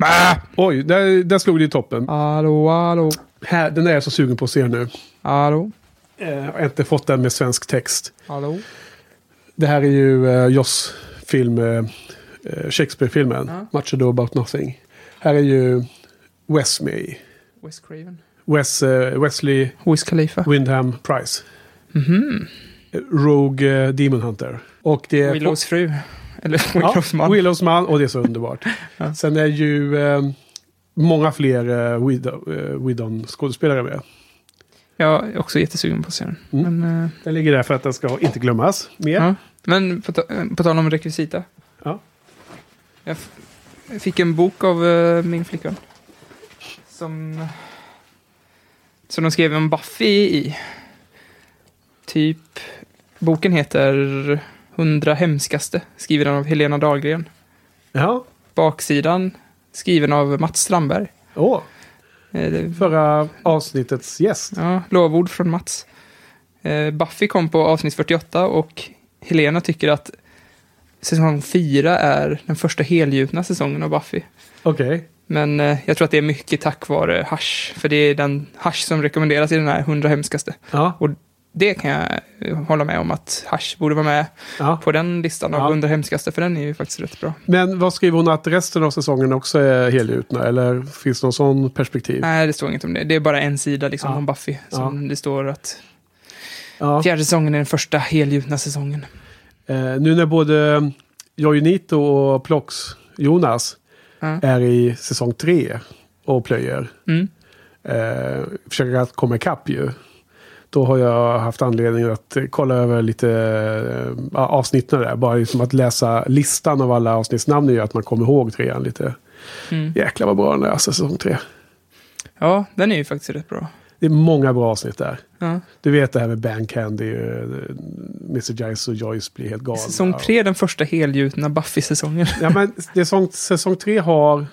Ah! Oj, där, där slog det i toppen. Hallå, hallå, Här, den är jag så sugen på att se nu. hallå, Eh, Jag har inte fått den med svensk text. hallå. Det här är ju uh, Joss film, eh, eh, Shakespeare-filmen. Ja. Much Ado About Nothing. Här är ju Wes med. Wes Craven. Wes, eh, Wesley Wiz Khalifa. Windham Price. Mhm. Rogue eh, Demon Hunter. Och det är Willows fru. Eller Willows man. Willows man och det är så underbart. Ja. Sen är ju eh, många fler eh, eh, Whedon-skådespelare med. Jag är också jättesugen på att se den. Mm. Men, eh, Den ligger där för att den ska inte glömmas mer. ja. Men på, ta- eh, på tal om rekvisita. Ja. Jag fick en bok av eh, min flickvän. Som... Som de skrev om Buffy i. Typ... Boken heter 100 hemskaste. Skriven av Helena Dahlgren. Ja. Baksidan skriven av Mats Strandberg. Åh, Eh, det- förra avsnittets gäst. Ja, lovord från Mats. Eh, Buffy kom på avsnitt 48 och Helena tycker att säsong 4 är den första helgjutna säsongen av Buffy. Okej. Men eh, jag tror att det är mycket tack vare Hush. För det är den Hush som rekommenderas i den här 100 hemskaste. Ja. Och det kan jag eh, hålla med om att Hush borde vara med ja. på den listan av Ja. 100 hemskaste. För den är ju faktiskt rätt bra. Men vad skriver hon att resten av säsongen också är helgjutna? Eller finns det någon sån perspektiv? Nej, det står inget om det. Det är bara en sida liksom Ja. om Buffy. Som det står att fjärde säsongen är den första helgjutna säsongen. Eh, nu när både Jojonito och Plox, Jonas, är i säsong tre och plöjer. Mm. Eh, försöker att komma ikapp ju. Då har jag haft anledning att kolla över lite ja, avsnitten där. Bara liksom att läsa listan av alla avsnittsnamn gör att man kommer ihåg trean lite. Mm. Jäklar vad bra den är, alltså, säsong tre. Ja, den är ju faktiskt rätt bra. Det är många bra avsnitt där. Ja. Du vet det här med Band Candy, eh, Mr. Giles och Joyce blir helt galna. Säsong tre den första helgjutna Buffy-säsongen. Ja, men sång, säsong tre har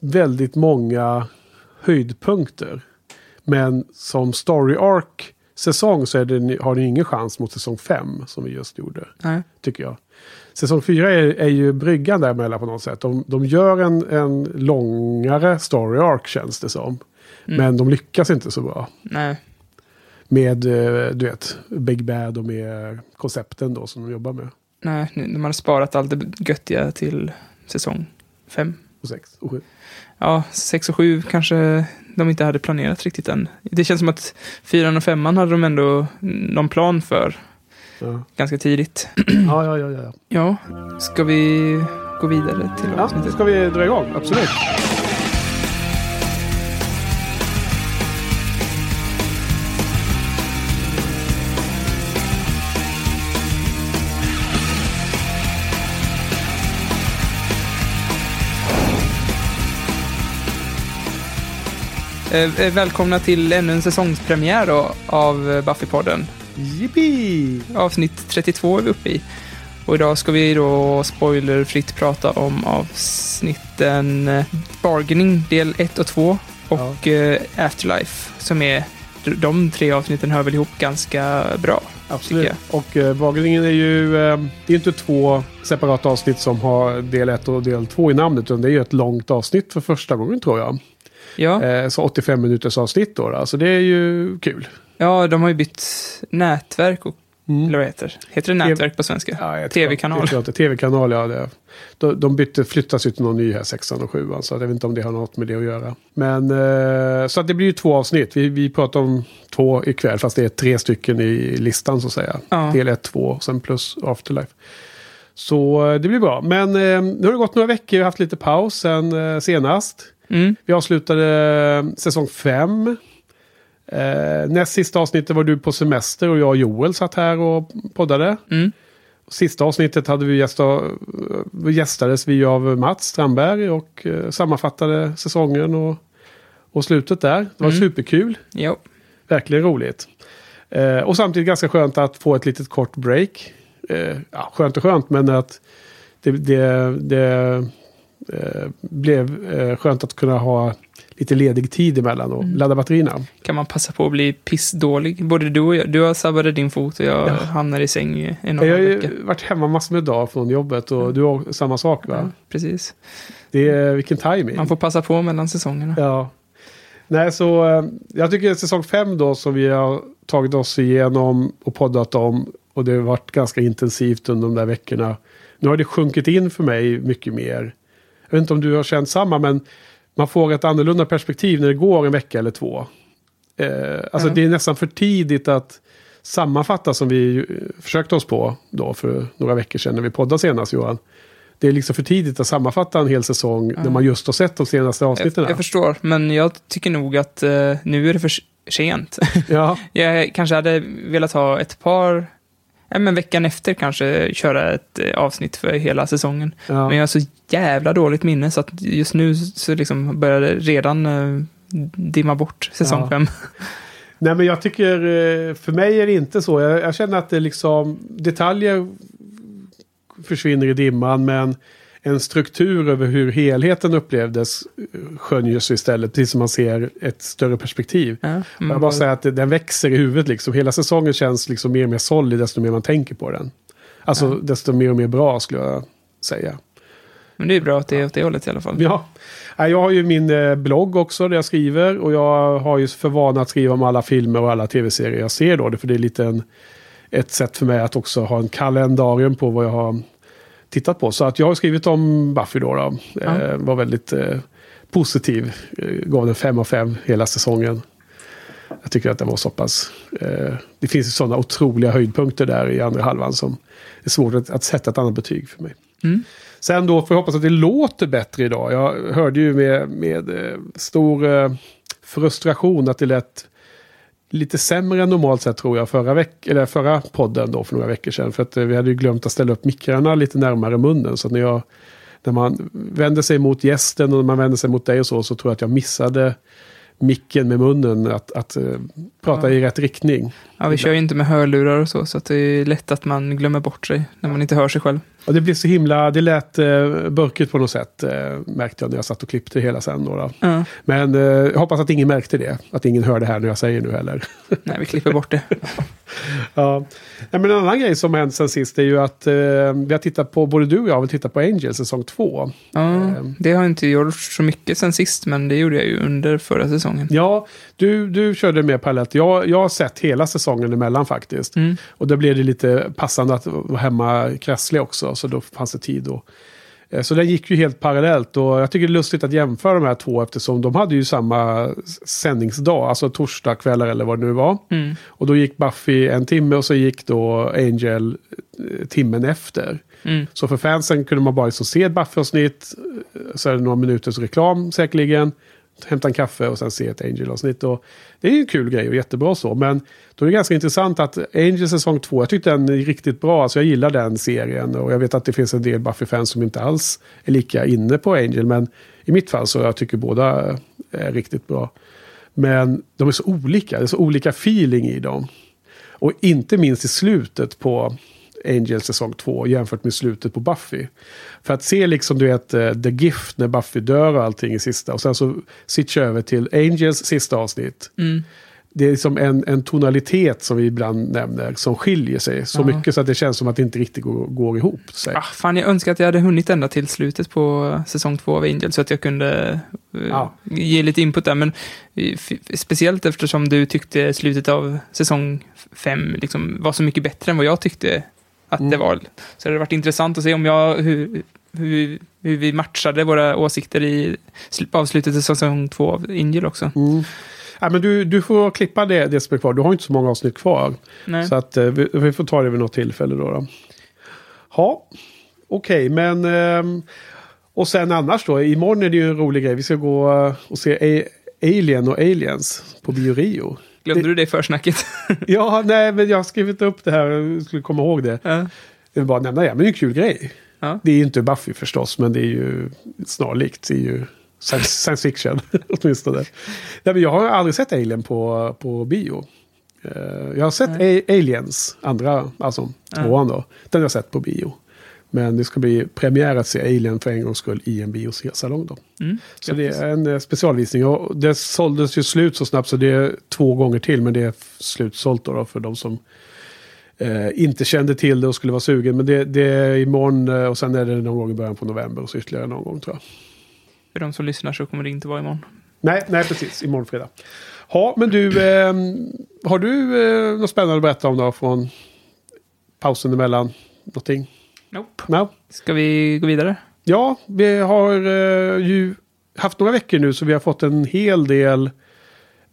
väldigt många höjdpunkter. Men som story arc säsong så det, har den ingen chans mot säsong fem som vi just gjorde. Nej. Tycker jag. Säsong fyra är, är ju bryggan däremellan på något sätt. De, de gör en, en långare story arc känns det som. Mm. Men de lyckas inte så bra. Nej. Med, eh, du vet, Big Bad och med koncepten då som de jobbar med. Nej, nu- de hade sparat allt det göttiga till säsong fem. Och sex och sju. Ja, sex och sju kanske de inte hade planerat riktigt än. Det känns som att fyran och femman hade de ändå någon plan för Ja. ganska tidigt. Ja, ja, ja, ja. Ja, ska vi gå vidare till Ja, avsnittet? ska vi dra igång? Absolut. Välkomna till ännu en säsongspremiär då, av eh, Buffy-podden. Yippee! Avsnitt 32 är vi uppe i. Och idag ska vi då spoilerfritt prata om avsnitten eh, Bargaining del 1 och 2 och eh, Afterlife som är de tre avsnitten hör väl ihop ganska bra. Absolut. Och eh, bagningen är ju... Eh, det är inte två separata avsnitt som har del 1 och del 2 i namnet. Utan det är ju ett långt avsnitt för första gången tror jag. Ja, Eh, så 85 minuters avsnitt då. då. Så det är ju kul. ja de har ju bytt nätverk, och, Mm. eller vad heter? Heter det nätverk på svenska? Ja, TV-kanal. TV-kanal, ja. Det. De, de bytte, flyttas ju till någon ny här, sexan och sjuan. Så jag vet inte om det har något med det att göra. Men eh, så att det blir ju två avsnitt. Vi, vi pratar om två ikväll, fast det är tre stycken i listan så att säga. Ja. Del 1, 2, sen plus Afterlife. Så eh, det blir bra. Men eh, nu har det gått några veckor, vi har haft lite paus sen eh, senast. Mm. Vi avslutade eh, säsong 5. Eh, näst sista avsnittet var du på semester och jag och Joel satt här och poddade. Mm. Sista avsnittet hade vi gästa, gästades vi av Mats Strandberg och eh, sammanfattade säsongen och, och slutet där. Det var Mm. superkul, Jo. verkligen roligt. Eh, och samtidigt ganska skönt att få ett litet kort break. Eh, ja, skönt och skönt, men att det, det, det eh, blev eh, skönt att kunna ha lite ledig tid emellan och ladda batterierna. Kan man passa på att bli pissdålig? Både du och jag. Du har sabbat din fot och jag Ja. hamnar i säng i en och Jag har ju varit hemma massor med dagar från jobbet och du har samma sak va? Ja, precis. Det är vilken timing. Man får passa på mellan säsongerna. Ja. Nej, så eh, jag tycker säsong fem då som vi har tagit oss igenom och poddat om. Och det har varit ganska intensivt under de där veckorna. Nu har det sjunkit in för mig mycket mer. Jag vet inte om du har känt samma, men man får ett annorlunda perspektiv när det går en vecka eller två. Eh, alltså Ja. det är nästan för tidigt att sammanfatta som vi eh, försökte oss på då för några veckor sedan när vi poddade senast Johan. Det är liksom för tidigt att sammanfatta en hel säsong när man just har sett de senaste avsnitten. Jag, jag förstår, men jag tycker nog att eh, nu är det för sent. Ja, jag kanske hade velat ha ett par, ja, men veckan efter kanske köra ett eh, avsnitt för hela säsongen. ja. Men jag har så jävla dåligt minne så att just nu så liksom börjar det redan eh, dimma bort säsong Ja. fem. Nej men jag tycker, eh, för mig är det inte så. Jag, jag känner att det liksom, detaljer försvinner i dimman men en struktur över hur helheten upplevdes skönjs istället. Som man ser ett större perspektiv. Ja, Jag man bara säga att den växer i huvudet liksom. Hela säsongen känns liksom mer och mer solid desto mer man tänker på den. Alltså Ja. desto mer och mer bra skulle jag säga. Men det är bra att det är åt det hållet i alla fall. Ja, jag har ju min eh, blogg också där jag skriver. Och jag har ju för vana att skriva om alla filmer och alla tv-serier jag ser då. För det är lite en, ett sätt för mig att också ha en kalendarium på vad jag har tittat på. Så att jag har skrivit om Buffy då. då. Ja. Eh, var väldigt eh, positiv. Eh, gav den 5 av 5 hela säsongen. Jag tycker att den var så pass... Eh, det finns ju sådana otroliga höjdpunkter där i andra halvan som är svårt att, att sätta ett annat betyg för mig. Mm. Sen då får jag hoppas att det låter bättre idag. Jag hörde ju med, med eh, stor eh, frustration att det lät lite sämre än normalt sett tror jag förra, veck eller förra podden då för några veckor sedan. För att eh, vi hade ju glömt att ställa upp mickarna lite närmare munnen. Så när, jag, när man vänder sig mot gästen och när man vänder sig mot dig och så så tror jag att jag missade micken med munnen att, att eh, prata Ja. i rätt riktning. Ja, vi kör ju inte med hörlurar och så, så det är lätt att man glömmer bort sig när man inte hör sig själv. Och det blev så himla, det lät eh, burkigt på något sätt eh, märkte jag när jag satt och klippte hela sen. Då, då. Ja. Men eh, jag hoppas att ingen märkte det. Att ingen hör det här när jag säger nu heller. Nej, vi klipper bort det. ja. Nej, men en annan grej som har hänt sen sist är ju att eh, vi har tittat på, både du och jag har tittat på Angel säsong två. Ja, Ehm. det har inte gjort så mycket sen sist, men det gjorde jag ju under förra säsongen. Ja, du, du körde med palett. Jag, jag har sett hela säsongen emellan faktiskt. Mm. Och då blev det lite passande att vara hemma krasslig också. Så då fanns det tid då. Eh, Så den gick ju helt parallellt och jag tycker det är lustigt att jämföra de här två eftersom de hade ju samma sändningsdag, alltså torsdag kvällar eller vad det nu var. Mm. Och då gick Buffy en timme och så gick då Angel eh, timmen efter. Mm. Så för fansen kunde man bara liksom se ett Buffy-avsnitt, eh, så är det några minuters reklam säkerligen, hämta en kaffe och sen se ett Angel-avsnitt. Och det är ju en kul grej och jättebra så. Men då är det ganska intressant att Angel säsong 2, jag tyckte den är riktigt bra. Alltså jag gillar den serien och jag vet att det finns en del Buffy-fans som inte alls är lika inne på Angel. Men i mitt fall så jag tycker båda är riktigt bra. Men de är så olika, det är så olika feeling i dem. Och inte minst i slutet på Angel säsong 2 jämfört med slutet på Buffy. För att se liksom du vet eh, The Gift när Buffy dör och allting i sista. Och sen så switcha över till Angels sista avsnitt. Mm. Det är liksom en, en tonalitet som vi ibland nämner som skiljer sig så Ja. mycket så att det känns som att det inte riktigt går, går ihop. Sig. Ah, fan, jag önskar att jag hade hunnit ända till slutet på säsong två av Angel så att jag kunde eh, Ja. ge lite input där. Men eh, speciellt eftersom du tyckte slutet av säsong fem liksom var så mycket bättre än vad jag tyckte att Mm. det var. Så det hade varit intressant att se om jag, hur, hur, hur vi matchade våra åsikter i sl- avslutet av säsong två av Angel också. Mm. Ja, men du, du får klippa det, det som är kvar. Du har inte så många avsnitt kvar. Nej. Så att, eh, vi, vi får ta det vid något tillfälle då. då. Ja, okej, men... ehm, och sen annars då, imorgon är det ju en rolig grej. Vi ska gå eh, och se A- Alien och Aliens på Bio Rio. Glömde det- du det försnacket? Ja, nej, men jag har skrivit upp det här. Jag skulle komma ihåg det. ja. Jag vill bara nämna det. Men det är en kul grej. Ja. Det är ju inte Buffy förstås, men det är ju snarlikt. Det är ju science, science fiction åtminstone. Nej, men jag har aldrig sett Alien på, på bio. Eh, jag har sett Aliens, andra, alltså tvåan då. Den har jag sett på bio. Men det ska bli premiär att se Alien för en gångs skull i en biosalong då. Mm. Så det är en eh, specialvisning och det såldes ju slut så snabbt så det är två gånger till. Men det är slutsålt då, då för de som eh, inte kände till det och skulle vara sugen. Men det, det är imorgon eh, och sen är det någon gång i början på november och så ytterligare någon gång tror jag. För de som lyssnar så kommer det inte vara imorgon. Nej, nej precis. Imorgon fredag. Ja, men du, eh, har du eh, något spännande att berätta om då från pausen emellan? Någonting? Nope. No? Ska vi gå vidare? Ja, vi har eh, ju haft några veckor nu så vi har fått en hel del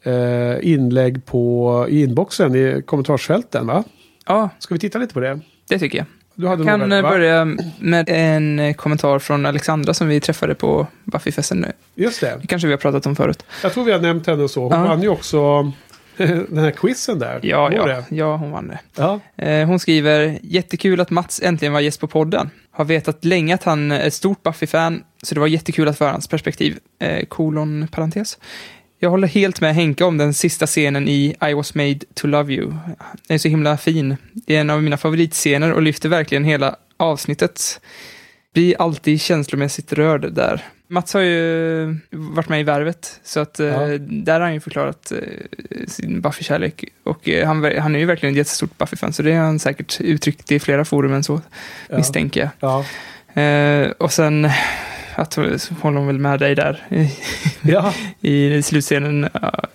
eh, inlägg på i inboxen i kommentarsfälten va? Ja, Ska vi titta lite på det? det tycker jag. Du hade Jag kan några, eh, börja med en eh, kommentar från Alexandra som vi träffade på Buffyfesten nu. Just det. Det kanske vi har pratat om förut. Jag tror vi har nämnt henne så. Hon Ja. vann ju också den här quizen där. Ja, ja, det? ja, hon vann det. ja. Eh, Hon skriver, jättekul att Mats äntligen var gäst på podden. Har vetat länge att han är ett stort Buffy-fan, så det var jättekul att få höra hans perspektiv. Eh, kolon, parentes. Jag håller helt med Henke om den sista scenen i I was made to love you. Den är så himla fin. Det är en av mina favoritscener och lyfter verkligen hela avsnittet. Blir alltid känslomässigt rörd där. Mats har ju varit med i Värvet, så att eh, Ja. där har han ju förklarat eh, sin Buffy-kärlek. Och eh, han, han är ju verkligen ett jättestort Buffy-fan, så det har han säkert uttryckt i flera forum än så, Ja. misstänker jag. Ja. Eh, och sen att håller hon väl med dig där ja. i slutscenen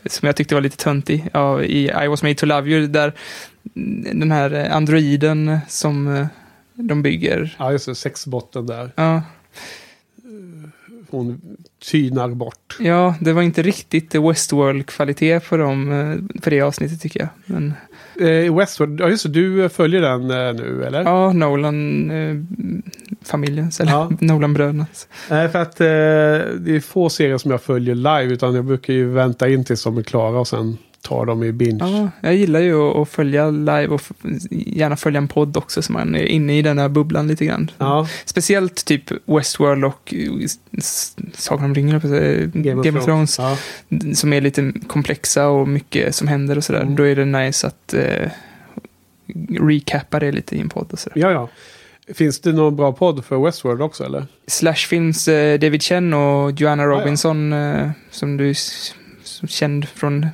som jag tyckte var lite töntig. Ja, I I was made to love you, där den här eh, androiden som eh, de bygger. ja, just det. Sexbotten där. Ja, Hon tynar bort. ja, det var inte riktigt Westworld-kvalitet på, dem, eh, det avsnittet tycker jag. Men, Eh, Westworld, ja just det, du följer den eh, nu eller? ja, Nolan-familjens, eller Ja. Nolan-brödernas. Nej, för att eh, det är få serier som jag följer live. Utan jag brukar ju vänta in tills de är klara och sen tar dem i binge. Ja, jag gillar ju att, att följa live och gärna följa en podd också så man är inne i den här bubblan lite grann. Ja, Speciellt typ Westworld och Sagan om ringen, att säga, Game, of Thrones. Ja. Som är lite komplexa och mycket som händer och sådär. Mm. Då är det nice att eh, recappa det lite i en podd och sådär. ja, ja. Finns det någon bra podd för Westworld också eller? Slashfilms eh, David Chen och Joanna ja. Robinson, eh, som du känd från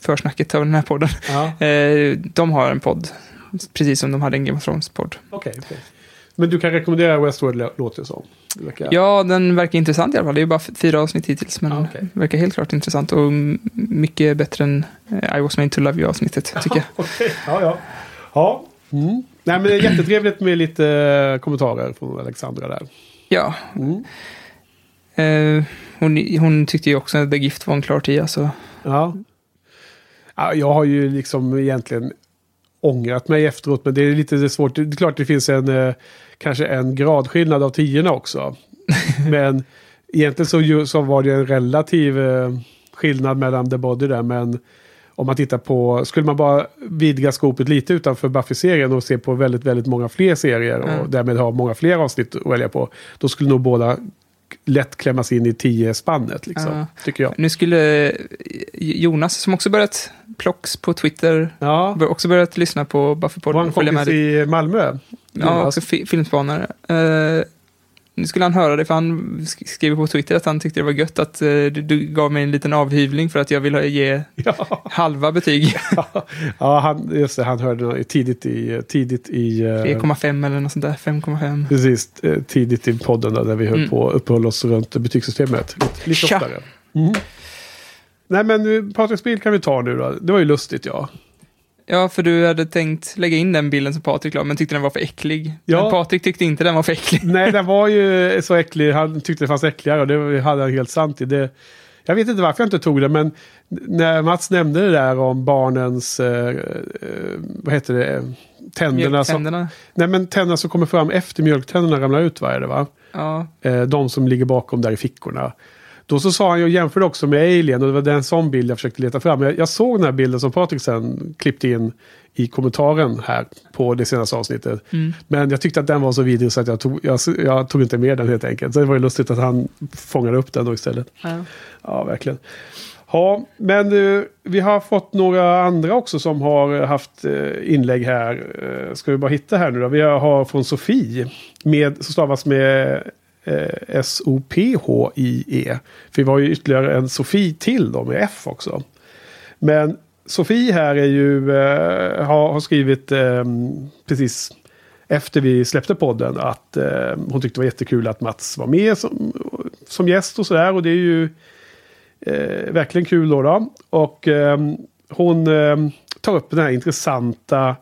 försnacket av den här podden. Ja, Eh, de har en podd, precis som de hade en Game of Thrones-podd. okej. okej. Men du kan rekommendera Westworld lå- låter det som. Verkar- Ja, den verkar intressant i alla fall. Det är ju bara fyra avsnitt hittills, men Ja, okej. verkar helt klart intressant och mycket bättre än eh, I was made to love you-avsnittet, tycker jag. Okej, ja, ja. ja. Mm. Nej, men det är jättetrevligt med lite eh, kommentarer från Alexandra där. Ja, Mm. eh, hon, hon tyckte ju också att The Gift var en klar tia, så Ja. ja. Jag har ju liksom egentligen ångrat mig efteråt, men det är lite svårt. Det är klart det finns en eh, kanske en gradskillnad av tiorna också. men egentligen så, ju- så var det en relativ eh, skillnad mellan The Body där, men om man tittar på, skulle man bara vidga skopet lite utanför Buffy-serien och se på väldigt, väldigt många fler serier och Mm. därmed ha många fler avsnitt att välja på, då skulle nog båda lätt klämmas in i tio spannet liksom, Ja. tycker jag. nu skulle eh, Jonas, som också börjat plocks på Twitter, Ja, också börjat lyssna på följa med kompis i Malmö? Ja, Jonas? också fi- filmspanare. Eh, nu skulle han höra det, för han sk- skrev på Twitter att han tyckte det var gött att eh, du, du gav mig en liten avhyvling för att jag ville ge Ja, halva betyg. ja han, just det, han hörde tidigt i... Tidigt i eh, 3,5 eller något sånt där, 5,5. precis, eh, tidigt i podden där, där vi höll Mm. på uppehöll oss runt betygssystemet. Lite, lite oftare. Mm. Nej men eh, Patriks bil kan vi ta nu då. Det var ju lustigt ja. Ja, för du hade tänkt lägga in den bilden som Patrik la, men tyckte den var för äcklig. Ja. Men Patrik tyckte inte den var för äcklig. Nej, den var ju så äcklig. Han tyckte det fanns äckligare och det hade han helt sant i. Det, jag vet inte varför jag inte tog det, men när Mats nämnde det där om barnens, eh, eh, vad heter det, tänderna som, nej, men tänderna som kommer fram efter mjölktänderna ramlar ut, vad är det va? Ja, Eh, de som ligger bakom där i fickorna. Då så sa han och jämförde också med Alien och det var den sån bild jag försökte leta fram. Jag, jag såg den här bilden som Patrik sen klippte in i kommentaren här på det senaste avsnittet. mm. Men jag tyckte att den var så vidrig så att jag tog, jag, jag tog inte med den helt enkelt. Så det var ju lustigt att han fångade upp den då istället. ja. Ja, verkligen. Ja, men eh, vi har fått några andra också som har haft eh, inlägg här. Eh, ska vi bara hitta här nu då? Vi har från Sofie. Med, som stavas med Eh, S-O-P-H-I-E. För vi var ju ytterligare en Sofie till då med F också. Men Sofie här är ju, eh, har, har skrivit eh, precis efter vi släppte podden att eh, hon tyckte det var jättekul att Mats var med som, som gäst och sådär. Och det är ju eh, verkligen kul då. då. Och eh, hon eh, tar upp den här intressanta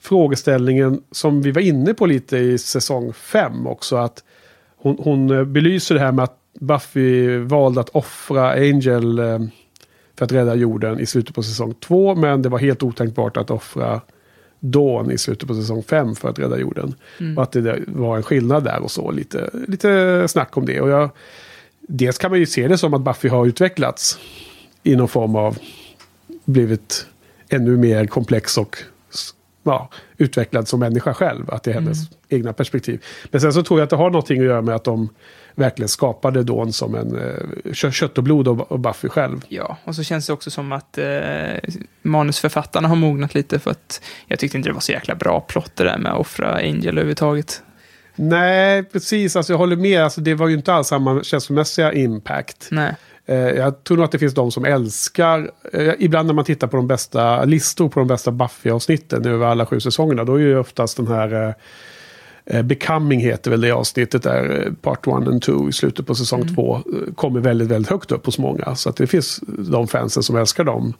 frågeställningen som vi var inne på lite i säsong 5 också. Att hon, hon eh, belyser det här med att Buffy valde att offra Angel eh, för att rädda jorden i slutet på säsong 2. Men det var helt otänkbart att offra Dawn i slutet på säsong 5 för att rädda jorden. Mm. Och att det var en skillnad där och så. Lite, lite snack om det. Och jag, dels kan man ju se det som att Buffy har utvecklats i någon form av blivit ännu mer komplex och ja, utvecklad som människa själv. Att det är hennes Mm. egna perspektiv. Men sen så tror jag att det har någonting att göra med att de verkligen skapade Dawn som en eh, kö- kött och blod och, och Buffy själv. Ja, och så känns det också som att eh, manusförfattarna har mognat lite för att jag tyckte inte det var så jäkla bra plott det där med att offra Angel överhuvudtaget. Nej, precis. Alltså, jag håller med. Alltså, det var ju inte alls samma känslomässiga impact. Nej. Eh, jag tror nog att det finns de som älskar, eh, ibland när man tittar på de bästa listor på de bästa Buffy-avsnitten över alla sju säsongerna, då är ju oftast den här eh, Becoming heter väl det avsnittet där, Part 1 and 2 i slutet på säsong 2, eh, kommer väldigt, väldigt högt upp hos många. Så att det finns de fansen som älskar dem,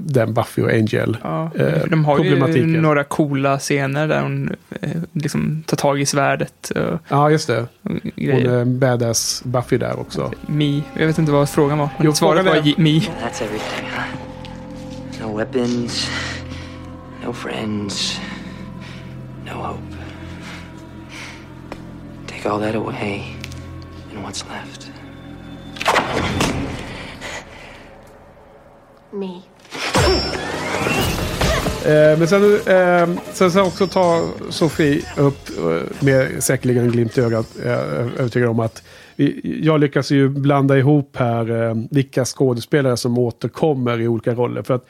den Buffy och Angel. Ja, Eh, de har ju några coola scener där hon eh, liksom tar tag i svärdet och, Ja, just det. och Hon grejer. är en badass Buffy där också. Mi, jag vet inte vad frågan var. Men Jo, svaret var J- Mi. That's everything, huh? No weapons, no friends, no hope. Take all that away, and what's left? Me. Eh, men sen, eh, sen sen också ta Sofie upp, eh, med säkerligen en glimt i ögat, eh, övertygad om att vi, jag lyckas ju blanda ihop här eh, vilka skådespelare som återkommer i olika roller. För att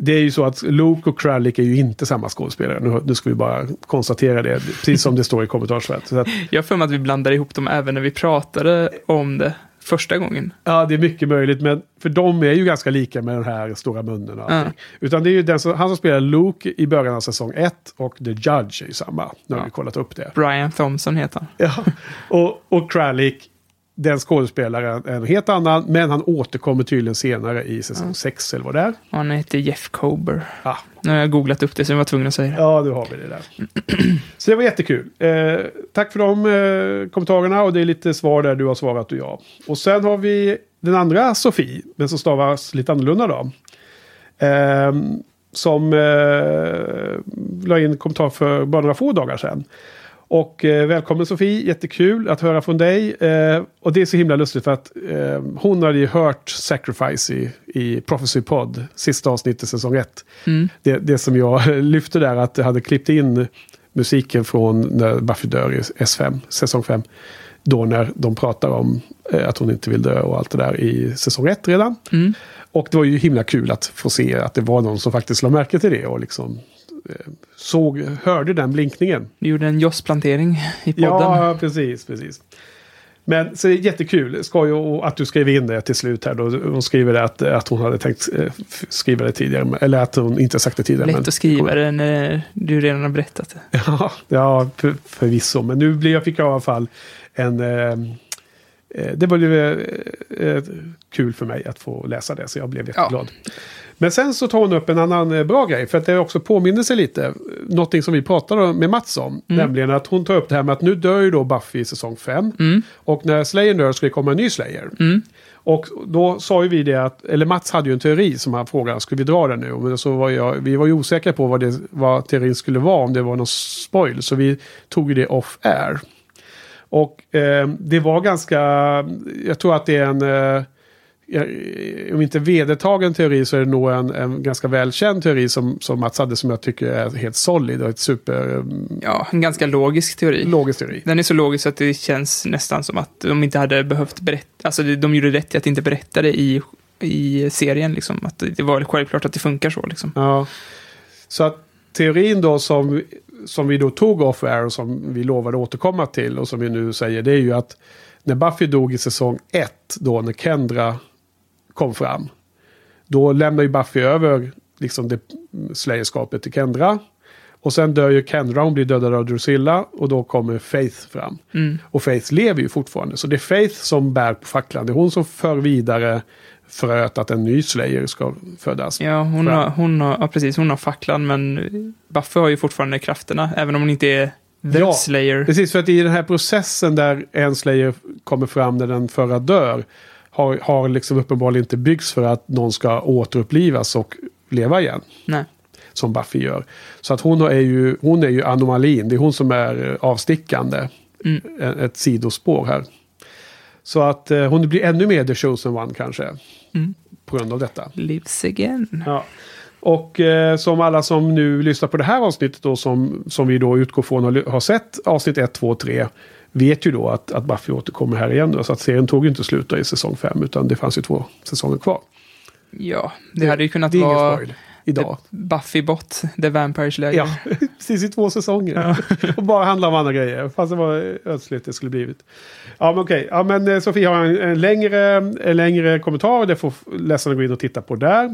det är ju så att Luke och Kralik är ju inte samma skådespelare. Nu, nu ska vi bara konstatera det, precis som det står i kommentarsfältet. Att, Jag har för mig att vi blandade ihop dem även när vi pratade om det första gången. Ja, det är mycket möjligt. Men för de är ju ganska lika med den här stora munnen. Och allting. Utan det är ju den som, han som spelar Luke i början av säsong 1 och The Judge är ju samma. Nu har Ja. vi kollat upp det. Brian Thompson heter han. Ja. Och, och Krallick, den skådespelaren, en helt annan. Men han återkommer tydligen senare i säsong 6 eller vad det är. Och Han heter Jeff Kober. Ja, Nu har jag googlat upp det så jag var tvungen att säga det. ja nu har vi det där. Så det var jättekul. Eh, tack för de eh, kommentarerna och det är lite svar där du har svarat och jag. Och sen har vi den andra Sofie, men som stavas lite annorlunda då. Ehm, som eh, la in en kommentar för bara några få dagar sedan. Och eh, välkommen Sofie, jättekul att höra från dig. Eh, och det är så himla lustigt för att eh, hon hade ju hört Sacrifice i, i Prophecy Pod, sista avsnittet säsong 1. Mm. Det, det som jag lyfte där, att jag hade klippt in musiken från när Buffy dör i S5, säsong 5. Då när de pratar om eh, att hon inte vill dö och allt det där i säsong 1 redan. Mm. Och det var ju himla kul att få se att det var någon som faktiskt la märke till det och liksom såg, hörde den blinkningen. Vi gjorde en jossplantering i podden. Ja, precis, precis. Men så det är jättekul. Skoj att du skrev in det till slut här. Då. Hon skriver att, att hon hade tänkt eh, skriva det tidigare. Eller att hon inte sagt det tidigare. Lätt men- att skriva det när du redan har berättat det. Ja, ja för, förvisso. Men nu blir jag fick jag i alla fall en... Eh, det var eh, eh, kul för mig att få läsa det, så jag blev jätteglad. Men sen så tar hon upp en annan bra grej, för att det också påminner sig lite. Någonting som vi pratade med Mats om. Nämligen att hon tar upp det här med att nu dör ju då Buffy i säsong 5. Och när Slayer dör ska det komma en ny Slayer. Och då sa ju vi det att, eller Mats hade ju en teori som han frågade, ska vi dra den nu? Men så var jag, vi var ju osäkra på vad, det, vad teorin skulle vara, om det var någon spoil. Så vi tog ju det off air. Och eh, det var ganska, jag tror att det är en, eh, om inte vedertagen teori så är det nog en, en ganska välkänd teori som, som Mats hade som jag tycker är helt solid och ett super eh, Ja, en ganska logisk teori. logisk teori. Den är så logisk att det känns nästan som att de inte hade behövt berätta, alltså de gjorde rätt i att inte berätta det i i serien. Liksom. Att det det var självklart att det funkar så. Liksom. Ja. Så att teorin då som, som vi då tog off air och som vi lovade återkomma till och som vi nu säger det är ju att när Buffy dog i säsong 1 då när Kendra kom fram. Då lämnar ju Buffy över liksom det slayerskapet till Kendra. Och sen dör ju Kendra, hon blir dödad av Drusilla och då kommer Faith fram. Mm. Och Faith lever ju fortfarande. Så det är Faith som bär på facklan. Det är hon som för vidare fröet att en ny Slayer ska födas. Ja, hon har, hon har, ja, precis. Hon har facklan, men Buffy har ju fortfarande krafterna, även om hon inte är The Ja, Slayer. Precis, för att i den här processen där en Slayer kommer fram när den förra dör har, har liksom uppenbarligen inte byggts för att någon ska återupplivas och leva igen. Nej. Som Buffy gör. Så att hon är ju, hon är ju anomalin. Det är hon som är eh, avstickande. Mm. Ett, ett sidospår här. Så att eh, hon blir ännu mer the chosen one kanske. Mm. På grund av detta. Lives again. Ja. Och eh, som alla som nu lyssnar på det här avsnittet då som, som vi då utgår från och ly- har sett avsnitt 1, 2, 3 vet ju då att, att Buffy återkommer här igen. Då, så att serien tog ju inte slut i säsong 5 utan det fanns ju två säsonger kvar. Ja, det hade ju kunnat det vara idag. Buffy Bot, The Vampire Slayer. Ja, precis i två säsonger. och bara handla om andra grejer. Fast det var ödsligt det skulle blivit. Ja, men okej. Ja, men eh, Sofie har en, en, längre, en längre kommentar. Det får läsarna gå in och titta på där.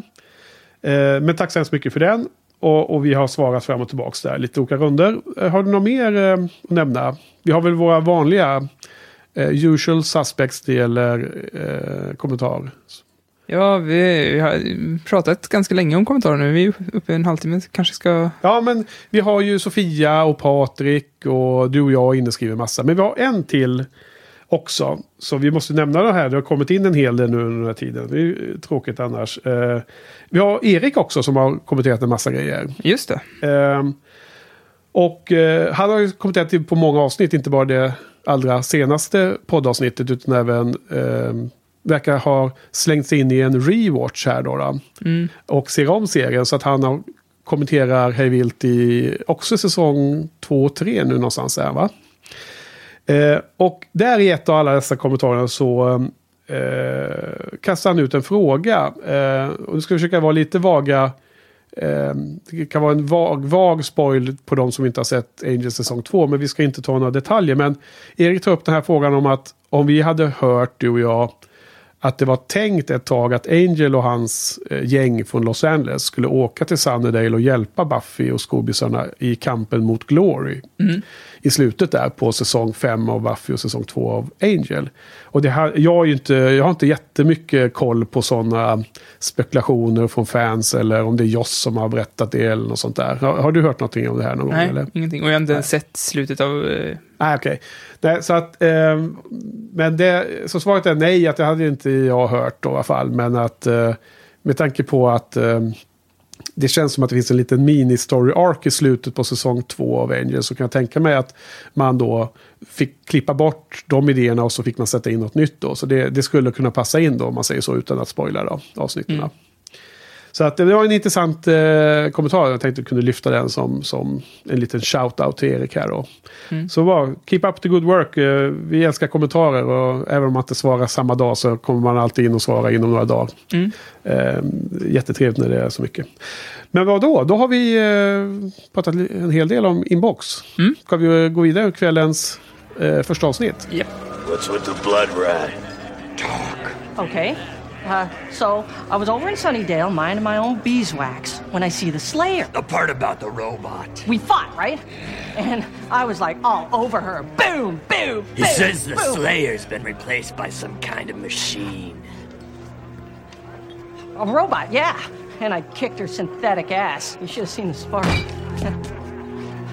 Eh, men tack så hemskt mycket för den. Och, och vi har svarat fram och tillbaka där. Lite olika runder. Eh, har du något mer eh, att nämna? Vi har väl våra vanliga eh, usual suspects det gäller eh, kommentar. Ja, vi, vi har pratat ganska länge om kommentarer nu. Vi är uppe i en halvtimme. Kanske ska... Ja, men vi har ju Sofia och Patrik och du och jag inneskriver massa. Men vi har en till också. Så vi måste nämna det här. Det har kommit in en hel del nu under den här tiden. Det är ju tråkigt annars. Eh, vi har Erik också som har kommenterat en massa grejer. Just det. Eh, och eh, han har ju kommenterat på många avsnitt. Inte bara det allra senaste poddavsnittet utan även eh, verkar ha slängt sig in i en rewatch här då. då Mm. och ser om serien. Så att han har, kommenterar hej vilt i också säsong 2 och 3 nu någonstans här va. Eh, och där i ett av alla dessa kommentarer så eh, kastar han ut en fråga. Eh, och nu ska vi försöka vara lite vaga. Eh, det kan vara en vag, vag spoil på de som inte har sett Angels säsong 2. Men vi ska inte ta några detaljer. Men Erik tar upp den här frågan om att om vi hade hört du och jag att det var tänkt ett tag att Angel och hans eh, gäng från Los Angeles skulle åka till Sunnydale och hjälpa Buffy och skobisarna i kampen mot Glory. Mm. I slutet där på säsong 5 av Buffy och säsong 2 av Angel. Och det här, jag, är ju inte, jag har inte jättemycket koll på sådana spekulationer från fans eller om det är Joss som har berättat det eller något sånt där. Har, har du hört någonting om det här någon Nej, gång? Eller? ingenting. Och jag har inte Nej. sett slutet av... eh, Nej, okej. Nej, så att, ehm, men det, så svaret är nej, att det hade inte jag hört då, i alla fall. Men att eh, med tanke på att ehm, det känns som att det finns en liten mini-story arc i slutet på säsong två av Angels, Så kan jag tänka mig att man då fick klippa bort de idéerna och så fick man sätta in något nytt då. Så det, det skulle kunna passa in då, om man säger så, utan att spoila då, avsnitten. Mm. Så att det var en intressant eh, kommentar. Jag tänkte att jag kunde lyfta den som, som en liten shout-out till Erik här då. Mm. Så bara, keep up the good work. Eh, vi älskar kommentarer och även om man inte svarar samma dag så kommer man alltid in och svara inom några dagar. Mm. Eh, jättetrevligt när det är så mycket. Men vad då? Då har vi eh, pratat en hel del om inbox. Mm. Ska vi eh, gå vidare med kvällens eh, första avsnitt? Japp. What's with the blood rat? Okay. Uh, so I was over in Sunnydale minding my own beeswax when I see the Slayer. The part about the robot. We fought, right? And I was like all over her. Boom, boom, He boom, says the boom. Slayer's been replaced by some kind of machine. A robot, yeah. And I kicked her synthetic ass. You should have seen the spark.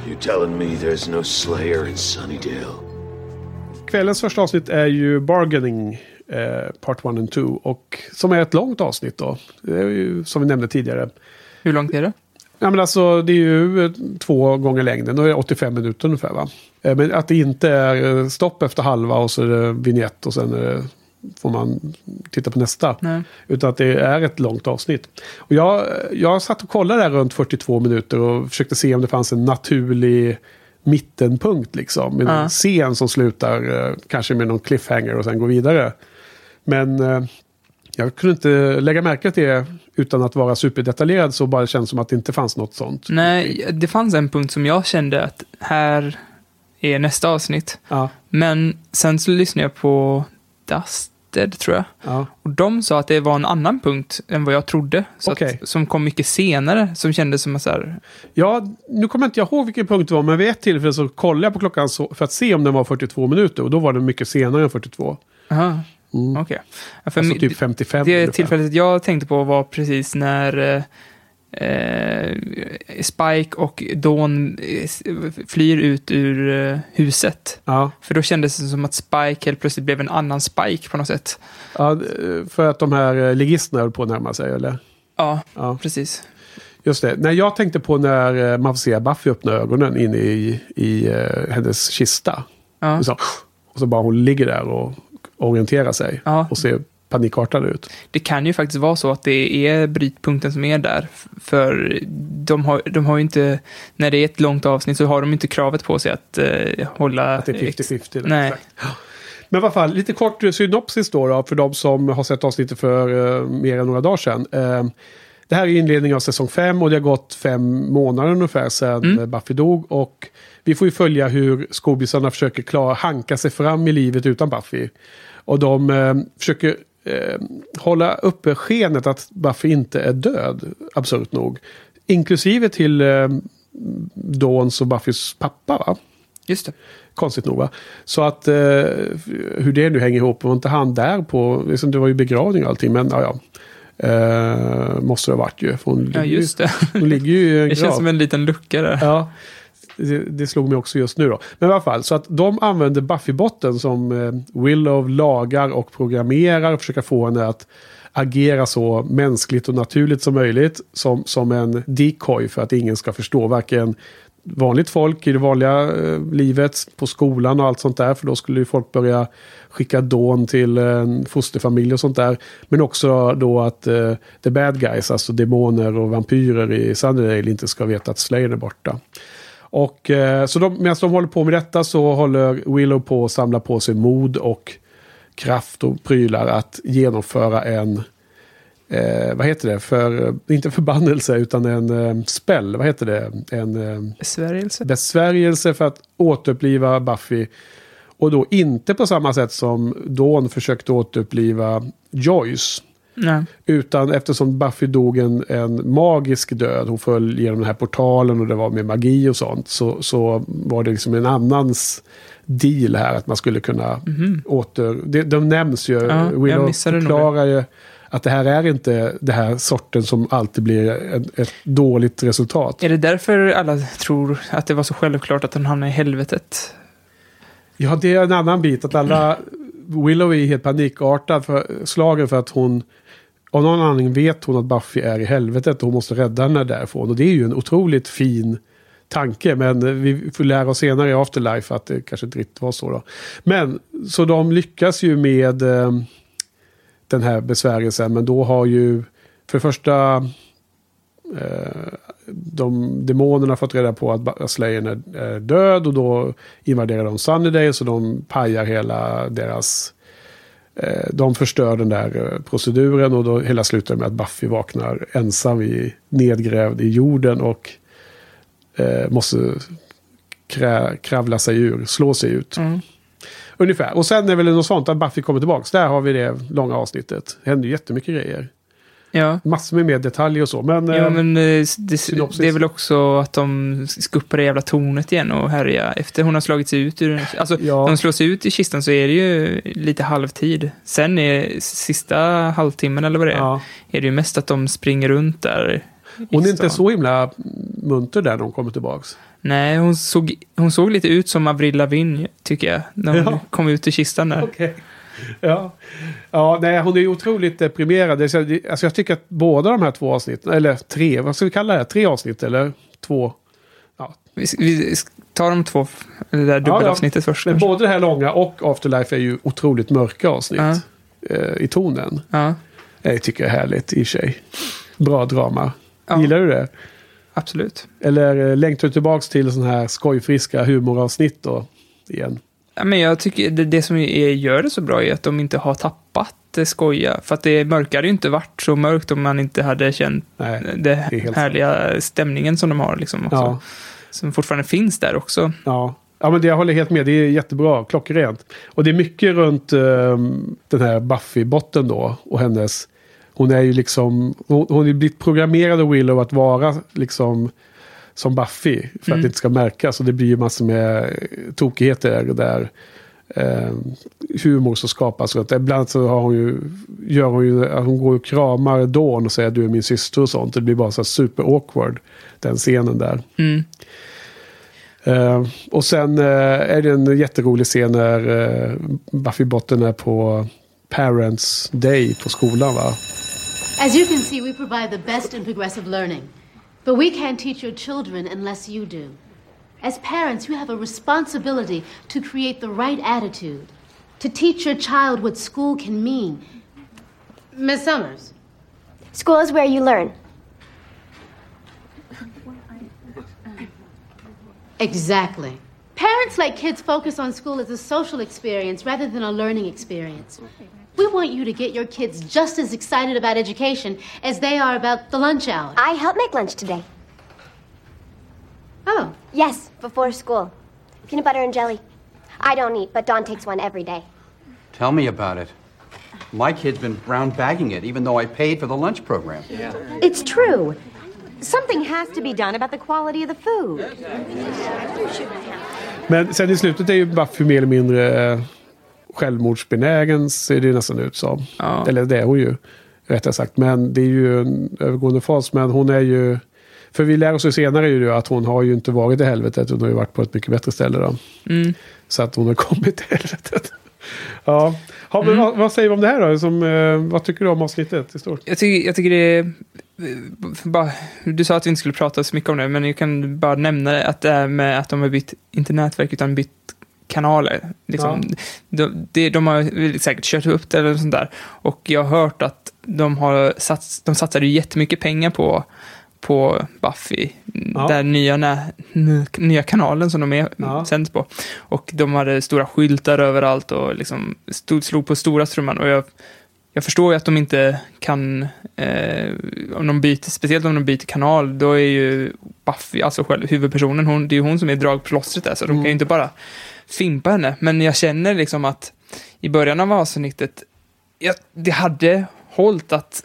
You telling me there's no Slayer in Sunnydale? Kvällens första avsnitt är ju Bargaining eh, Part 1 and 2. Och som är ett långt avsnitt då. Ju som vi nämnde tidigare. Hur långt är det? Ja, men alltså, det är ju eh, två gånger längden. Är det 85 minuter ungefär. Va? Eh, Men att det inte är stopp efter halva och så är det vignett och sen får man titta på nästa. Nej. Utan att det är ett långt avsnitt. Och jag, jag satt och kollade där runt 42 minuter och försökte se om det fanns en naturlig mittenpunkt. Liksom, med en Ja. scen som slutar kanske med någon cliffhanger och sen går vidare. Men eh, Jag kunde inte lägga märke till det utan att vara superdetaljerad så bara känns det som att det inte fanns något sånt. Nej, det fanns en punkt som jag kände att här är nästa avsnitt. Ja, Men sen så lyssnade jag på Dusted, tror jag. ja. Och de sa att det var en annan punkt än vad jag trodde. Så Okej. att, som kom mycket senare, som kändes som att så här, ja, nu kommer inte jag ihåg vilken punkt det var, men vid ett tillfälle så kollade jag på klockan så, för att se om den var 42 minuter och då var den mycket senare än 42. aha, Ja, för Alltså typ 55 Det ungefär. tillfället jag tänkte på var precis när eh, Spike och Dawn eh, flyr ut ur eh, huset. Ja, För då kändes det som att Spike helt plötsligt blev en annan Spike på något sätt. ja, för att de här eh, ligisterna höll på att närma sig, eller? Ja, Ja. precis. Just det. När jag tänkte på när man får se Buffy öppna ögonen inne i, i hennes kista. Ja. Och, så, och så bara hon ligger där och orienterar sig. Ja. Och ser panikartad ut. Det kan ju faktiskt vara så att det är brytpunkten som är där. För de har, de har ju inte, när det är ett långt avsnitt så har de inte kravet på sig att eh, hålla... Att det är ex- 50-50. Nej. Exakt. Men i alla fall, lite kort synopsis då, då för de som har sett avsnittet för eh, mer än några dagar sedan. Eh, det här är inledningen av säsong 5 och det har gått fem månader ungefär sedan Mm. Buffy dog. Och vi får ju följa hur skobisarna försöker klara, hanka sig fram i livet utan Buffy. Och de eh, försöker eh, hålla uppe skenet att Buffy inte är död, absurt nog. Inklusive till eh, Dawns och Buffys pappa va? Just det. Konstigt nog va? Så att eh, hur det nu hänger ihop, var inte han där på, liksom, det var ju begravning och allting, men ja, ja. Eh, måste det ha varit ju. För hon, Ja, just det. Ju, hon ligger ju i en Det känns grav. som en liten lucka där. Ja, det, det slog mig också just nu då. Men i alla fall, så att de använder Buffy-botten som eh, Willow lagar och programmerar och försöker få henne att agera så mänskligt och naturligt som möjligt. Som, som en decoy för att ingen ska förstå varken vanligt folk i det vanliga eh, livet, på skolan och allt sånt där. För då skulle ju folk börja skicka dån till en fosterfamilj och sånt där. Men också då att eh, the bad guys, alltså demoner och vampyrer i Sunnydale inte ska veta att Slayer är borta. Och eh, så de, medan de håller på med detta så håller Willow på att samla på sig mod och kraft och prylar att genomföra en Eh, vad heter det? För, inte förbannelse utan en eh, spell. Vad heter det? En eh, Besvärjelse. besvärjelse för att återuppliva Buffy. Och då inte på samma sätt som Dawn försökte återuppliva Joyce. Nej. Utan eftersom Buffy dog en, en magisk död, hon föll genom den här portalen och det var med magi och sånt, så, så var det liksom en annans deal här att man skulle kunna åter... Det, de nämns ju. Ja, Willow förklarar ju att det här är inte det här sorten som alltid blir ett, ett dåligt resultat. Är det därför alla tror att det var så självklart att hon hamnade i helvetet? Ja, det är en annan bit. Att alla... Willow är helt panikartad för, slagen för att hon... Av någon anledning vet hon att Buffy är i helvetet och hon måste rädda henne därifrån. Och det är ju en otroligt fin tanke. Men vi får lära oss senare i Afterlife att det kanske inte riktigt var så. Då. Men så de lyckas ju med eh, den här besvärjelsen. Men då har ju för det första eh, de demonerna fått reda på att Slayern är, är död och då invaderar de Sunnydale så de pajar hela deras... Eh, de förstör den där eh, proceduren och då hela slutar med att Buffy vaknar ensam i, nedgrävd i jorden och eh, måste krä, kravla sig ur, slå sig ut. Mm. Ungefär. Och sen är väl något sånt att Buffy kommer tillbaka. Där har vi det långa avsnittet. Det händer jättemycket grejer. Ja. Massor med mer detaljer och så. Men, Ja, eh, men eh, det, det är väl också att de ska upp på det jävla tornet igen och härja. Efter hon har slagit sig ut ur. Alltså, Ja. när hon slår sig ut i kistan så är det ju lite halvtid. Sen är sista halvtimmen eller vad det är, ja. är det ju mest att de springer runt där. Hon är inte så himla munter där när hon kommer tillbaks. Nej, hon såg, hon såg lite ut som Avril Lavigne, tycker jag, när hon Ja. kom ut ur kistan där. Okej. Ja. ja, nej, hon är ju otroligt deprimerad. Det det- Alltså jag tycker att båda de här två avsnitten, eller tre, vad ska vi kalla det? Tre avsnitt eller två? Vi, vi tar de två, det där dubbelavsnittet först. Men kanske. både det här långa och Afterlife är ju otroligt mörka avsnitt. eh, I tonen. Ja, Jag tycker det är härligt i sig. Bra drama. Ja. Gillar du det? absolut. Eller eh, längtar du tillbaks till sådana här skojfriska humoravsnitt då? Igen. Men jag tycker det, det som är, gör det så bra är att de inte har tappat lite skoja. För att det mörkare ju inte varit så mörkt om man inte hade känt Nej, helt härliga stämningen som de har. Liksom, också. Ja. Som fortfarande finns där också. Ja. ja, men det, jag håller helt med. Det är jättebra. Klockrent. Och det är mycket runt ehm, den här Buffy-botten då. Och hennes... Hon är ju liksom... Hon, hon är blivit programmerad av Willow att vara liksom som Buffy. För att Mm. det inte ska märkas. Och det blir ju massor med tokigheter där. Eh, humor som skapas det. Ibland så har hon ju, gör hon ju, att hon går och kramar Dawn och säger att du är min syster och sånt. Det blir bara så super awkward. Den scenen där. Mm. Eh, och sen eh, är det en jätterolig scen när uh, Buffy Botten är på Parents Day på skolan va? As you can see, we provide the best in progressive learning. But we can't teach your children unless you do. As parents, you have a responsibility to create the right attitude, to teach your child what school can mean. Miss Summers, School is where you learn. Exactly. Parents let kids focus on school as a social experience rather than a learning experience. We want you to get your kids just as excited about education as they are about the lunch hour. I helped make lunch today. Oh, Yes, before school. Peanut butter and jelly. I don't eat, but Don takes one every day. Tell me about it. My kid's been brown bagging it, even though I paid for the lunch program. Yeah. It's true. Something has to be done about the quality of the food. Men sen i slutet är ju Buffy mer eller mindre eh, självmordsbenägen ser det nästan ut som. Ja. Eller det är hon ju, rättare sagt. Men det är ju en övergående fas. Men hon är ju... För vi lär oss ju senare ju att hon har ju inte varit i helvetet. Hon har ju varit på ett mycket bättre ställe då. Mm. Så att hon har kommit till helvetet. Ja, ja men Mm. vad, vad säger vi om det här då? Som, eh, vad tycker du om avsnittet i stort? Jag tycker, jag tycker det är... Bara, du sa att vi inte skulle prata så mycket om det, men jag kan bara nämna det, att det är med att de har bytt, inte nätverk, utan bytt kanaler. Liksom, de, det, de har säkert kört upp det eller sånt där. Och jag har hört att de har sats, de satsade ju jättemycket pengar på, på Buffy, Ja. den nya, nä, nya kanalen som de är Ja. sänds på. Och de hade stora skyltar överallt och liksom stod, slog på stora trumman. Och jag, jag förstår ju att de inte kan, eh, om de byter, speciellt om de byter kanal, då är ju Buffy, alltså själv huvudpersonen, hon, det är ju hon som är dragplåstret där, så de kan ju inte bara fimpa henne. Men jag känner liksom att i början av avsnittet, ja, det hade hållit att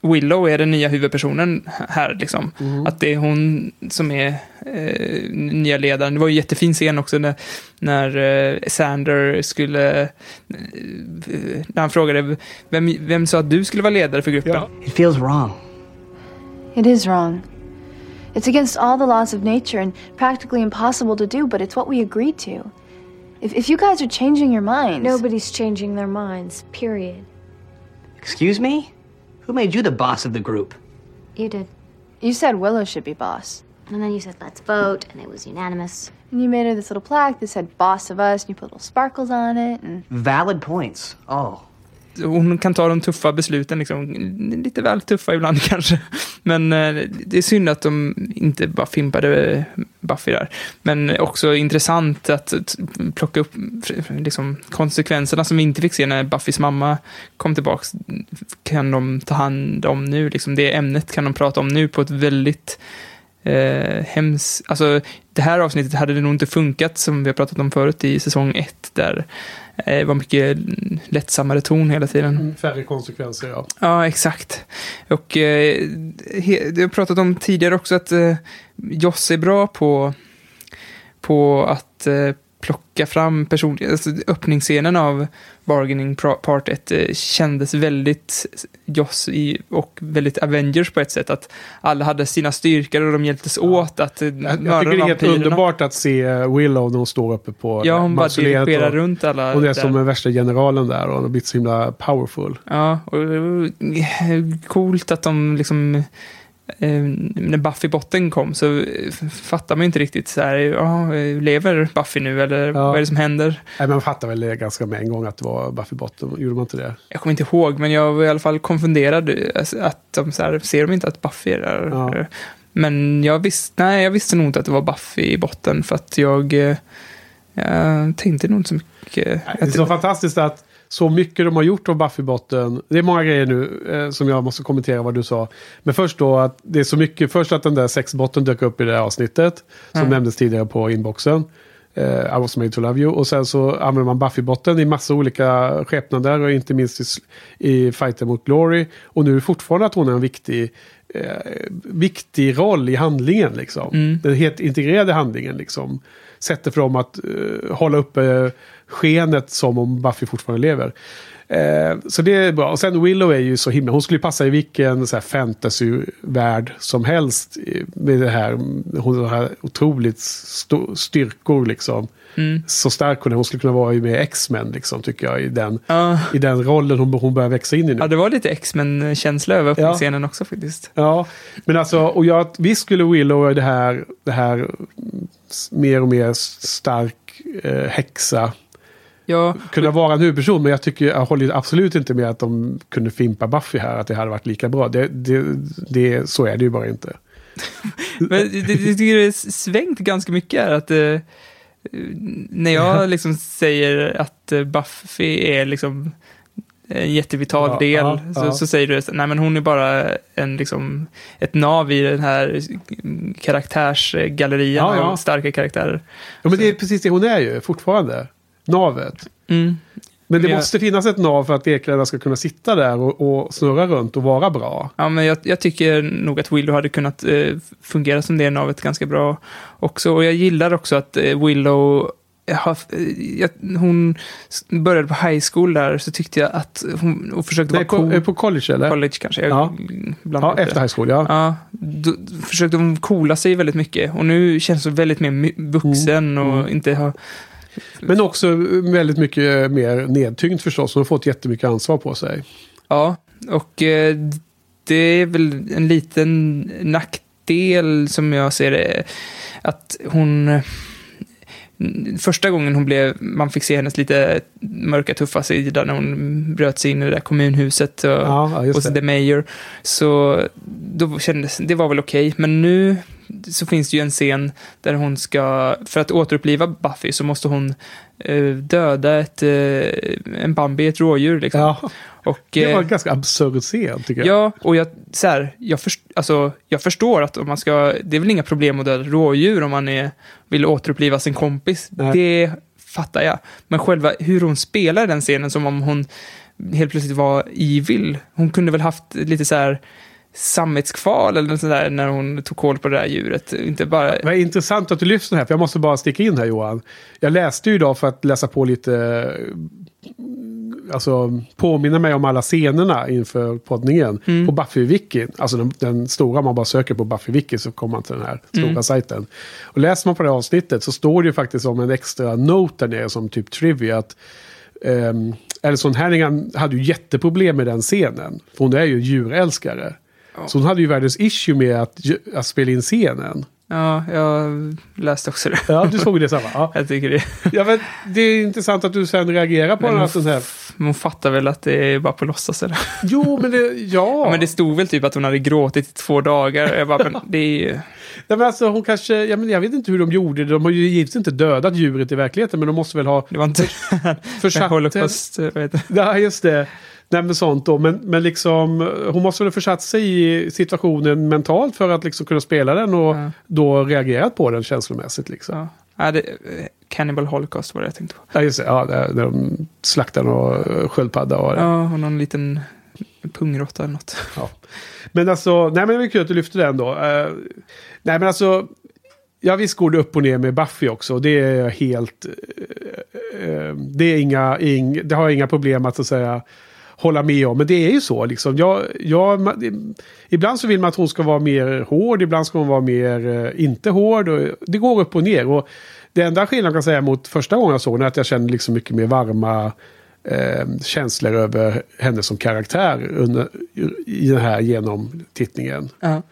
Willow är den nya huvudpersonen här, liksom. Att det är hon som är eh, nya ledaren. Det var ju en jättefin scen också när, när eh, Sander skulle... Eh, när han frågade vem, vem sa att du skulle vara ledare för gruppen? Ja. It feels wrong. It is wrong. It's against all the laws of nature and practically impossible to do, but it's what we agreed to. If, if you guys are changing your minds. Nobody's changing their minds, period. Excuse me? Who made you the boss of the group? You did. You said Willow should be boss. And then you said, let's vote, and it was unanimous. And you made her this little plaque that said boss of us, and you put little sparkles on it, and Valid points. Oh. Hon kan ta de tuffa besluten, liksom, lite väl tuffa ibland kanske. Men eh, det är synd att de inte bara fimpade eh, Buffy där. Men också intressant att plocka upp liksom, konsekvenserna som vi inte fick se när Buffys mamma kom tillbaka. Kan de ta hand om nu, liksom, det ämnet kan de prata om nu på ett väldigt eh, hems... Alltså, det här avsnittet hade det nog inte funkat som vi har pratat om förut i säsong ett, där eh, det var mycket lättsammare ton hela tiden. Färre konsekvenser ja. Ja, exakt. Och eh, det har pratat om tidigare också att eh, Joss är bra på, på att eh, plocka fram personliga, alltså öppningsscenen av Bargaining Part 1 eh, kändes väldigt Joss i, och väldigt Avengers på ett sätt. Att alla hade sina styrkor och de hjälptes åt att eh, Jag, jag mörda tycker det är helt underbart att se eh, Willow när hon står uppe på Ja, hon bara dirigerar och- runt alla Hon är där. som den värsta generalen där och hon har blivit så himla powerful. Ja, och eh, coolt att de liksom... Eh, när Buffy-botten kom så eh, fattar man inte riktigt så här, ja, lever Buffy nu eller vad är det som händer? Nej, man fattar väl ganska med en gång att det var Buffy Bottom. Gjorde man inte det? Jag kommer inte ihåg, men jag var i alla fall konfunderad alltså, att de så här, ser de inte att Buffy är där? Ja. Men jag visste, nej, jag visste nog inte att det var Buffy i botten för att jag, eh, jag tänkte nog inte så mycket. Det är så fantastiskt att så mycket de har gjort av Buffy-botten. Det är många grejer nu eh, som jag måste kommentera vad du sa. Men först då att det är så mycket, först att den där sexbotten dök upp i det här avsnittet. Som Mm. nämndes tidigare på inboxen. Eh, I was made to love you. Och sen så använder man Buffy-botten i massa olika skepnader. Och inte minst i, i fighten mot Glory. Och nu är det fortfarande att hon är en viktig, eh, viktig roll i handlingen. Liksom. Mm. Den helt integrerade handlingen. Liksom. Sättet för dem att uh, hålla uppe skenet som om Buffy fortfarande lever. Eh, så det är bra. Och sen Willow är ju så himla... Hon skulle passa i vilken så här, fantasyvärld som helst. Med det här, hon har otroligt sto- styrkor liksom. Mm. Så stark hon är. Hon skulle kunna vara med X-Men liksom, tycker jag. I den, Ja. i den rollen hon, hon börjar växa in i nu. Ja, det var lite X-Men-känsla över Ja. scenen också faktiskt. Ja, men alltså, och jag, visst skulle Willow det här, det här mer och mer stark eh, häxa Ja, kunna vara en huvudperson. Men jag, tycker, jag håller absolut inte med att de kunde fimpa Buffy här. Att det hade varit lika bra. Det, det, det, så är det ju bara inte. men det- det- tycker det är svängt ganska mycket här. Att, eh, när jag liksom säger att eh, Buffy är liksom en jättevital Ja, del, ja, så, ja. så säger du att nej men hon är bara en, liksom, ett nav i den här karaktärsgallerian Ja, av starka karaktärer. Ja, men det är precis det hon är ju fortfarande. Navet. Mm. Men det jag- måste finnas ett nav för att lekläderna ska kunna sitta där och, och snurra runt och vara bra. Ja, men jag, jag tycker nog att Willow hade kunnat eh, fungera som det navet ganska bra också. Och jag gillar också att eh, Willow har, eh, jag, hon började på high school där, så tyckte jag att hon och försökte Nej, vara cool. på, eh, på college eller? College kanske, jag Ja. Ja, efter high school, ja. Ja, då försökte hon coola sig väldigt mycket. Och nu känns hon väldigt mer vuxen och Mm. inte har... Men också väldigt mycket mer nedtyngt förstås. Hon har fått jättemycket ansvar på sig. Ja, och eh, det är väl en liten nackdel som jag ser det. Att hon... eh, Första gången hon blev, man fick se hennes lite mörka, tuffa sida när hon bröt sig in i det där kommunhuset och, Ja, hos det. The Mayor. Så då kändes, det var väl okej. Men nu så finns det ju en scen där hon ska, för att återuppliva Buffy så måste hon eh, döda ett, eh, en Bambi, ett rådjur liksom. Ja, Och, det var eh, en ganska absurd scen tycker jag. Ja, och jag, så här, jag, först, alltså, jag förstår att om man ska, det är väl inga problem att döda rådjur om man är, vill återuppliva sin kompis. Nej. Det fattar jag. Men själva hur hon spelar den scenen som om hon helt plötsligt var evil. Hon kunde väl haft lite så här sammetskval eller något sådär när hon tog koll på det där djuret. Inte bara... Vad intressant att du lyfter den här, för jag måste bara sticka in här Johan. Jag läste ju idag för att läsa på lite, alltså påminna mig om alla scenerna inför poddningen Mm. på Buffy-wiki. Alltså den, den stora, man bara söker på Buffy-wiki så kommer man till den här stora Mm. sajten. Och läser man på det här avsnittet så står det ju faktiskt om en extra note där nere som typ trivia. Att, um, Alison Hannigan hade ju jätteproblem med den scenen. För hon är ju djurälskare. Så hon hade ju världens issue med att, att spela in scenen. Ja, jag läste också det. Ja, du såg det samma. Ja. Jag tycker det. Ja, men det är intressant att du sen reagerar på Men den här. hon, fattar väl att det är bara på låtsas eller? Jo, men det, ja. Ja, men det stod väl typ att hon hade gråtit i två dagar. Jag bara, men det är ju... Nej, men alltså, hon kanske, ja, men jag vet inte hur de gjorde det. De har ju givetvis inte dödat djuret i verkligheten, men de måste väl ha Det var inte försatt... Holocaust, vad heter det? Ja, just det. Nej, men sånt då. Men, men liksom, hon måste väl ha försatt sig i situationen mentalt för att liksom kunna spela den och Ja. då reagerat på den känslomässigt. Liksom. Ja, Ja. Ja, det, Cannibal Holocaust var det jag tänkte på. just det. Ja, där, där de slaktar och sköldpadda och Ja, och någon liten pungråtta eller något. Ja. Men alltså, nej men det är kul att du lyfter den då. Eh, nej men alltså, ja visst går det upp och ner med Buffy också. Det är helt, eh, eh, det är inga, ing, det har jag inga problem att så att säga hålla med om. Men det är ju så liksom. Jag, jag, ibland så vill man att hon ska vara mer hård, ibland ska hon vara mer eh, inte hård. Och det går upp och ner. Och det enda skillnaden kan säga mot första gången jag såg henne är att jag kände liksom mycket mer varma eh, känslor över henne som karaktär under, i den här genomtittningen. Ja.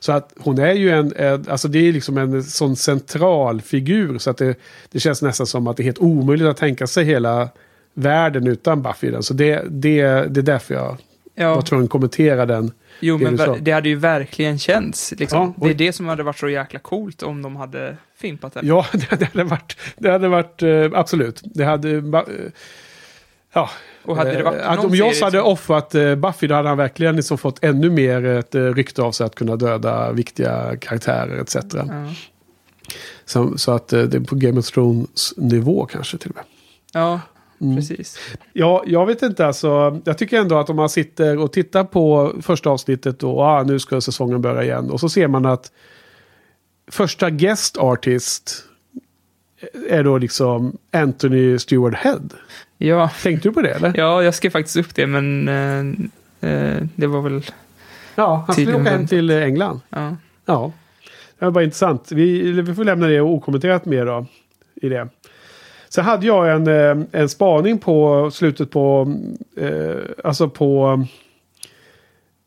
Så att hon är ju en, en alltså det är liksom en sån central figur så att det, det känns nästan som att det är helt omöjligt att tänka sig hela världen utan Buffy i den. Så det, det, det är därför jag Ja. var tvungen att kommentera den. Jo, det men ver- det hade ju verkligen känts. Liksom. Ja, det är det som hade varit så jäkla coolt om de hade fimpat den. Ja, det, det hade varit, det hade varit eh, absolut. Det hade, eh, Ja. Och hade det varit Eh, att om Joss serie hade som- offrat Buffy då hade han verkligen liksom fått ännu mer ett rykte av sig att kunna döda viktiga karaktärer etc. Ja. Så, så att det är på Game of Thrones nivå kanske till och med. Ja, Mm. precis. Ja, jag vet inte alltså. Jag tycker ändå att om man sitter och tittar på första avsnittet och ah, nu ska säsongen börja igen. Och så ser man att första guest artist är då liksom Anthony Stewart Head. Ja. Tänkte du på det eller? Ja, jag skrev faktiskt upp det, men eh, eh, det var väl... Ja, han skulle åka hem till England. Ja. Ja, det var bara intressant. Vi, vi får lämna det okommenterat mer då. I det. Sen hade jag en, eh, en spaning på slutet på, eh, alltså på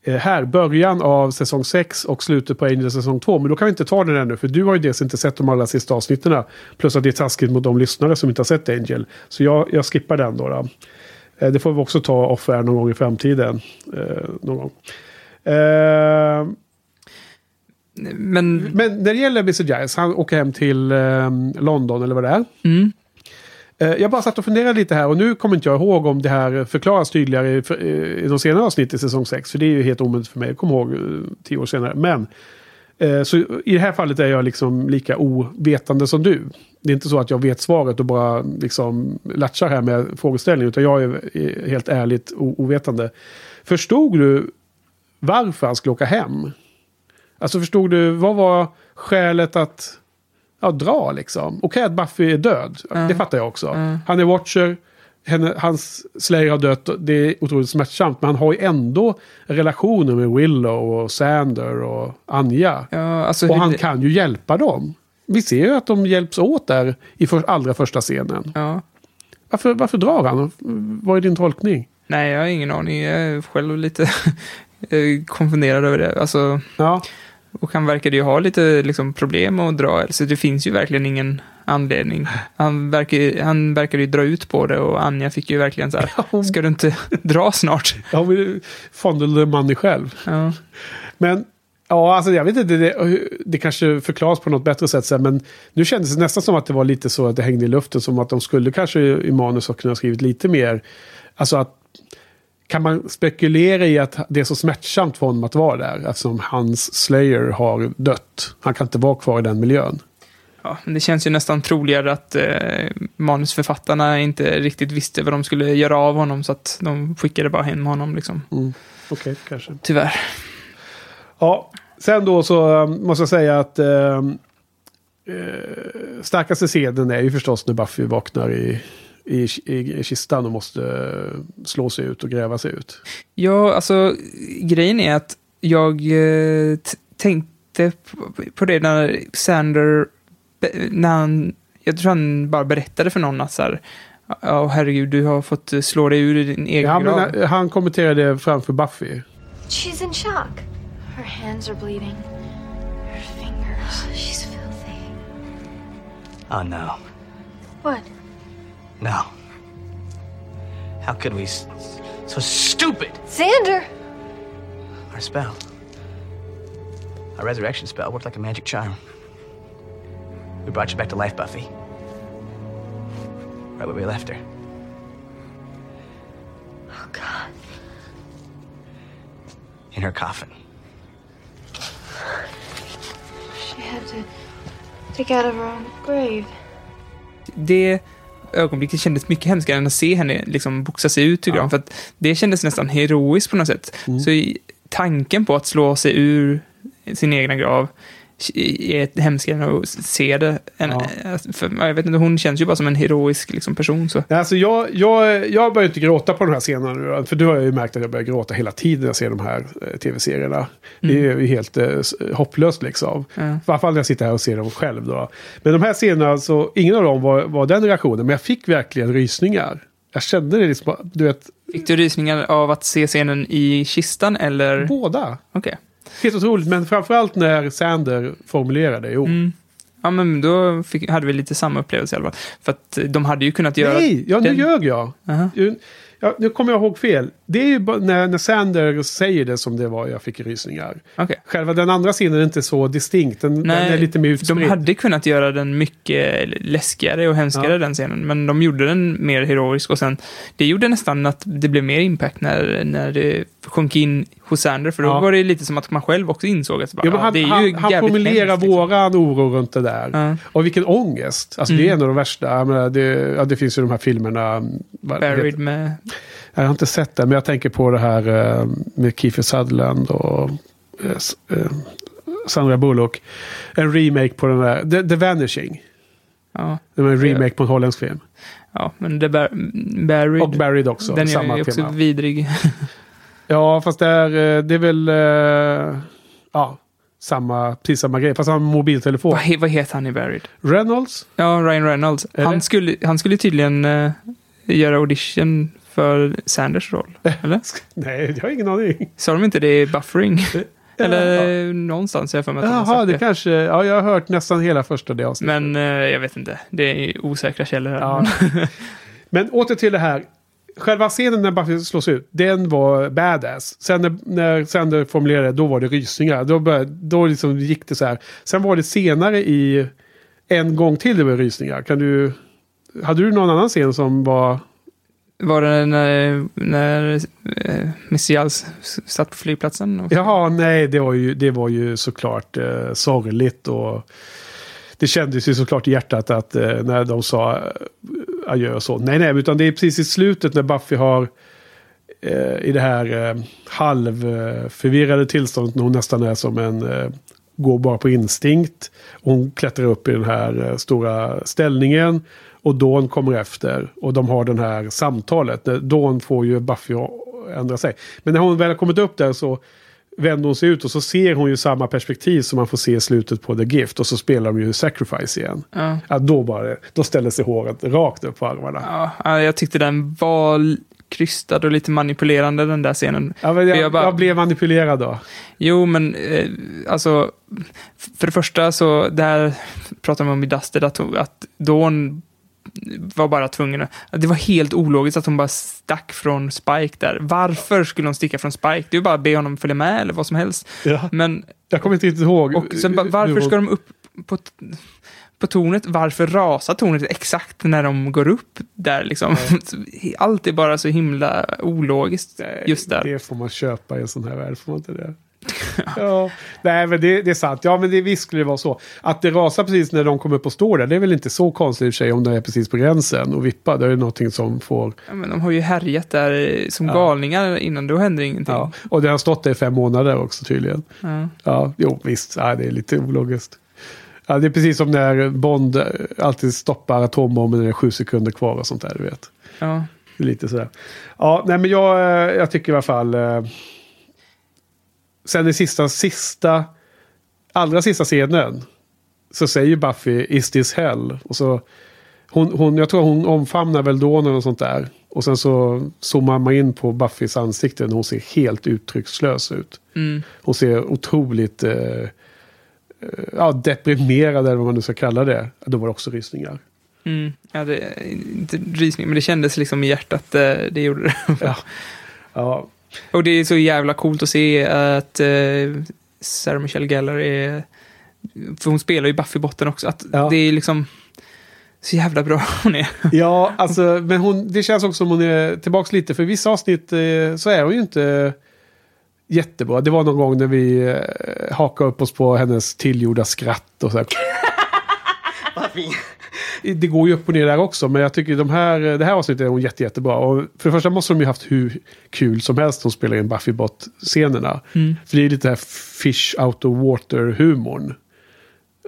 eh, här, början av säsong 6 och slutet på Angel säsong 2. Men då kan vi inte ta den ännu, för du har ju dels inte sett de allra sista avsnitten. Plus att det är taskigt mot de lyssnare som inte har sett Angel. Så jag, jag skippar den då. då. Eh, det får vi också ta off någon gång i framtiden. Eh, någon gång. Eh, Men, men när det gäller Mr. Giles, han åker hem till eh, London eller vad det är. Mm. Eh, jag bara satt och funderade lite här och nu kommer inte jag ihåg om det här förklaras tydligare i, eh, de senare avsnitten i säsong 6. För det är ju helt omöjligt för mig att komma ihåg eh, tio år senare. Men så i det här fallet är jag liksom lika ovetande som du. Det är inte så att jag vet svaret och bara liksom latchar här med frågeställningen. Utan jag är helt ärligt ovetande. Förstod du varför han skulle åka hem? Alltså förstod du, vad var skälet att ja, dra liksom? Okej att Buffy är död, det fattar jag också. Han är Watcher, henne, hans Slayer har dött, det är otroligt smärtsamt. Men han har ju ändå relationer med Willow och Sander och Anja. Ja, alltså och han det- kan ju hjälpa dem. Vi ser ju att de hjälps åt där i för, allra första scenen. Ja. Varför, varför drar han? Vad är din tolkning? Nej, jag har ingen aning. Jag är själv lite eh, konfunderad över det. Alltså, ja. Och han verkade ju ha lite liksom, problem att dra. Så det finns ju verkligen ingen anledning. Han, verkar, han verkade ju dra ut på det och Anja fick ju verkligen så här, ska du inte dra snart? Ja, fondle the money själv. Ja. Men ja, alltså jag vet inte, det, det kanske förklaras på något bättre sätt sen. Men nu kändes det nästan som att det var lite så att det hängde i luften. Som att de skulle kanske i manus ha kunnat skrivit lite mer. Alltså att kan man spekulera i att det är så smärtsamt för honom att vara där? Eftersom hans Slayer har dött. Han kan inte vara kvar i den miljön. Ja, det känns ju nästan troligare att eh, manusförfattarna inte riktigt visste vad de skulle göra av honom. Så att de skickade bara hem honom liksom. Mm. Okej, kanske. Tyvärr. Ja, sen då så um, måste jag säga att eh, eh, starkaste scenen är ju förstås när Buffy vaknar i, i, i, i kistan och måste eh, slå sig ut och gräva sig ut. Ja, alltså grejen är att jag eh, tänkte på, det när Sander, när han, jag tror han bara berättade för någon att så här, ja herregud, du har fått eh, slå dig ur din egen Ja, grav. men, han kommenterade framför Buffy. She's in shock. Her hands are bleeding. Her fingers. She's filthy. Oh, no. What? No. How could we? So stupid! Xander! Our spell. Our resurrection spell worked like a magic charm. We brought you back to life, Buffy. Right where we left her. Oh, God. In her coffin. She had to take out of her own grave. det ögonblicket kändes mycket hemskare än att se henne liksom boxa sig ut ur graven. För att det kändes nästan heroiskt på något sätt. Mm. Så tanken på att slå sig ur sin egna grav är hemskare att se det. En, för, jag vet inte, hon känns ju bara som en heroisk liksom, person. Så. Alltså jag, jag, jag börjar inte gråta på de här scenerna nu. För du har jag ju märkt att jag börjar gråta hela tiden när jag ser de här eh, tv-serierna. Det är ju helt eh, hopplöst liksom. Ja. I alla fall när jag sitter här och ser dem själv. Då. Men de här scenerna, så, ingen av dem var, var den reaktionen. Men jag fick verkligen rysningar. Jag kände det liksom, du vet, Fick du rysningar av att se scenen i kistan eller? båda. Okej. Helt otroligt, men framförallt när Sander formulerade. Jo. Mm. Ja, men då fick, hade vi lite samma upplevelse i alla fall. För att de hade ju kunnat göra... Nej, ja, nu den- ljög jag. Aha. Ju- Ja, nu kommer jag ihåg fel. Det är ju när, när Sander säger det som det var jag fick rysningar. Okej. Själva den andra scenen är inte så distinkt. Den, den är lite mer utspridd. de hade kunnat göra den mycket läskigare och hemskare Ja. den scenen, men de gjorde den mer heroisk och sen, det gjorde nästan att det blev mer impact när, när det sjönk in hos Sander, för då Ja. var det lite som att man själv också insåg att bara, Ja, ja, han, det är ju han, han formulerar hemskt, liksom. våran oro runt det där. Och vilken ångest. Alltså det är Mm. en av de värsta. Menar, det, ja, det finns ju de här filmerna. Buried med... Jag har inte sett det, men jag tänker på det här eh, med Kiefer Sutherland och eh, eh, Sandra Bullock. En remake på den där, The, The Vanishing. Ja. Det var en remake på en holländsk film. Ja, men det Bar Buried... Och Buried också, Den samma är också tema. vidrig. Ja, fast det är, det är väl ja, samma, precis samma grej. Fast han har mobiltelefon. vad, vad heter han i Buried? Reynolds? Ja, Ryan Reynolds. Han skulle, han skulle tydligen eh, göra audition för Sanders roll. Eller? Nej, jag har ingen aning. Sa de inte det i Buffering? Eller någonstans har jag för mig att de har Jaha, sagt det det. kanske... Ja, jag har hört nästan hela första det avsnittet. Men eh, jag vet inte. Det är osäkra källor här. Ja. Men åter till det här. Själva scenen när Buffy slås ut, den var badass. Sen när, när Sander formulerade då var det rysningar. Då, började, då liksom gick det så här. Sen var det senare i en gång till det var rysningar. Kan du... Hade du någon annan scen som var... Var det när, när eh, Miss satt på flygplatsen? också? Jaha, nej, det var ju, det var ju såklart eh, sorgligt och det kändes ju såklart i hjärtat att eh, när de sa eh, adjö och så. Nej, nej, utan det är precis i slutet när Buffy har eh, i det här eh, halvförvirrade tillståndet när hon nästan är som en eh, går bara på instinkt. Hon klättrar upp i den här eh, stora ställningen och Dawn kommer efter och de har den här samtalet. Dawn får ju Buffy att ändra sig. Men när hon väl har kommit upp där så vänder hon sig ut och så ser hon ju samma perspektiv som man får se i slutet på The Gift. Och så spelar de ju Sacrifice igen. Ja. Ja, då, bara, då ställer sig håret rakt upp på armarna. Ja, ja, jag tyckte den var krystad och lite manipulerande den där scenen. Ja, men jag, jag bara- jag blev manipulerad då. Jo, men eh, alltså, för det första så, det här pratar man om i Dusted, att, att Dawn var bara tvungen att, det var helt ologiskt att hon bara stack från Spike där. Varför skulle hon sticka från Spike? Det är ju bara att be honom följa med eller vad som helst. Ja. Men, Jag kommer inte riktigt ihåg. och sen, bara, varför ska de upp på, på tornet? Varför rasar tornet exakt när de går upp där liksom? Allt är bara så himla ologiskt just där. Det får man köpa i en sån här värld, får man inte det? ja. Nej, men det, det är sant. Ja, men det, visst skulle det vara så. Att det rasar precis när de kommer upp och står där, det är väl inte så konstigt i sig om de är precis på gränsen och vippar. Det är ju någonting som får... Ja, men de har ju härjat där eh, som Ja. galningar innan, då händer ingenting. Ja. Och det har stått där i fem månader också tydligen. Ja. Ja, jo visst. Ja, det är lite ologiskt. Ja, det är precis som när Bond eh, alltid stoppar atombomben när det är sju sekunder kvar och sånt där, du vet. Ja. Lite sådär. Ja, nej men jag, eh, jag tycker i alla fall... Sen den sista, sista, allra sista scenen. Så säger Buffy, is this hell? Och så, hon, hon, jag tror hon omfamnar väl då och sånt där. Och sen så zoomar man in på Buffys ansikte när hon ser helt uttryckslös ut. Mm. Hon ser otroligt eh, eh, ja, deprimerad eller vad man nu ska kalla det. Då var det också rysningar. Mm. Ja, det, inte rysning, men det kändes liksom i hjärtat, eh, det gjorde det. Ja. Ja, Och det är så jävla coolt att se att eh, Sarah Michelle Gellar är, för hon spelar ju Buffy-botten också, att Ja. det är liksom så jävla bra hon är. Ja, alltså, men hon, det känns också som hon är tillbaka lite. För vissa avsnitt eh, så är hon ju inte jättebra. Det var någon gång när vi eh, hakade upp oss på hennes tillgjorda skratt och så här. Det går ju upp och ner där också, men jag tycker de här, det här avsnittet är hon jätte, jättebra. Och för det första måste de ju haft hur kul som helst de spelar in Buffy-bot-scenerna. Mm. För det är lite här fish out of water-humorn.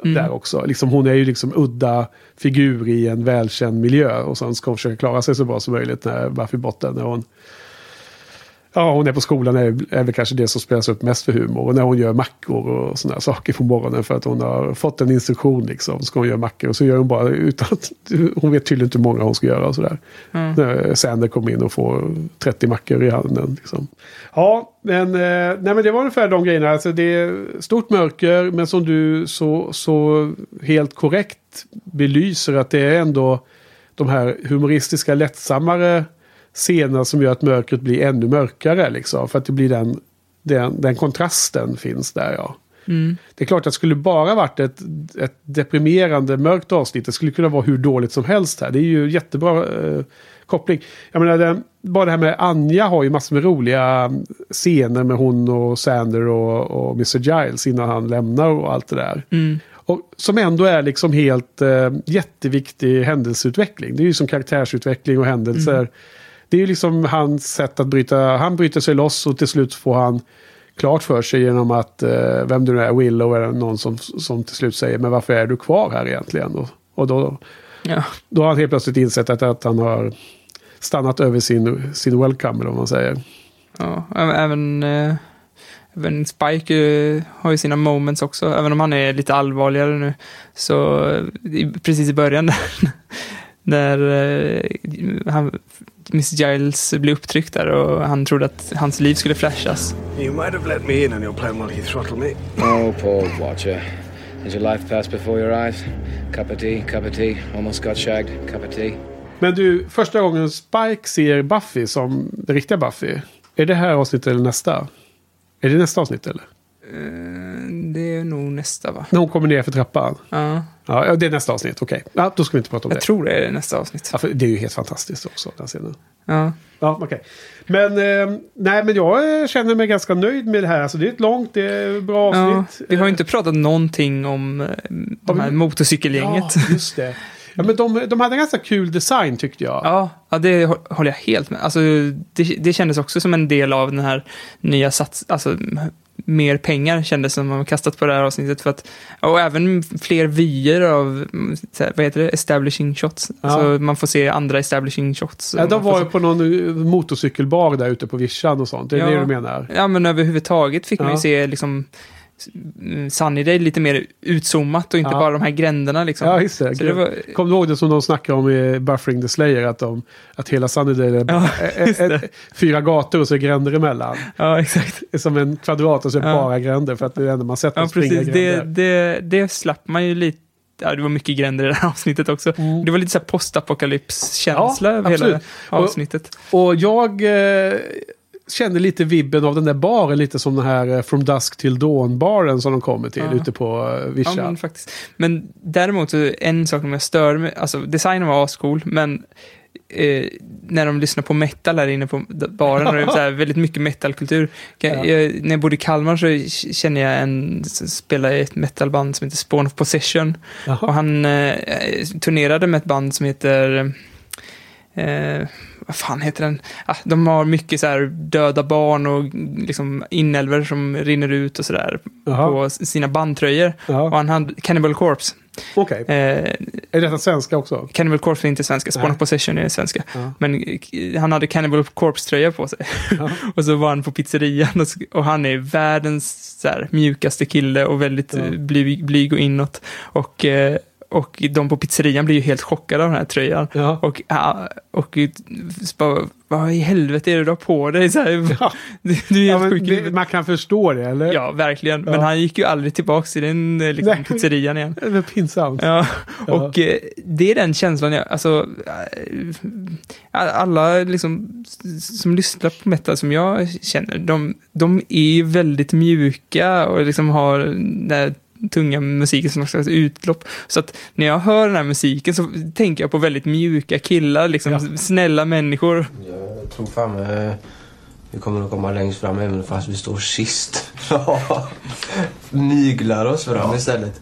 Där också. Liksom, hon är ju liksom udda figur i en välkänd miljö. Och sen ska hon försöka klara sig så bra som möjligt när Buffy-botten. När hon, ja, hon är på skolan är, är väl kanske det som spelas upp mest för humor. Och när hon gör mackor och sådana saker på morgonen för att hon har fått en instruktion liksom. Ska hon göra mackor och så gör hon bara utan att hon vet tydligen inte hur många hon ska göra och sådär. Mm. När Sander kommer in och får 30 mackor i handen. Liksom. Ja, men, eh, nej, men det var ungefär de grejerna. Alltså, det är stort mörker, men som du så, så helt korrekt belyser att det är ändå de här humoristiska, lättsammare scener som gör att mörkret blir ännu mörkare. Liksom, för att det blir den, den, den kontrasten finns där. Ja. Mm. Det är klart att det skulle bara varit ett, ett deprimerande mörkt avsnitt. Det skulle kunna vara hur dåligt som helst här. Det är ju jättebra eh, koppling. Jag menar, den, bara det här med Anja har ju massor med roliga scener med hon och Sander och, och Mr. Giles innan han lämnar och allt det där. Mm. Och som ändå är liksom helt eh, jätteviktig händelseutveckling. Det är ju som karaktärsutveckling och händelser. Mm. Det är ju liksom hans sätt att bryta, han bryter sig loss och till slut får han klart för sig genom att, eh, vem det nu är, Willow är någon som, som till slut säger, men varför är du kvar här egentligen? Och, och då, Ja. då har han helt plötsligt insett att, att han har stannat över sin, sin welcome, eller vad man säger. Ja, även, eh, även Spike eh, har ju sina moments också, även om han är lite allvarligare nu. Så eh, i, precis i början där, när eh, han, Mr. Giles blir upptryckt där och han trodde att hans liv skulle flashas. You might have let me in on your plan while you throttle me. Oh, Paul Watcher. Has your life passed before your eyes? Cup of tea, cup of tea. Almost got shagged. Cup of tea. Men du, första gången Spike ser Buffy som det riktiga Buffy. Är det här avsnittet eller nästa? Är det nästa avsnitt eller? Eh, Det är nog nästa va? När hon kommer ner för trappan? Ja. Ja, ja, det är nästa avsnitt. Okej. Ja, då ska vi inte prata om Jag det. tror det är nästa avsnitt. Ja, för det är ju helt fantastiskt också, den scenen. Ja. Ja, okej. Men, eh, nej, men jag eh, känner mig ganska nöjd med det här. Alltså, det är ett långt, det är ett bra Ja, avsnitt. vi har ju inte pratat någonting om eh, de här motorcykelgänget. Ja, just det. Ja, men de, de hade en ganska kul design tyckte jag. Ja, ja, det hå- håller jag helt med. Alltså, det, det kändes också som en del av den här nya sats... Alltså, mer pengar kändes som man kastat på det här avsnittet. För att, och även fler vyer av, vad heter det, establishing shots. Ja. Alltså, man får se andra establishing shots. Ja, de var ju på någon eh, motorcykelbar där ute på vischan och sånt. Det är Ja. det du menar? Ja, men överhuvudtaget fick man ju Ja. se liksom Sunnydale lite mer utzoomat och inte Ja. bara de här gränderna liksom. Ja, just det. Det var, Kommer du ihåg det som de snackade om i Buffering the Slayer? Att, de, att hela Sunnydale är, Ja, är fyra gator och så är gränder emellan. ja, exakt. Som en kvadrat och så är Ja. bara gränder. För att det är det enda man sett Ja, precis. Det, det, det slapp man ju lite. Ja, det var mycket gränder i det här avsnittet också. Det var lite så postapokalyps-känsla Ja, över hela absolut. avsnittet. Och, och jag eh, kände lite vibben av den där baren. Lite som den här eh, From Dusk Till Dawn-baren som de kommer till Ja. ute på eh, Ja, vischan. men faktiskt. Men däremot, en sak som jag stör mig, alltså designen var ascool, men eh, när de lyssnar på metal här inne på baren, och det är så här väldigt mycket metalkultur. Ja. Jag, när jag bodde i Kalmar så känner jag en som spelar i ett metalband som heter Spawn of Possession. Jaha. Och han eh, turnerade med ett band som heter Eh, vad fan heter den? Ah, de har mycket så här döda barn och liksom inälvor som rinner ut och sådär på sina bandtröjor. Ja. Och han hade Cannibal Corpse. Okej. Eh, Är detta svenska också? Cannibal Corpse är inte svenska, Spawn of Possession är svenska. Ja. Men eh, han hade Cannibal Corpse-tröja på sig. Ja. och så var han på pizzerian och, och han är världens så här, mjukaste kille och väldigt Ja. ja. blyg, blyg och inåt. Och, eh, och de på pizzerian blir ju helt chockade av den här tröjan. Ja. Och, ja, och bara, vad i helvete är det du har på dig? Så här, Ja. du, du är Ja, helt i det, man kan förstå det, eller? Ja, verkligen. Men Ja. han gick ju aldrig tillbaka till den eh, liksom, Nej. pizzerian igen. Det är pinsamt. Ja, Ja. och eh, det är den känslan jag, alltså, eh, alla liksom som lyssnar på metal som jag känner, de, de är väldigt mjuka och liksom har den tunga musiken som något slags utlopp. Så att när jag hör den här musiken så tänker jag på väldigt mjuka killar, liksom snälla människor. Jag tror fan eh, vi kommer att komma längst fram även fast vi står sist. Myglar oss fram istället.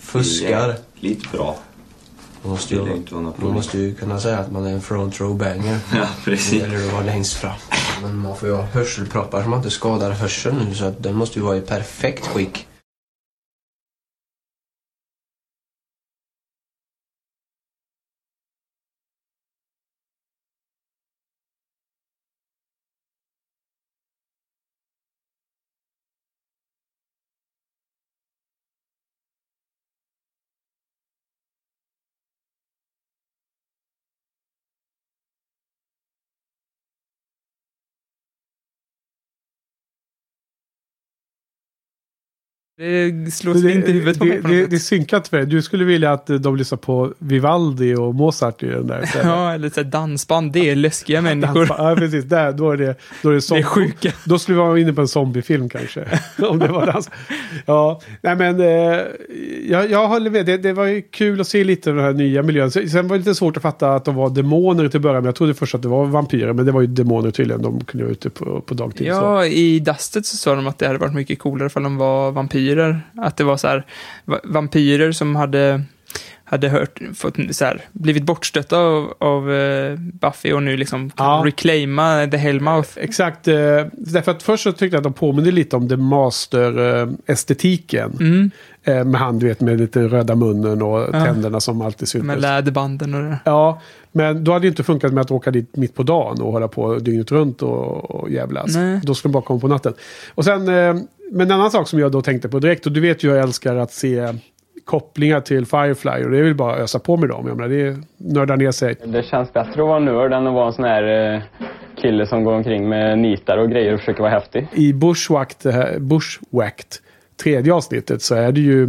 Fuskar. Lite bra. Man måste, ju, man måste ju kunna säga att man är en front row banger. Ja, precis. Det gäller att vara längst fram. Men man får ju ha hörselproppar så man inte skadar hörseln nu så att den måste ju vara i perfekt skick. Det slås inte i huvudet på mig det, på något det, sätt. det synkat för dig. Du skulle vilja att de lyssnar på Vivaldi och Mozart i den där. Ja, eller så dansband. Det är läskiga människor. Ja, precis. Där, då är det, då är det, zombie. Det är sjuka. Då skulle vi vara inne på en zombiefilm kanske. om det var dans. Ja, nej men eh, jag, jag håller med. Det, det var ju kul att se lite av den här nya miljön. Sen var det lite svårt att fatta att de var demoner till början. Jag trodde först att det var vampyrer. Men det var ju demoner tydligen. De kunde vara ute på, på dagtid. så. Ja, i Dustet så sa de att det hade varit mycket coolare ifall de var vampyrer. Att det var så här, vampyrer som hade, hade hört, fått så här, blivit bortstötta av, av eh, Buffy och nu liksom kan Ja. reclaima The Hellmouth. Exakt. Eh, därför att först så tyckte jag att de påminner lite om The Master-estetiken. Mm. Eh, med han, du vet, med lite röda munnen och Ja. tänderna som alltid syntes. Med läderbanden och det. Ja, men då hade det inte funkat med att åka dit mitt på dagen och hålla på dygnet runt och, och jävlas. Nej. Då skulle de bara komma på natten. Och sen, men en annan sak som jag då tänkte på direkt, och du vet ju jag älskar att se kopplingar till Firefly och det är väl bara att ösa på med dem. Jag menar, det är nörda ner sig. Det känns bättre att vara nörd än att vara en sån här eh, kille som går omkring med nitar och grejer och försöker vara häftig. I Bushwhacked, det här- Bushwhacked, tredje avsnittet, så är det ju,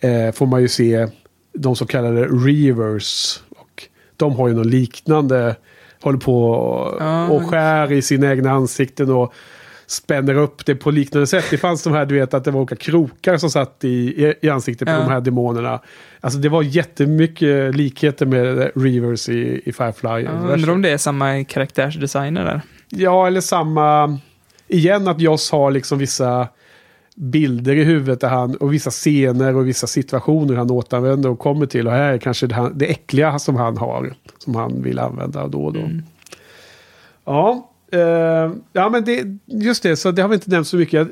eh, får man ju se de så kallade Reavers. Och de har ju något liknande, håller på och, Ja. och skär i sina egna ansikten och spänner upp det på liknande sätt. Det fanns de här, du vet, att det var olika krokar som satt i, i, i ansiktet på Ja. de här demonerna. Alltså det var jättemycket likheter med Reavers i, i Firefly. Ja, undrar om det är samma karaktärsdesigner där. Ja, eller samma... Igen att Joss har liksom vissa bilder i huvudet där han, och vissa scener och vissa situationer han återanvänder och kommer till. Och här är kanske det, han, det äckliga som han har. Som han vill använda då och då. Ja, eh, ja men det, just det, så det har vi inte nämnt så mycket.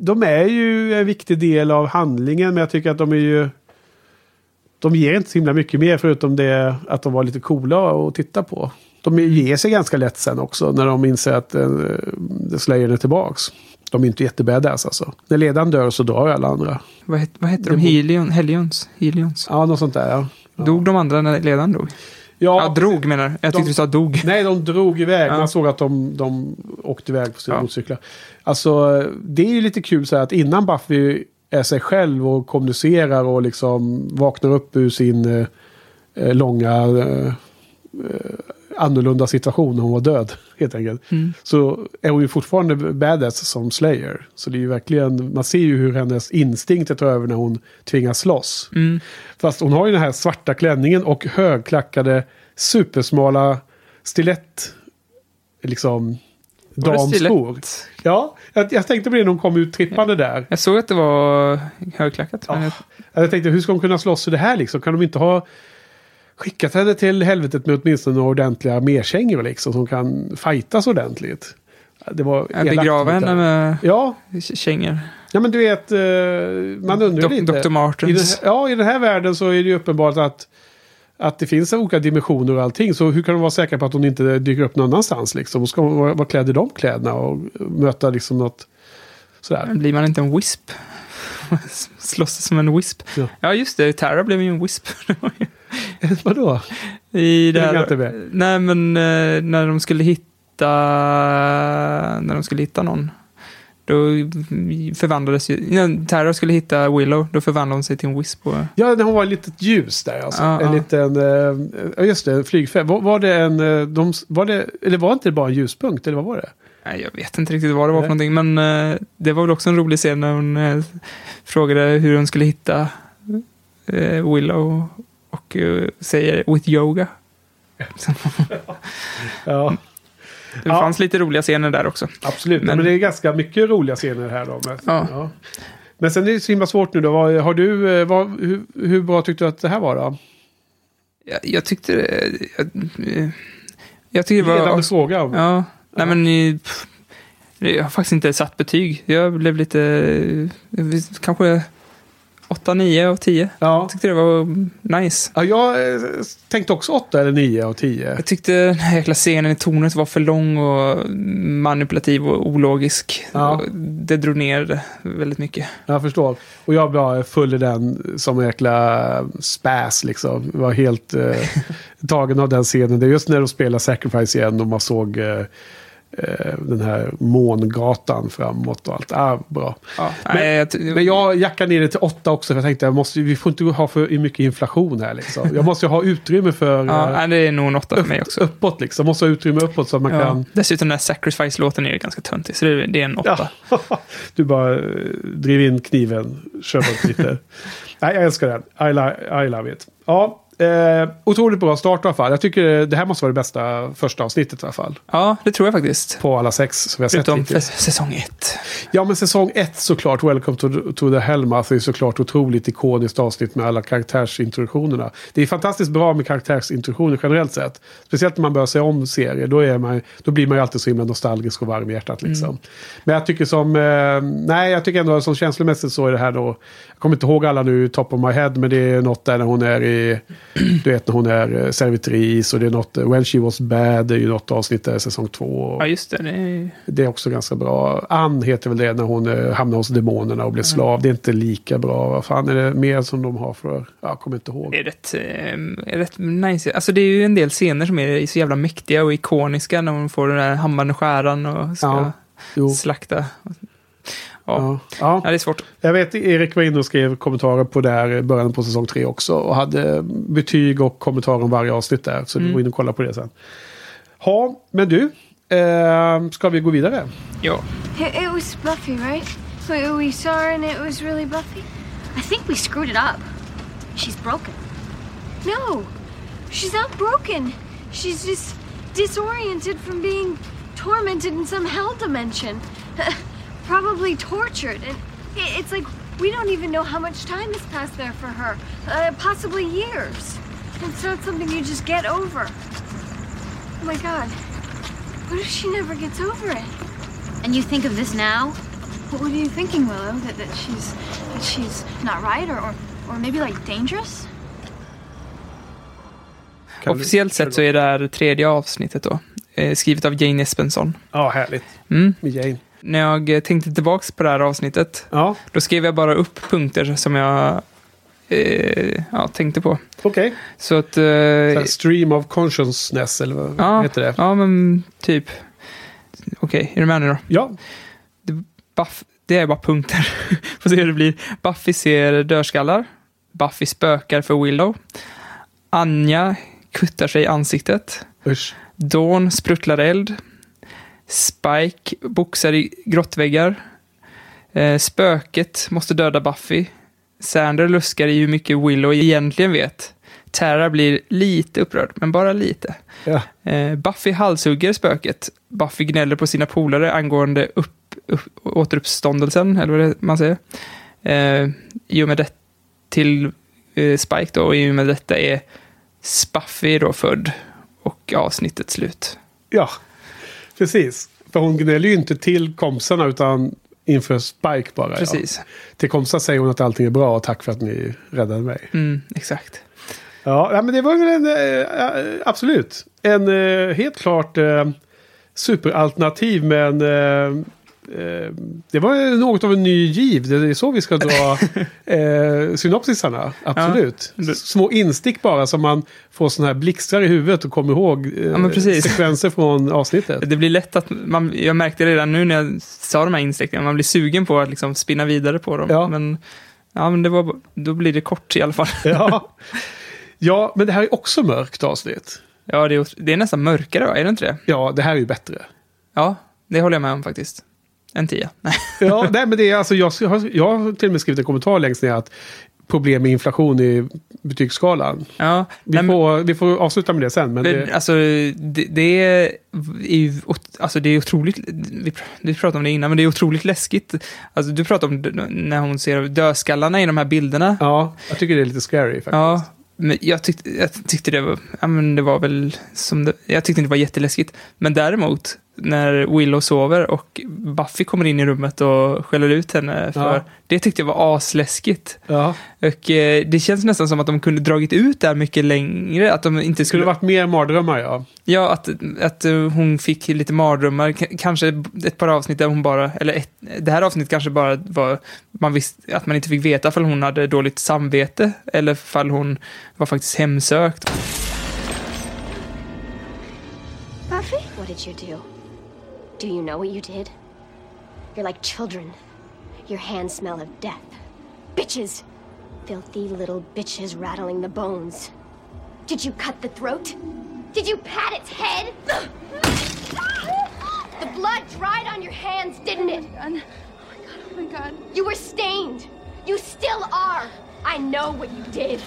De är ju en viktig del av handlingen, men jag tycker att de är ju... De ger inte så himla mycket mer förutom det att de var lite coola att titta på. De ger sig ganska lätt sen också när de inser att uh, Slayer är tillbaks. De är inte jättebadass alltså. När ledaren dör så drar alla andra. Vad, het, vad heter de? Helion, Helions? Helions? Ja, något sånt där ja. Dog de andra när ledaren dog? Ja, Ja, drog menar? Jag tyckte du sa dog. Nej, de drog iväg. Ja. Man såg att de, de åkte iväg på sina Ja. motorcyklar. Alltså, det är ju lite kul så här att innan Buffy är sig själv och kommunicerar och liksom vaknar upp ur sin eh, eh, långa eh, eh, annorlunda situation när hon var död. Helt enkelt. Mm. Så är hon ju fortfarande badass som Slayer. Så det är ju verkligen, man ser ju hur hennes instinkter tar över när hon tvingas slåss. Mm. Fast hon har ju den här svarta klänningen och högklackade supersmala stilett. Liksom damskor. Ja, jag, jag tänkte på det när hon kom ut trippande där. Jag såg att det var högklackat. men jag- Jag tänkte hur ska hon kunna slåss i det här liksom? Kan de inte ha skickat henne till helvetet med åtminstone några ordentliga merkängor liksom? Som kan fightas ordentligt. Det var Jag begrava henne med Ja. kängor. Ja men du vet, eh, man undrar Dok- lite. Dr. Martens. I den, ja, i den här världen så är det ju uppenbart att, att det finns olika dimensioner och allting. Så hur kan de vara säkra på att hon inte dyker upp någon annanstans liksom? Och ska hon klädd i de kläderna och möta liksom något sådär. Men Blir man inte en wisp? Slåss som en wisp. Ja. Ja, just det. Tara blev ju en wisp. Vadå? I det här, nej, men eh, när de skulle hitta när de skulle hitta någon. Då förvandlades ju, när Tara skulle hitta Willow, då förvandlade hon sig till en. Och, Ja, hon var ett litet ljus där alltså. Ja, en liten, eh, ja just det, en flygfält. Var, var det en, eh, de, var det, eller var inte det bara en ljuspunkt, eller vad var det? nej, jag vet inte riktigt vad det var för någonting, men eh, det var väl också en rolig scen när hon eh, frågade hur hon skulle hitta eh, Willow och eh, säger with yoga. ja. Det fanns lite roliga scener där också. Absolut, men, men det är ganska mycket roliga scener här då. Men, ja. ja. men sen är det så himla svårt nu då. Har du, eh, vad, hur, hur, bra tyckte du att det här var då? Jag, jag tyckte det... Jag, jag tyckte det var... Ledande fråga. Ja, ja. Nej, men, jag har faktiskt inte satt betyg. Jag blev lite... Kanske 8, 9 av 10. Ja. Tyckte det var nice. Ja, jag eh, tänkte också 8 eller 9 av 10. Jag tyckte den här jäkla scenen i tornet var för lång och manipulativ och ologisk. Ja. Det drog ner det väldigt mycket. Jag förstår. Och jag var full i den som en jäkla eh, späs liksom. Jag var helt eh, tagen av den scenen. Det är just när de spelar Sacrifice igen och man såg eh, eh, den här mångatan framåt och allt. Ah, bra. Ja, Men, nej, jag men jag jackar ner det till åtta också. För jag tänkte jag måste, vi får inte ha för mycket inflation här. Liksom. Jag måste ju ha utrymme för Ja, eh, det är nog en åtta för mig också. uppåt. Liksom. Måste ha utrymme uppåt så att man Ja. kan... Dessutom den här Sacrifice-låten är ganska töntig, så det, det är en åtta. Du bara eh, driv in kniven, bort lite. Nej, jag älskar den. I, li- I love it. Ja, eh, otroligt bra start i alla fall. Jag tycker det här måste vara det bästa första avsnittet i alla fall. Ja, det tror jag faktiskt. På alla sex som vi har sett hittills. säsong ett. Ja, men säsong ett såklart, Welcome to, to the Hellmouth, är såklart otroligt ikoniskt avsnitt med alla karaktärsintroduktionerna. Det är fantastiskt bra med karaktärsintroduktioner generellt sett. Speciellt när man börjar se om serier, då, är man, då blir man ju alltid så himla nostalgisk och varm i hjärtat. Liksom. Mm. Men jag tycker som, eh, nej jag tycker ändå som känslomässigt så är det här då, kommer inte ihåg alla nu top of my head, men det är något där när hon är i, du vet när hon är eh, servitris och det är något, eh, When She Was Bad, det är ju något avsnitt där, säsong två. Ja, just det. det är... Det är också ganska bra. Ann heter väl det när hon eh, hamnar hos demonerna och blir slav. Det är inte lika bra. Vad fan är det mer som de har för... Jag kommer inte ihåg. Det är rätt, är rätt nice. Alltså det är ju en del scener som är så jävla mäktiga och ikoniska när hon får den där hammaren och skäran och ska Ja, slakta. Ja. Ja. Ja. det är svårt. Jag vet Erik var inne och skrev kommentarer på det här i början på säsong tre också. Och hade betyg och kommentarer om varje avsnitt där. Så du Mm. går in och kolla på det sen. Ja, men du. Eh, ska vi gå vidare? Ja. It, it was Buffy, right? We, we saw her and it was really Buffy? I think we screwed it up. She's broken. No, she's not broken. She's just disoriented from being tormented in some hell dimension. Probably tortured. And it's like we don't even know how much time has passed there for her. Uh, possibly years. It's not something you just get over. Oh my god. What if she never gets over it? And you think of this now? What are you thinking, Willow? That, that she's that she's not right, or, or or maybe like dangerous? Officiellt sett så är det här tredje avsnittet då. Eh, skrivet av Jane Espenson. Ja, härligt. Mm. Jane. När jag tänkte tillbaks på det här avsnittet, Ja. då skrev jag bara upp punkter som jag eh, ja, tänkte på. Okej. Så att... Eh, Stream of consciousness eller vad ja, heter det? Ja, men typ. Okej, är du med nu då? Ja. Det, Buff, det är bara punkter. Får se hur det blir. Buffy ser dödskallar. Buffy spökar för Willow. Anja kuttar sig i ansiktet. Usch. Dawn spruttlar eld. Spike boxar i grottväggar. Eh, spöket måste döda Buffy. Sander luskar i hur mycket Willow egentligen vet. Tara blir lite upprörd, men bara lite. Ja. Eh, Buffy halshugger spöket. Buffy gnäller på sina polare angående upp, upp, återuppståndelsen, eller vad man säger. Eh, I och med det till eh, Spike då, och i och med detta är Spuffy då född och avsnittet slut. Ja, precis. För hon gnäller ju inte till kompisarna utan inför Spike bara. Precis. Ja. Till kompisar säger hon att allting är bra och tack för att ni räddade mig. Mm, exakt. Ja, ja, men det var väl en, eh, absolut. En eh, helt klart eh, superalternativ men eh, det var något av en ny giv. Det är så vi ska dra eh, synopsisarna. Absolut. Ja. Små instick bara som man får sådana här blixtrar i huvudet och kommer ihåg eh, Ja, sekvenser från avsnittet. Det blir lätt att man, jag märkte redan nu när jag sa de här instickningarna, man blir sugen på att liksom spinna vidare på dem. Ja. Men, ja, men det var, då blir det kort i alla fall. Ja. ja, men det här är också mörkt avsnitt. Ja, det är, det är nästan mörkare, va? Är det inte det? Ja, det här är ju bättre. Ja, det håller jag med om faktiskt. En tia. Ja, nej, men det är alltså, jag, har, jag har till och med skrivit en kommentar längst ner att problem med inflation i betygsskalan. Ja, vi, nej, men- får, vi får avsluta med det sen. Men det, alltså, det, det, är, ju, alltså, det är otroligt, vi, vi pratade om det innan, men det är otroligt läskigt. Alltså, du pratade om när hon ser dödskallarna i de här bilderna. ja, jag tycker det är lite scary faktiskt. Ja, men jag, tyckte, jag tyckte det var, ja, men det var väl som det, jag tyckte inte det var jätteläskigt. Men däremot, när Willow sover och Buffy kommer in i rummet och skäller ut henne för, Ja. det tyckte jag var asläskigt. Ja. Och eh, det känns nästan som att de kunde dragit ut det här mycket längre, att de inte Det skulle skulle... varit mer mardrömmar ja. Ja, att, att eh, hon fick lite mardrömmar, K- kanske ett par avsnitt där hon bara, eller ett, det här avsnittet kanske bara var, man visste, att man inte fick veta ifall hon hade dåligt samvete, eller ifall hon var faktiskt hemsökt. Buffy? What did you do? Do you know what you did? You're like children. Your hands smell of death. Bitches! Filthy little bitches rattling the bones. Did you cut the throat? Did you pat its head? The blood dried on your hands, didn't it? Oh my god. Oh my god. You were stained. You still are. I know what you did.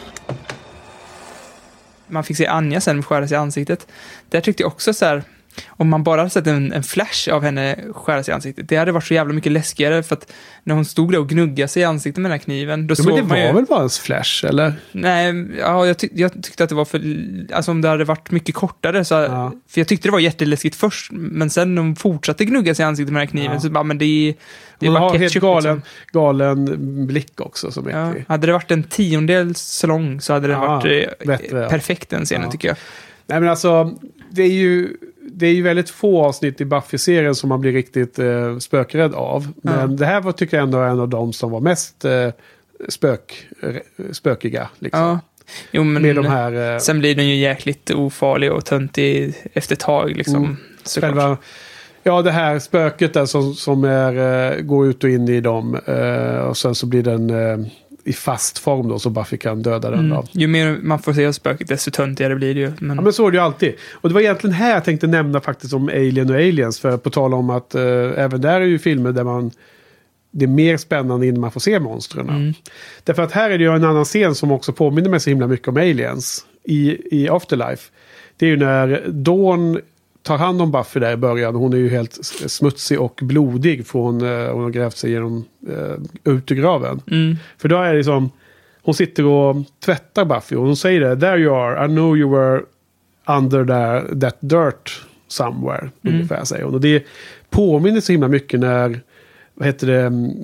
Man fick se Anja sen skära sig i ansiktet. Där tyckte jag också så här, om man bara hade sett en, en flash av henne skära sig i ansiktet, det hade varit så jävla mycket läskigare för att när hon stod där och gnuggade sig i ansiktet med den här kniven, då Jo, såg men det man var ju... väl bara en flash, eller? Nej, ja, jag, tyck, jag tyckte att det var för... Alltså om det hade varit mycket kortare så... För jag tyckte det var jätteläskigt först, men sen när hon fortsatte gnugga sig i ansiktet med den här kniven Ja. så bara, men det är... Det är bara har helt ketchup, galen, liksom. galen blick också som Ja, äcklig. hade det varit en tiondel så lång så hade det Ja, varit eh, bättre, ja. perfekt den scenen Ja. tycker jag. Nej men alltså, det är ju, det är ju väldigt få avsnitt i Buffy-serien som man blir riktigt eh, spökrädd av. Men Ja. det här var, tycker jag ändå är en av de som var mest eh, spök, spökiga. Liksom. Ja. Jo, men här... Eh, sen blir den ju jäkligt ofarlig och töntig efter ett tag liksom. Mm. själva, ja, det här spöket där som, som är, eh, går ut och in i dem. Eh, och sen så blir den eh, i fast form då så Buffy kan döda den. Mm. Ju mer man får se av spöket, desto töntigare blir det ju. Men... Ja, men så är det ju alltid. Och det var egentligen här jag tänkte nämna faktiskt om Alien och Aliens. För på tal om att eh, även där är ju filmer där man... Det är mer spännande innan man får se monstren. Mm. Därför att här är det ju en annan scen som också påminner mig så himla mycket om Aliens. I, i Afterlife. Det är ju när Dawn tar hand om Buffy där i början. Hon är ju helt smutsig och blodig från eh, hon har grävt sig genom, eh, ut ur graven. Mm. För då är det liksom, hon sitter och tvättar Buffy och hon säger det. There you are, I know you were under there, that dirt somewhere. Mm. Ungefär säger hon. Och det påminner så himla mycket när, vad heter det,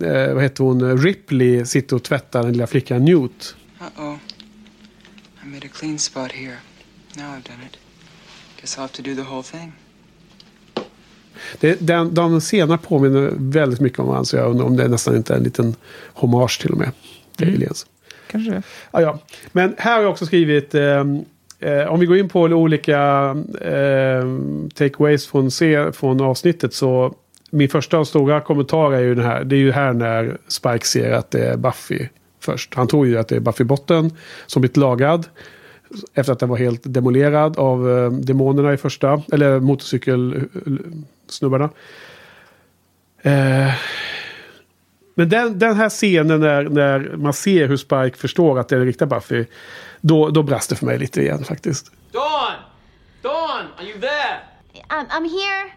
eh, vad heter hon, Ripley sitter och tvättar den lilla flickan Newt. Uh-oh. I made a clean spot here. Now I've done it. Guess I'll have to do the whole thing. Det, den, de scenerna påminner väldigt mycket om varandra. Så jag undrar om det nästan inte är en liten hommage till och med. Mm. Aliens. Kanske det. Ja, ja. Men här har jag också skrivit, ehm, eh, om vi går in på olika eh, takeaways från, från avsnittet så min första och stora kommentar är ju den här. Det är ju här när Spike ser att det är Buffy först. Han tror ju att det är Buffy Botten som blivit lagad. Efter att den var helt demolerad av eh, demonerna i första, eller motorcykelsnubbarna. Eh, men den, den här scenen när, när man ser hur Spike förstår att det är den riktiga Buffy. Då, då brast det för mig lite igen faktiskt. Dawn! Dawn, are you there? I'm, I'm here.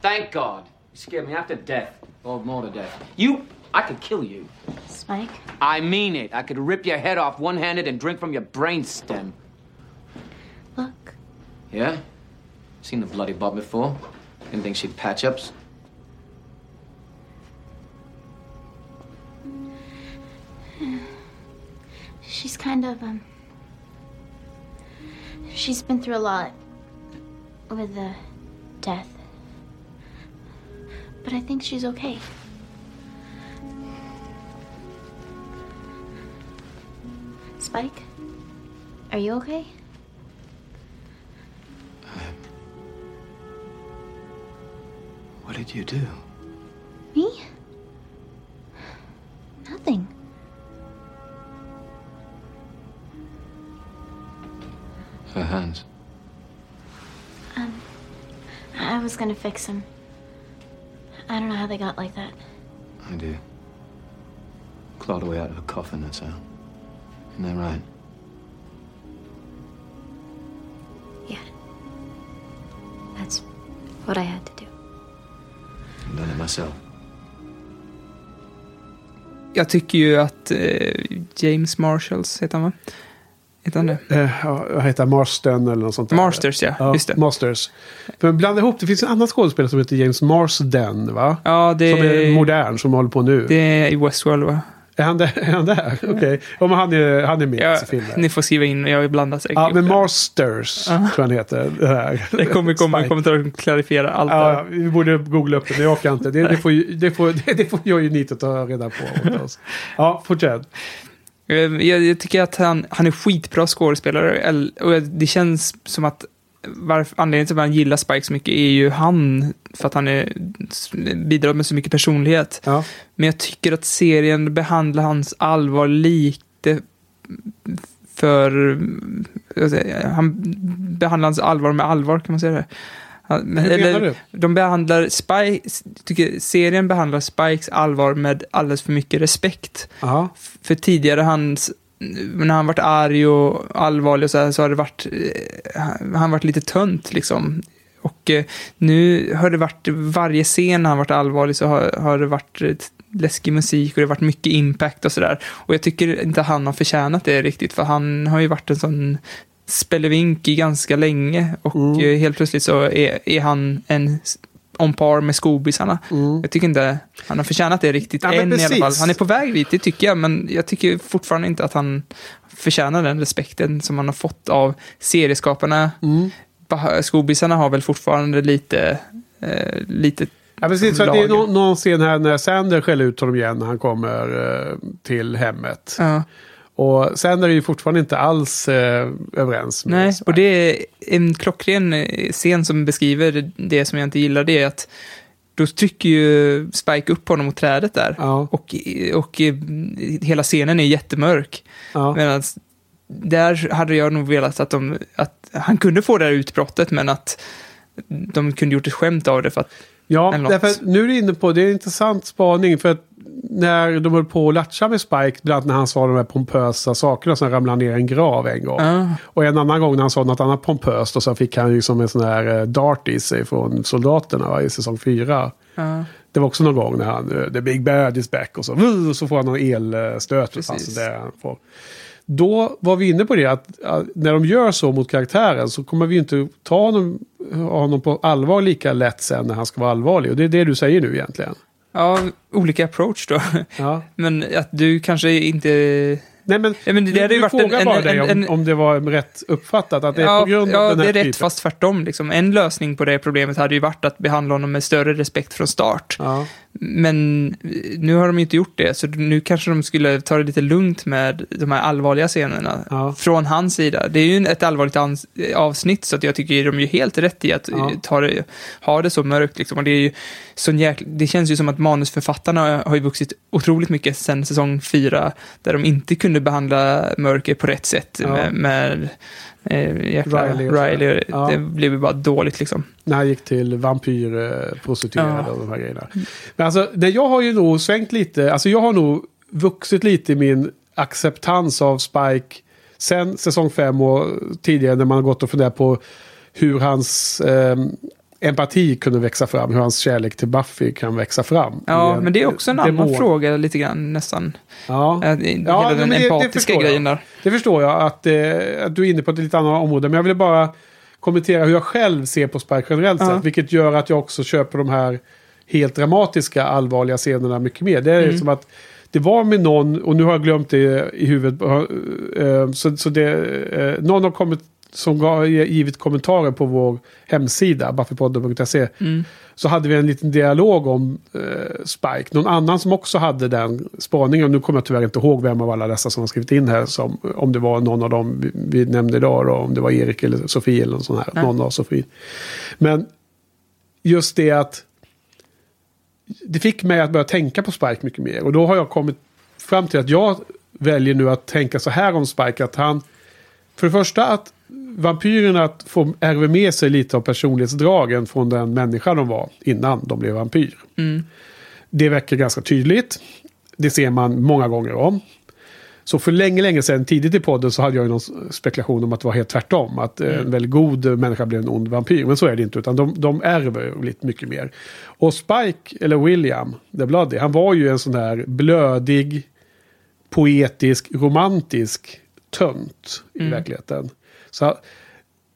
Thank God. You scared me to death. Or more to death. You, I could kill you. Spike? I mean it. I could rip your head off one-handed and drink from your brainstem. Look. Yeah? Seen the bloody bub before. Didn't think she'd patch ups. She's kind of, um. She's been through a lot with the death. But I think she's okay. Spike? Are you okay? What did you do? Me? Nothing. Her hands. Um, I was gonna fix them. I don't know how they got like that. I do. Clawed her way out of a coffin, that's how. Isn't that right? That's what I had to do. I've done it myself. Jag tycker ju att eh, James Marshalls, heter han va? Heter han det? Eh, ja, vad heter? Marston eller något sånt där. Masters, ja. Just det. Masters. För blanda ihop, det finns en annan skådespelare som heter James Marsden va? Ja, det Som är modern, som håller på nu. Det är i Westworld va? Är han där? Är han där? Okej. Ja, men han är, han är med Ja, i filmen. ni får skriva in, jag blandar säkert Ja, men. Masters tror jag han heter. Det, här. Det kommer komma en Spike. kommentar som klarifierar allt. Ja, vi borde googla upp det, men jag orkar inte. Det, det, får, det, får, det, får jag ju ni att ta reda på åt oss. Ja, fortsätt. Eh, Jag, jag tycker att han, han är skitbra skådespelare el- och det känns som att varför, anledningen till att man gillar Spike så mycket är ju han, för att han är, bidrar med så mycket personlighet. Ja. Men jag tycker att serien behandlar hans allvar lite för... säger, Han behandlar hans allvar med allvar, kan man säga det? Han- du? De behandlar Spike, tycker serien behandlar Spikes allvar med alldeles för mycket respekt. Ja. För tidigare hans, när han varit arg och allvarlig och så här, så har det varit, eh, han varit lite tönt liksom. Och eh, nu har det varit, varje scen när han varit allvarlig så har, har det varit eh, läskig musik och det har varit mycket impact och sådär. Och jag tycker inte han har förtjänat det riktigt, för han har ju varit en sån spelevink i ganska länge och Mm. helt plötsligt så är, är han en on par med skobisarna. Jag tycker inte han har förtjänat det riktigt Ja, än i alla fall. Han är på väg dit, det tycker jag, men jag tycker fortfarande inte att han förtjänar den respekten som han har fått av serieskaparna. Mm. Skobisarna har väl fortfarande lite, eh, lite Ja, precis. För det är någon, någon scen här när Sander skäller ut honom igen när han kommer eh, till hemmet. Ja. Och Sander är ju fortfarande inte alls eh, överens med Nej, Spike. och det är en klockren eh, scen som beskriver det- som jag inte gillar, det är att då trycker ju Spike upp honom mot trädet där. Och, och eh, hela scenen är jättemörk. Medan där hade jag nog velat att, de, att han kunde få det här utbrottet, men att de kunde gjort ett skämt av det för att Ja, därför nu är du inne på, det är en intressant spaning. För att när de höll på att latcha med Spike, bland annat när han sa de här pompösa sakerna som ramlade ner i en grav en gång. Ja. Och en annan gång när han sa något annat pompöst och så fick han ju som en sån här eh, dart i sig från soldaterna va, i säsong fyra. Ja. Det var också någon gång när han, eh, the big bad is back och så, och så får han någon elstöt. Precis. Det han får. Då var vi inne på det att eh, när de gör så mot karaktären så kommer vi inte ta honom, honom på allvar lika lätt sen när han ska vara allvarlig. Och det är det du säger nu egentligen. Ja, olika approach då. Men att du kanske inte... Nej, men, ja, men det Du, hade ju varit frågar en, bara en, dig om, en, om det var rätt uppfattat. Att det är ja, på grund ja, av den det här är rätt typen. fast tvärtom. Liksom. En lösning på det problemet hade ju varit att behandla honom med större respekt från start. Ja. Men eh, nu har de inte gjort det, så nu kanske de skulle ta det lite lugnt med de här allvarliga scenerna från hans sida. Det är ju ett allvarligt avsnitt, så att jag tycker de är ju helt rätt i att Ja. eh, ta det, ha det så mörkt. Liksom. Och det, är ju sån jäkla, det känns ju som att manusförfattarna har ju vuxit otroligt mycket sedan säsong fyra, där de inte kunde behandla mörker på rätt sätt Ja. med, med eh, jäkla Riley Riley. så. Ja. Det blev ju bara dåligt liksom. När han gick till vampyrprostituerade Ja. och de här grejerna. Men alltså, det jag har ju nog svängt lite. Alltså jag har nog vuxit lite i min acceptans av Spike. Sen säsong fem och tidigare när man har gått och funderat på hur hans ehm, empati kunde växa fram. Hur hans kärlek till Buffy kan växa fram. Ja, men det är också en demon. annan fråga lite grann nästan. Ja. Eh, Ja, den det- det empatiska jag. grejen där. Det förstår jag att, eh, att du är inne på ett lite annat område. Men jag ville bara kommentera hur jag själv ser på Spike generellt Ja. sett. Vilket gör att jag också köper de här helt dramatiska, allvarliga scenerna mycket mer. Det är Mm. som att det var med någon, och nu har jag glömt det i huvudet. eh, Så, så det, eh, någon har kommit som gav, givit kommentarer på vår hemsida, buffypodden.se. Mm. Så hade vi en liten dialog om eh, Spike. Någon annan som också hade den spaningen. Nu kommer jag tyvärr inte ihåg vem av alla dessa som har skrivit in här. Som, om det var någon av dem vi, vi nämnde idag. Då, om det var Erik eller Sofie eller någon sån här. Någon av Sofie. Men just det att det fick mig att börja tänka på Spike mycket mer. Och då har jag kommit fram till att jag väljer nu att tänka så här om Spike. Att han, för det första att vampyrerna får ärver med sig lite av personlighetsdragen från den människa de var innan de blev vampyr. Mm. Det verkar ganska tydligt. Det ser man många gånger om. Så för länge, länge sedan, tidigt i podden, så hade jag ju någon spekulation om att det var helt tvärtom. Att eh, en väldigt god människa blev en ond vampyr. Men så är det inte, utan de, de ärver lite mycket mer. Och Spike, eller William, The Bloody, han var ju en sån här blödig, poetisk, romantisk tönt i Mm. verkligheten. Så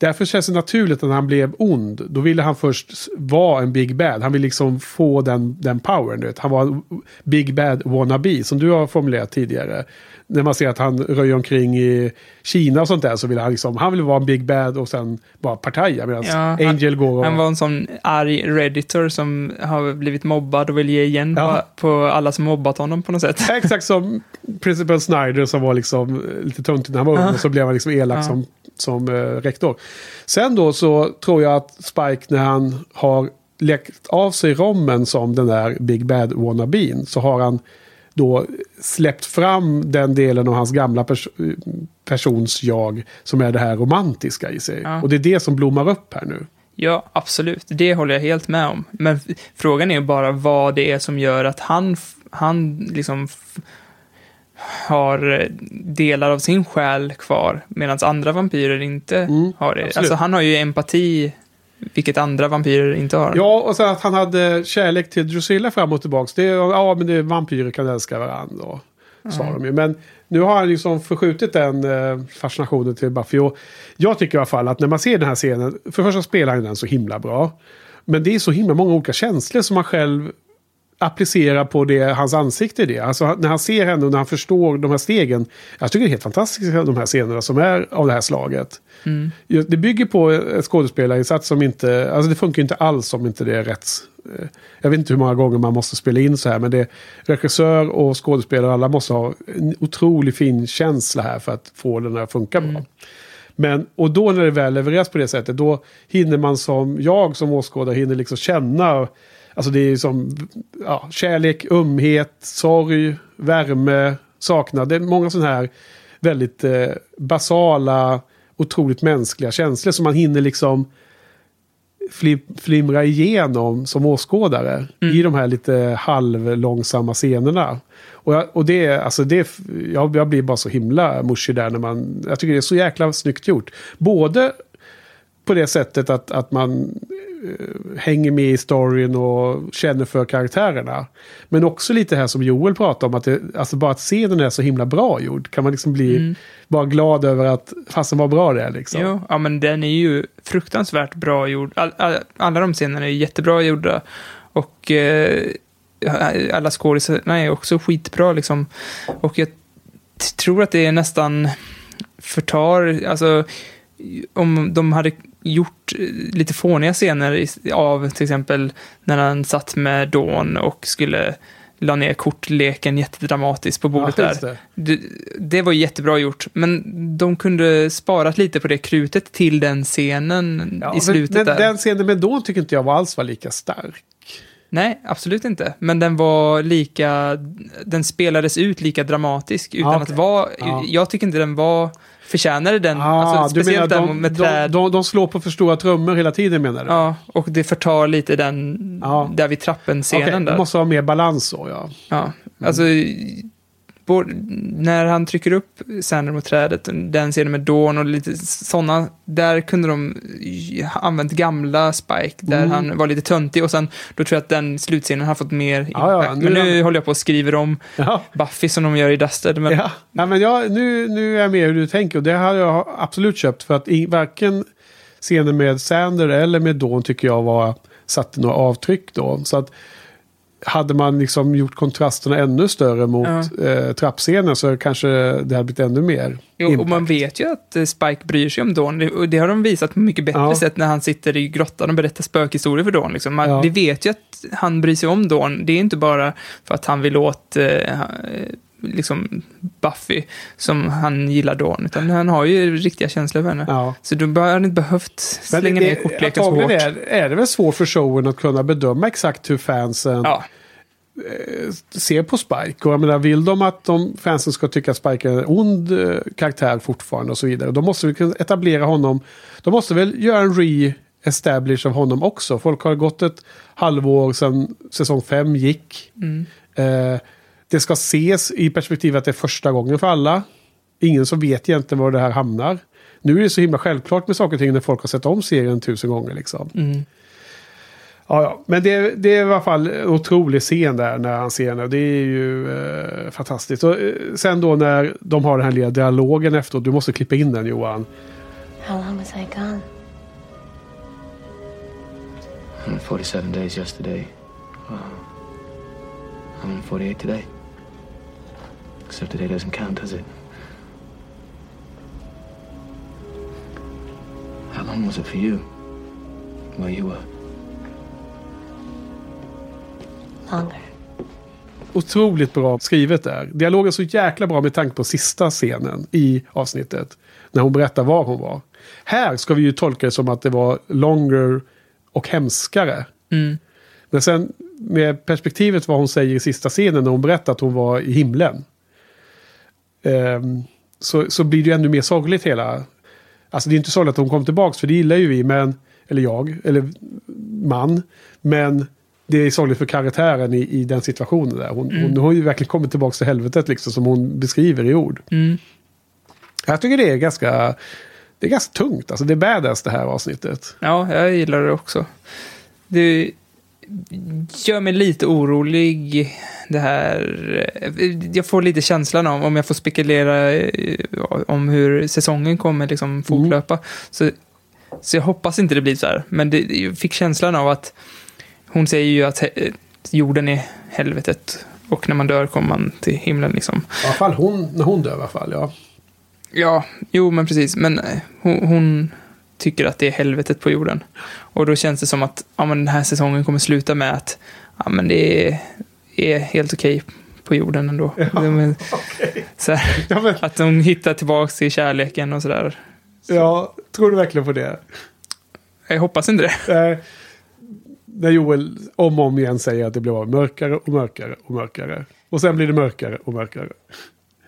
Därför känns det naturligt att när han blev ond. Då ville han först vara en big bad. Han ville liksom få den, den powern. Du vet. Han var en big bad wannabe. Som du har formulerat tidigare. När man ser att han röjer omkring i Kina och sånt där. Så vill han liksom. Han vill vara en big bad och sen bara partaja. Medan Ja, han- Angel går och... Han var en sån arg redditor som har blivit mobbad och vill ge igen Ja. på, på alla som mobbat honom på något sätt. Exakt som Principal Snyder som var liksom lite töntig när han var ung. Och så blev han liksom elak som som eh, rektor. Sen då så tror jag att Spike när han har läckt av sig rommen som den där Big Bad wannabeen så har han då släppt fram den delen av hans gamla pers persons jag som är det här romantiska i sig. Ja. Och det är det som blommar upp här nu. Ja, absolut. Det håller jag helt med om. Men frågan är bara vad det är som gör att han, han liksom har eh, delar av sin själ kvar, medan andra vampyrer inte har det. absolut. Alltså han har ju empati, vilket andra vampyrer inte har. Ja, och sen att han hade kärlek till Drusilla fram och tillbaka. Det, ja, men det, vampyrer kan älska varandra. Och, sa Mm. de ju. Men nu har han liksom förskjutit den eh, fascinationen till Buffy. Och jag tycker i alla fall att när man ser den här scenen. För det första spelar han den så himla bra. Men det är så himla många olika känslor som man själv applicerar på det, hans ansikte i det. Alltså när han ser henne och när han förstår de här stegen. Jag tycker det är helt fantastiska de här scenerna som är av det här slaget. Mm. Det bygger på ett skådespelarinsats som inte... Alltså det funkar inte alls om inte det är rätt. eh, Jag vet inte hur många gånger man måste spela in så här. Men det, regissör och skådespelare alla måste ha en otroligt fin känsla här för att få den att funka bra. Men, och då när det väl levereras på det sättet, då hinner man som jag som åskådare hinner liksom känna, alltså det är som ja, kärlek, ömhet, sorg, värme, saknad. Det är många sådana här väldigt eh, basala, otroligt mänskliga känslor som man hinner liksom flim, flimra igenom som åskådare i de här lite halvlångsamma scenerna. Och, jag, och det, alltså det, jag, jag blir bara så himla mushy där när man, jag tycker det är så jäkla snyggt gjort. Både på det sättet att, att man hänger med i storyn och känner för karaktärerna. Men också lite här som Joel pratade om, att det, alltså bara att scenen är så himla bra gjord. Kan man liksom bli Mm. bara glad över att, fasen vad bra det är liksom. Jo, ja men den är ju fruktansvärt bra gjord. All, all, alla de scenerna är jättebra gjorda. Och eh, alla skådisarna är också skitbra liksom. Och jag tror att det är nästan förtar, alltså om de hade gjort eh, lite fåniga scener av till exempel när han satt med Dawn och skulle la ner kortleken jättedramatiskt på bordet Ja, där. Det, det var jättebra gjort, men de kunde sparat lite på det krutet till den scenen Ja, i slutet men där. den scenen med Dawn tycker inte jag var alls var lika stark. Nej, absolut inte. Men den var lika, den spelades ut lika dramatisk utan Ja, att okej. vara, Ja. jag tycker inte den var, förtjänade den, Ah, alltså, du menar speciellt där de, med de, träd. de, de slår på för stora trummor hela tiden menar du? Ja, och det förtar lite den, där vid trappen-scenen Okej, där. måste vara mer balans så ja. Ja, alltså både, när han trycker upp Sander mot trädet, den scenen med Dawn och lite sådana, där kunde de använt gamla Spike, där Mm. han var lite töntig och sen, då tror jag att den slutscenen har fått mer impact. Ja, ja, nu men nu han- håller jag på och skriver om Buffy som de gör i Dusted. Men, Ja, ja men jag, nu, nu är jag med hur du tänker och det har jag absolut köpt för att i, varken scenen med Sander eller med Dawn tycker jag var satte några avtryck då. Så att hade man liksom gjort kontrasterna ännu större mot eh, trappscenen så kanske det hade blivit ännu mer. Jo, och man vet ju att eh, Spike bryr sig om Dawn, och det har de visat på mycket bättre Ja. sätt när han sitter i grottan och berättar spökhistorier för Dawn. Liksom. Man, Ja. Vi vet ju att han bryr sig om Dawn, det är inte bara för att han vill åt eh, liksom Buffy som han gillar Dawn, utan han har ju riktiga känslor för henne. Så då har han inte behövt slänga det, ner kortleken så hårt. är, är det väl svårt för showen att kunna bedöma exakt hur fansen eh, ser på Spike. Och jag menar, vill de att de fansen ska tycka att Spike är en ond eh, karaktär fortfarande och så vidare. Då måste vi kunna etablera honom. De måste väl göra en re-establish av honom också. Folk har gått ett halvår sedan säsong fem gick. Mm. Eh, det ska ses i perspektiv att det är första gången för alla. Ingen som vet egentligen var det här hamnar. Nu är det så himla självklart med saker och ting när folk har sett om serien tusen gånger. Liksom. Mm. Ja, ja. Men det, det är i alla fall en otrolig scen där när han ser henne. Det är ju eh, fantastiskt. Och, eh, sen då när de har den här lilla dialogen efteråt. Du måste klippa in den Johan. How long was I gone? 147 days yesterday. Uh, 148 today. Except today doesn't count, does it? How long was it for you? Where you were? Longer. Otroligt bra skrivet där. Dialogen är så jäkla bra med tanke på sista scenen i avsnittet. När hon berättar var hon var. Här ska vi ju tolka det som att det var longer och hemskare. Mm. Men sen med perspektivet vad hon säger i sista scenen när hon berättar att hon var i himlen. Ehm, så, så blir det ju ännu mer sorgligt hela. Alltså det är inte sorgligt att hon kom tillbaka för det gillar ju vi. Men, eller jag, eller man. Men det är sorgligt för karaktären i, i den situationen där. Hon, Mm. hon har ju verkligen kommit tillbaka till helvetet liksom som hon beskriver i ord. Mm. Jag tycker det är ganska, det är ganska tungt. Alltså det är badass det här avsnittet. Ja, jag gillar det också. Det gör mig lite orolig, det här. Jag får lite känslan av, om jag får spekulera eh, om hur säsongen kommer liksom fortlöpa. Så, så jag hoppas inte det blir så här. Men det, jag fick känslan av att hon säger ju att he- jorden är helvetet. Och när man dör kommer man till himlen liksom. I alla fall hon, när hon dör i alla fall. Ja. Ja, jo men precis. Men eh, hon, hon tycker att det är helvetet på jorden. Och då känns det som att ja, men den här säsongen kommer sluta med att ja, men det är, är helt okej på jorden ändå. De, så här, Att de hittar tillbaka till kärleken och sådär. ja, tror du verkligen på det? Jag hoppas inte det. Eh, när Joel om och om igen säger att det blir bara mörkare och mörkare och mörkare. Och sen blir det mörkare och mörkare.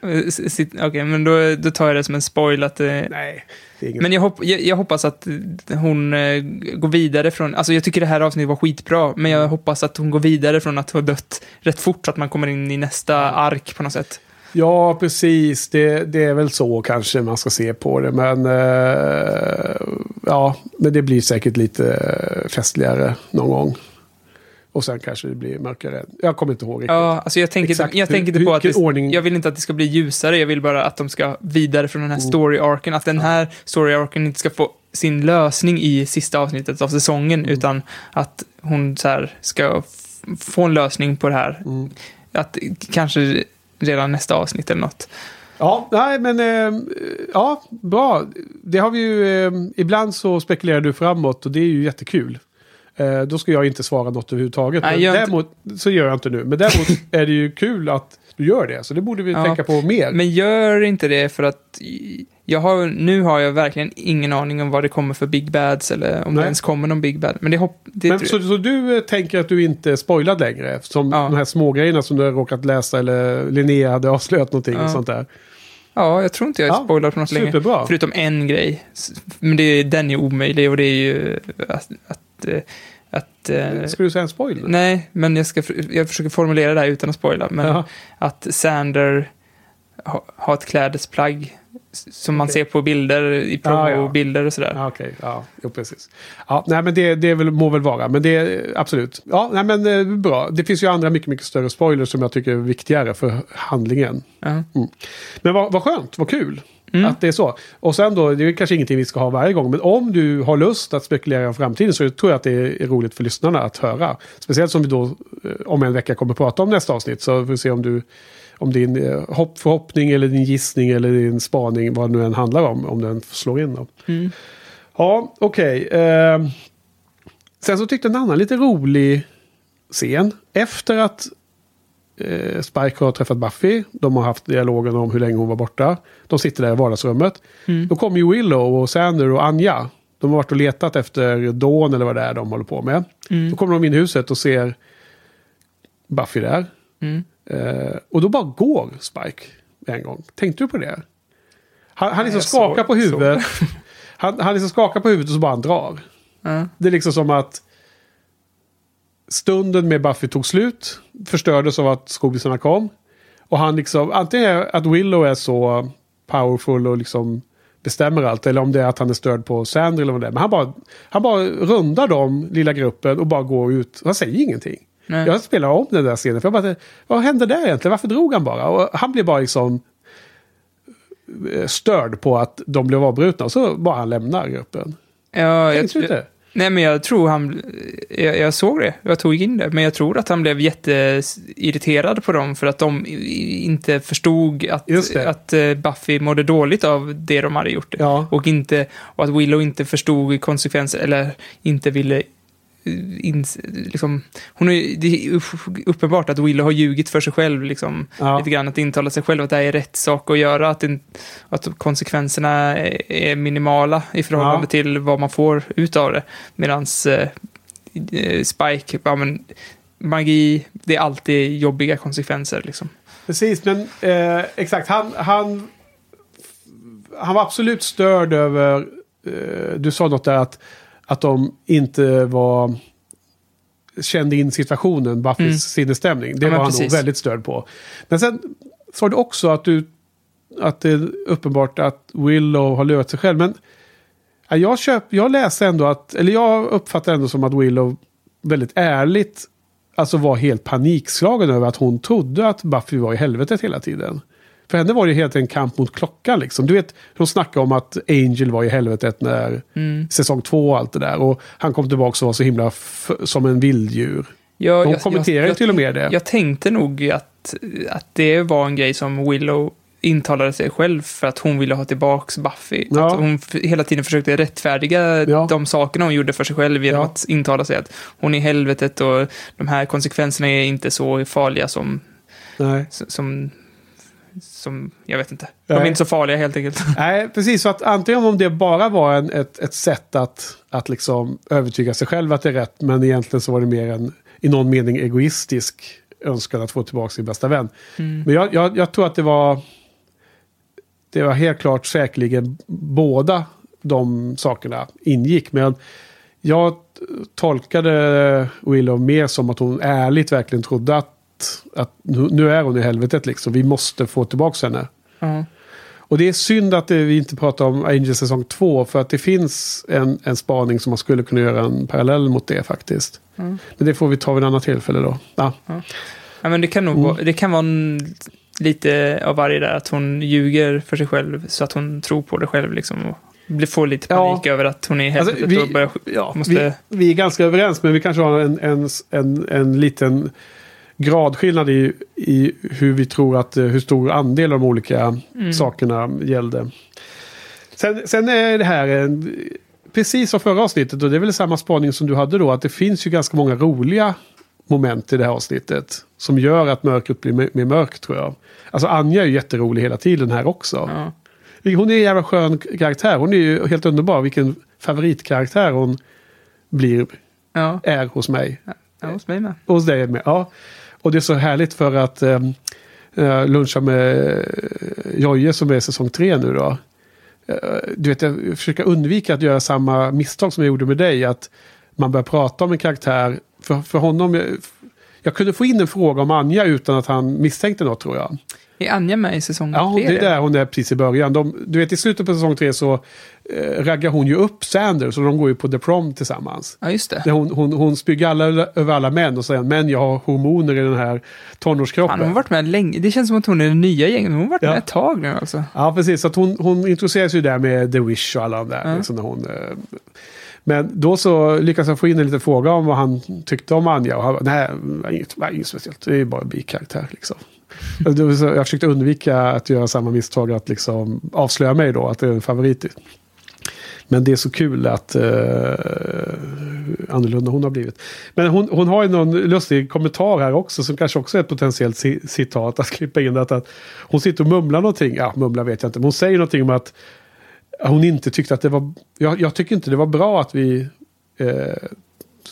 Eh, Okej, men då, då tar jag det som en spoil att... Nej, det är inget. Men jag, hopp, jag, jag hoppas att hon eh, går vidare från... Alltså jag tycker det här avsnittet var skitbra, men jag hoppas att hon går vidare från att ha dött rätt fort så att man kommer in i nästa ark på något sätt. Ja, precis. Det, det är väl så kanske man ska se på det. Men eh, ja, men det blir säkert lite eh, festligare någon gång. Och sen kanske det blir mörkare. Jag kommer inte ihåg riktigt. Ja, alltså jag tänker, Exakt jag tänker inte på att det, ordning- jag vill inte att det ska bli ljusare, jag vill bara att de ska vidare från den här Mm. story-arken, att den här story-arken inte ska få sin lösning i sista avsnittet av säsongen, Mm. utan att hon så här ska få en lösning på det här. Mm. Att kanske redan nästa avsnitt eller något. Ja, nej men eh, ja, bra. Det har vi ju, eh, ibland så spekulerar du framåt och det är ju jättekul. Eh, då ska jag inte svara något överhuvudtaget. Nej, gör inte- däremot, så gör jag inte nu. Men däremot är det ju kul att du gör det. Så det borde vi Ja. tänka på mer. Men gör inte det för att jag har, nu har jag verkligen ingen aning om vad det kommer för Big Bads eller om det Nej. ens kommer någon Big Bad. Men det, hopp, det Men, så, så du eh, tänker att du inte är spoilad längre? Som de här smågrejerna som du har råkat läsa eller Linnea hade avslöjat någonting Ja. och sånt där. Ja, jag tror inte jag är Ja, spoilad på något superbra. Förutom en grej. Men det, den är omöjlig och det är ju att... att, eh, att eh, Ska du säga en spoiler? Nej, men jag, ska, jag försöker formulera det här utan att spoila. Men Jaha. att Sander ha, har ett klädesplagg som man ser på bilder, i Ja, ja. promo-bilder och sådär. Ja, Okej, ja, jo, precis. Ja, nej, men det, det väl, må väl vara, men det är absolut. Ja, nej, men eh, bra. Det finns ju andra mycket, mycket större spoilers som jag tycker är viktigare för handlingen. Ja. Mm. Men vad, vad skönt, vad kul Mm. att det är så. Och sen då, det är kanske ingenting vi ska ha varje gång, men om du har lust att spekulera om framtiden så tror jag att det är roligt för lyssnarna att höra. Speciellt som vi då eh, om en vecka kommer prata om nästa avsnitt, så får vi se om du om din eh, hopp, förhoppning eller din gissning eller din spaning, vad det nu än handlar om, om den slår in. Då. Mm. Ja, okej. Eh, sen så tyckte en annan lite rolig scen. Efter att eh, Spike har träffat Buffy. De har haft dialogen om hur länge hon var borta. De sitter där i vardagsrummet. Mm. Då kommer ju Willow och Sander och Anja. De har varit och letat efter Dawn eller vad det är de håller på med. Mm. Då kommer de in i huset och ser Buffy där. Mm. Eh, och då bara går Spike en gång. Tänkte du på det? Han, han liksom skakar på huvudet. Han, han liksom skakar på huvudet och så bara han drar. Ja. Det är liksom som att stunden med Buffy tog slut. Förstördes av att skobisarna kom. Och han liksom, antingen att Willow är så powerful och liksom bestämmer allt. Eller om det är att han är störd på Sandra eller vad det är. Men han bara, han bara rundar dem, lilla gruppen, och bara går ut. Han säger ingenting. Nej. Jag spelar om den där scenen. För jag bara, vad hände där egentligen? Varför drog han bara? Och han blir bara liksom eh, störd på att de blev avbrutna. Och så bara han lämnar gruppen. Ja, jag, Tänkte du inte? Nej, men jag tror han... Jag, jag såg det, jag tog in det, men jag tror att han blev jätteirriterad på dem för att de inte förstod att, att eh, Buffy mådde dåligt av det de hade gjort. Ja. Och, inte, och att Willow inte förstod konsekvenser, eller inte ville ins, liksom, hon är, det är upp- uppenbart att Willow har ljugit för sig själv, liksom, Ja. lite grann att intala sig själv att det här är rätt sak att göra, att, det, att konsekvenserna är, är minimala i förhållande Ja. till vad man får ut av det. Medan eh, eh, Spike, ja, men, magi, det är alltid jobbiga konsekvenser. Liksom. Precis, men eh, exakt. Han, han, han var absolut störd över... Eh, du sa något där att, att de inte var... Kände in situationen, Buffys Mm. sinnesstämning. Det Ja, var han nog precis. väldigt störd på. Men sen sa du också att du... Att det är uppenbart att Willow har lurat sig själv. Men ja, jag, köp, jag läste ändå att... Eller jag uppfattar ändå som att Willow väldigt ärligt alltså var helt panikslagen över att hon trodde att Buffy var i helvetet hela tiden. För henne var det helt en kamp mot klockan liksom. Du vet, hon snackade om att Angel var i helvetet när Mm. säsong två och allt det där. Och han kom tillbaka och var så himla som en vilddjur. Ja, De jag- kommenterar ju jag- till och med det. Jag tänkte nog att, att det var en grej som Willow intalade sig själv för att hon ville ha tillbaks Buffy. Ja. Att hon hela tiden försökte rättfärdiga de sakerna hon gjorde för sig själv genom att intala sig att hon är i helvetet och de här konsekvenserna är inte så farliga som... Nej. Som, som jag vet inte. De är inte så farliga helt enkelt. Nej, precis. Så att antingen om det bara var en, ett, ett sätt att, att liksom övertyga sig själv att det är rätt. Men egentligen så var det mer en, i någon mening, egoistisk önskan att få tillbaka sin bästa vän. Mm. Men jag, jag, jag tror att det var... Det var helt klart säkerligen båda de sakerna ingick. Men jag tolkade Willow mer som att hon ärligt verkligen trodde att, att nu nu är hon i helvetet liksom. Vi måste få tillbaka henne. Ja. Och det är synd att vi inte pratar om Angel säsong 2. För att det finns en, en spaning som man skulle kunna göra en parallell mot det faktiskt. Mm. Men det får vi ta vid ett annat tillfälle då. Ja. Ja, men det kan nog Mm. vara, det kan vara en, lite av varje där, att hon ljuger för sig själv så att hon tror på det själv liksom. Och får lite panik över att hon är i Alltså, vi- och börjar, Ja, måste... vi, vi är ganska överens, men vi kanske har en, en, en, en liten gradskillnad i, i hur vi tror att, eh, hur stor andel av de olika Mm. sakerna gällde. Sen, sen är det här en, precis som förra avsnittet, och det är väl samma spaning som du hade då, att det finns ju ganska många roliga moment i det här avsnittet. Som gör att mörkret blir mer, mörkt tror jag. Alltså Anja är ju jätterolig hela tiden här också. Hon är en jävla skön karaktär. Hon är ju helt underbar. Vilken favoritkaraktär hon blir. Ja. Är hos mig. Ja, hos mig med. Hos dig med. Ja. Och det är så härligt för att um, luncha med eh, Jojje som är säsong tre nu då. Eh, du vet, jag försöker undvika att göra samma misstag som jag gjorde med dig. Att man börjar prata om en karaktär. För, för honom, jag, jag kunde få in en fråga om Anja utan att han misstänkte något tror jag. Är Anja med i säsong Ja, tre? det är där hon är precis i början. De, du vet, i slutet på säsong tre så eh, raggar hon ju upp Sanders och de går ju på The Prom tillsammans. Ja, just det. Hon, hon, hon spyr alla över alla män och säger men jag har hormoner i den här tonårskroppen. Fan, hon har varit med länge. Det känns som att hon är den nya gänget. Hon har varit Ja. med ett tag nu alltså. Ja, precis. Så att hon, hon introduceras ju där med The Wish och alla de där. Ja. Liksom när hon, eh, men då så lyckas jag få in en liten fråga om vad han tyckte om Anja. Och han bara, nej, inget, var inget speciellt. Det är bara en bikaraktär liksom. Jag försökte undvika att göra samma misstag att liksom avslöja mig då, att det är en favorit. Men det är så kul att eh, annorlunda hon har blivit. Men hon, hon har ju någon lustig kommentar här också som kanske också är ett potentiellt ci- citat att klippa in. Att, att hon sitter och mumlar någonting. Ja, mumlar vet jag inte. Men hon säger någonting om att hon inte tyckte att det var... Jag, jag tycker inte det var bra att vi eh,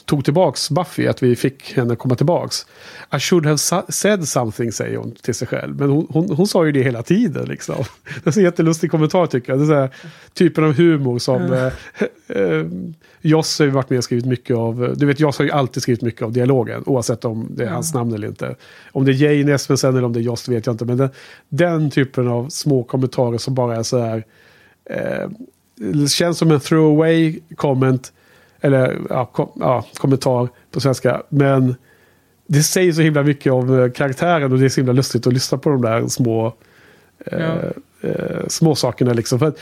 tog tillbaks Buffy. Att vi fick henne komma tillbaks. I should have sa- said something säger hon till sig själv. Men hon, hon, hon sa ju det hela tiden liksom. Det är en jättelustig kommentar tycker jag. Det är här, typen av humor som... Mm. Eh, eh, Joss har ju varit med och skrivit mycket av... Du vet, Joss har ju alltid skrivit mycket av dialogen. Oavsett om det är Ja. hans namn eller inte. Om det är Jane Espensen eller om det är Joss vet jag inte. Men den, den typen av små kommentarer som bara är så här... Eh, känns som en throwaway comment. Eller ja, kom, ja, kommentar på svenska. Men det säger så himla mycket om eh, karaktären och det är så himla lustigt att lyssna på de där små, eh, Ja. eh, små sakerna. Liksom. För att,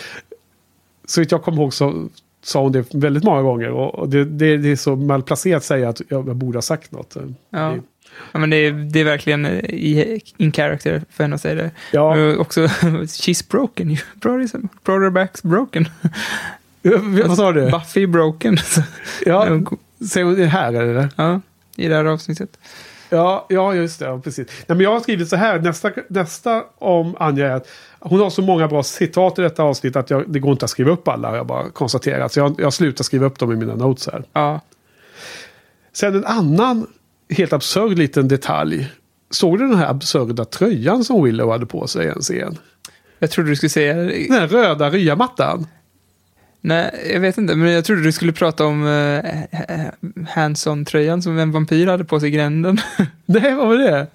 så vitt jag kommer ihåg så sa hon det väldigt många gånger. Och det, det, det är så malplacerat att säga att jag, jag borde ha sagt något. Ja. Ja, men det är, det är verkligen eh, i, in character för henne att säga det. Ja. Och också, she's broken. Brought her back's broken. Vad sa du? Buffy broken. Ja, hon det här eller? Ja, i det här avsnittet. Ja, ja just det. Ja, precis. Nej, men jag har skrivit så här. Nästa, nästa om Anja är att hon har så många bra citat i detta avsnitt att jag, det går inte att skriva upp alla. har Jag bara konstaterat. Så jag, jag slutar skriva upp dem i mina notes här. Ja. Sen en annan helt absurd liten detalj. Såg du den här absurda tröjan som Willow hade på sig i en scen? Jag trodde du skulle säga... Den röda ryamattan. Nej, jag vet inte, men jag trodde du skulle prata om uh, Hanson-tröjan som en vampyr hade på sig i gränden. Nej, vad var det?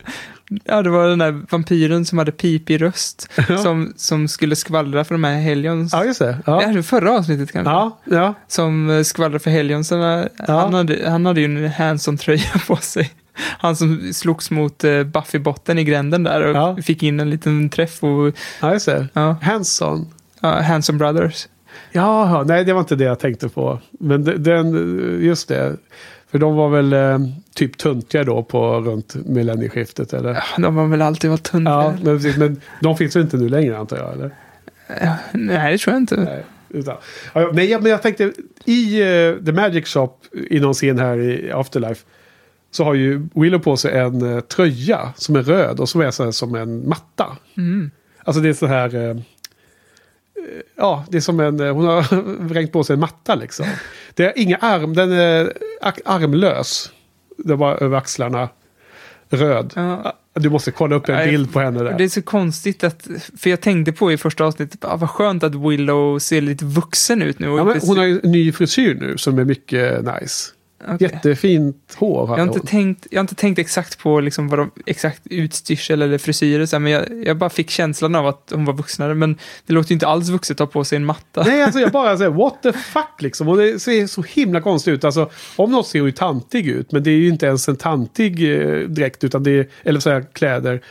Ja, det var den där vampyren som hade pipig röst. som, som skulle skvallra för de här Helions. Ja, just det. Ja. Ja, det förra avsnittet kanske. Ja, ja. Som eh, skvallrar för Helionsarna. Han, hade, han hade ju en Hanson-tröja på sig. Han som slogs mot uh, Buffy-botten i gränden där och fick in en liten träff. Och, ja, just det. Ja. Hanson. Ja, Hanson Brothers. Jaha, nej det var inte det jag tänkte på. Men de- den, just det. För de var väl eh, typ tuntiga då på runt millennieskiftet eller? De har väl alltid varit tuntiga. Ja, men, precis, men de finns väl inte nu längre antar jag eller? Ja, nej, det tror jag inte. Nej, utan, ja, nej, men jag tänkte i eh, The Magic Shop i någon scen här i Afterlife. Så har ju Willow på sig en eh, tröja som är röd och som är så som en matta. Mm. Alltså det är så här... Eh, eh, ja, det är som en... eh, Hon har vrängt på sig en matta liksom. Det är inga arm, den är ar- armlös. Det var över axlarna. Röd. Du måste kolla upp en Nej, bild på henne där. Det är så konstigt att, för jag tänkte på i första avsnittet, ah, vad skönt att Willow ser lite vuxen ut nu. Ja, hon har ju en ny frisyr nu som är mycket nice. Okej. Jättefint hår jag, har inte hon. tänkt, jag har inte tänkt exakt på liksom vad de, exakt utstyrsel eller frisyrer, så här, men jag, jag bara fick känslan av att hon var vuxnare. Men det låter ju inte alls vuxet att ha på sig en matta. Nej, alltså jag bara säger what the fuck liksom. Och det ser så himla konstigt ut. Alltså, om något ser ju tantig ut, men det är ju inte ens en tantig eh, dräkt, utan det är, eller så här, kläder.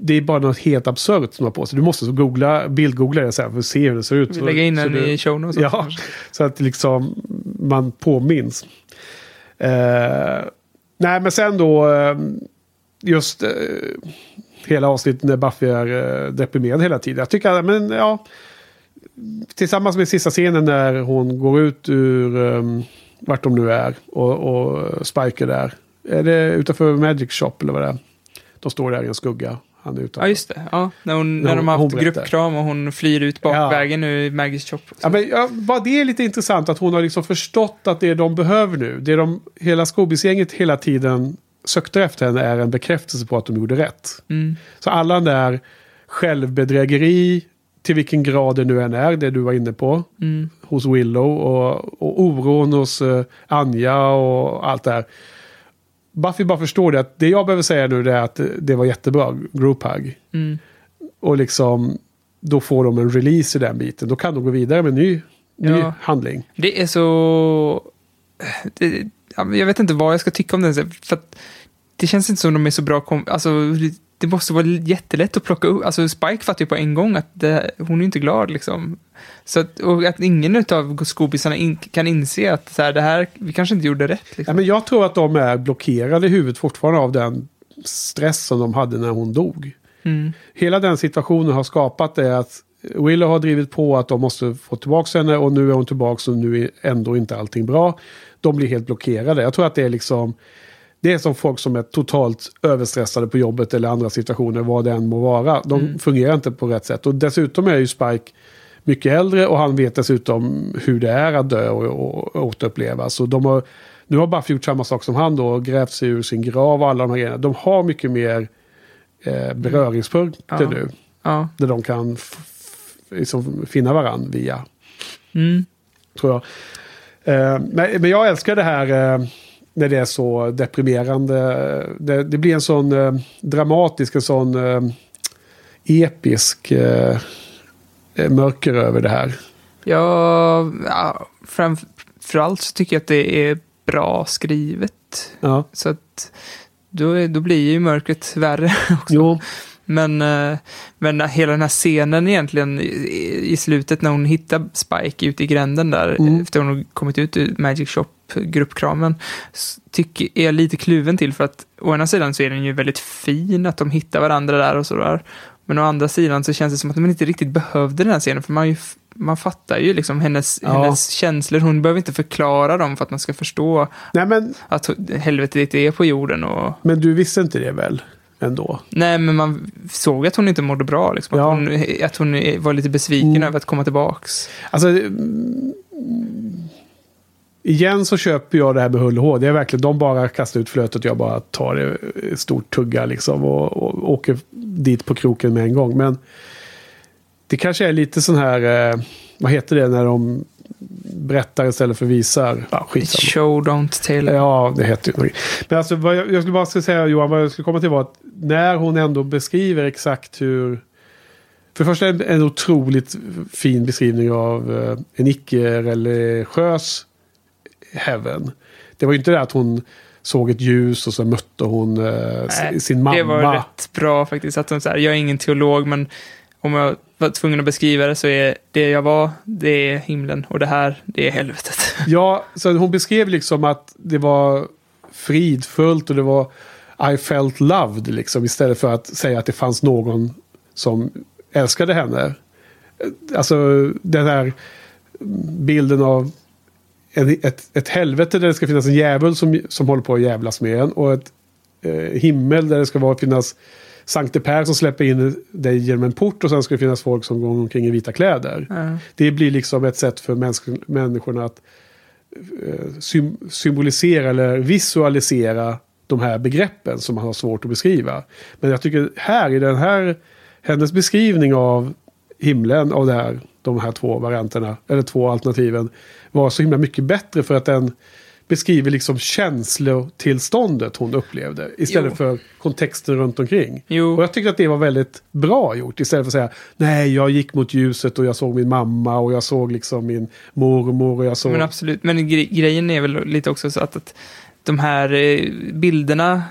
Det är bara något helt absurt som har på sig. Du måste så googla, bildgoogla det så här för att se hur det ser ut. Vi lägger in så den i show notes också, Ja, så att liksom man påminns. Eh, nej, men sen då eh, just eh, hela avsnittet när Buffy är eh, deprimerad hela tiden. Jag tycker, men ja, tillsammans med sista scenen när hon går ut ur um, vart de nu är och, och Spike är där. Är det utanför Magic Shop eller vad det är? De står där i en skugga. Han är utanför. Ja, just det. Ja, när, hon, När när de har haft gruppkram och hon flyr ut bakvägen nu i Maggies shop. Ja, men, ja, bara det är lite intressant att hon har liksom förstått att det de behöver nu, det de hela Scoobies-gänget hela tiden sökte efter henne är en bekräftelse på att de gjorde rätt. Mm. Så alla där självbedrägeri, till vilken grad det nu än är, det du var inne på, Mm. hos Willow och, och oron hos eh, Anja och allt det här. Buffy bara förstår det att det jag behöver säga nu är att det, var jättebra, group hug. Mm. Och liksom, då får de en release i den biten. Då kan de gå vidare med en ny, ny Ja. handling. Det är så... Det, jag vet inte vad jag ska tycka om den. För att det känns inte som de är så bra kom, Alltså, det måste vara jättelätt att plocka upp. Alltså, Spike fattar ju på en gång att det, hon är inte glad liksom. Så att, och att ingen av skobisarna in, kan inse att så här, det här, vi kanske inte gjorde rätt. Liksom. Ja, men jag tror att de är blockerade i huvudet fortfarande av den stress som de hade när hon dog. Mm. Hela den situationen har skapat det att Willow har drivit på att de måste få tillbaka henne och nu är hon tillbaka och nu är ändå inte allting bra. De blir helt blockerade. Jag tror att det är liksom det är som folk som är totalt överstressade på jobbet eller andra situationer, vad det än må vara. De Mm. fungerar inte på rätt sätt. Och dessutom är ju Spike mycket äldre och han vet dessutom hur det är att dö och, och, återuppleva. Så de har, nu har Buffy gjort samma sak som han då, grävt sig ur sin grav och alla de här grejerna. De har mycket mer eh, beröringspunkter Ja. nu. Ja. Där de kan liksom finna varandra via, Mm. tror jag. Eh, men, men jag älskar det här eh, när det är så deprimerande. Det, det blir en sån eh, dramatisk, en sån eh, episk eh, eh, mörker över det här. Ja, ja framförallt så tycker jag att det är bra skrivet. Ja. Så att då, då blir ju mörkret värre också. Jo. Men, eh, men hela den här scenen egentligen i, slutet när hon hittar Spike ute i gränden där, Mm. efter hon har kommit ut ur Magic Shop-gruppkramen, s- tycker, är jag lite kluven till för att å ena sidan så är den ju väldigt fin att de hittar varandra där och sådär. Men å andra sidan så känns det som att man inte riktigt behövde den här scenen för man ju, man fattar ju liksom hennes, Ja. hennes känslor. Hon behöver inte förklara dem för att man ska förstå Nej, men, att helvetet är på jorden. Och... men du visste inte det väl? Ändå. Nej, men man såg att hon inte mådde bra. Liksom. Att, Ja. hon, att hon var lite besviken Mm. över att komma tillbaks. Alltså, mm, igen så köper jag det här med hull och hår. Det är verkligen, de bara kastar ut flötet och jag bara tar det stort tugga liksom och, och åker dit på kroken med en gång. Men det kanske är lite sån här, eh, vad heter det när de berättar istället för visar? Ja, skitsamma. Show, don't tell. Ja, det heter ju Men alltså, vad jag, jag skulle bara säga Johan, vad jag skulle komma till var att när hon ändå beskriver exakt hur... För det första en, en otroligt fin beskrivning av eh, en icke-religiös heaven. Det var ju inte det att hon såg ett ljus och så mötte hon eh, Nej, sin mamma. Det var rätt bra faktiskt. Att hon, så här, jag är ingen teolog, men om jag var tvungen att beskriva det så är det jag var, det är himlen och det här, det är helvetet. Ja, så hon beskrev liksom att det var fridfullt och det var I felt loved liksom istället för att säga att det fanns någon som älskade henne. Alltså den här bilden av en, ett, ett helvete där det ska finnas en djävul som, som håller på att jävlas med en och ett eh, himmel där det ska vara, finnas Sankte Per som släpper in dig genom en port och sen ska det finnas folk som går omkring i vita kläder. Ja. Det blir liksom ett sätt för mäns- människorna att eh, sym symbolisera eller visualisera de här begreppen som man har svårt att beskriva. Men jag tycker här i den här, hennes beskrivning av himlen av det här, de här två varianterna, eller två alternativen, var så himla mycket bättre för att den beskriver liksom känslotillståndet hon upplevde istället Jo. för kontexten runt omkring. Jo. Och jag tyckte att det var väldigt bra gjort istället för att säga nej, jag gick mot ljuset och jag såg min mamma och jag såg liksom min mormor och jag såg... Men absolut, men gre- grejen är väl lite också så att, att de här eh, bilderna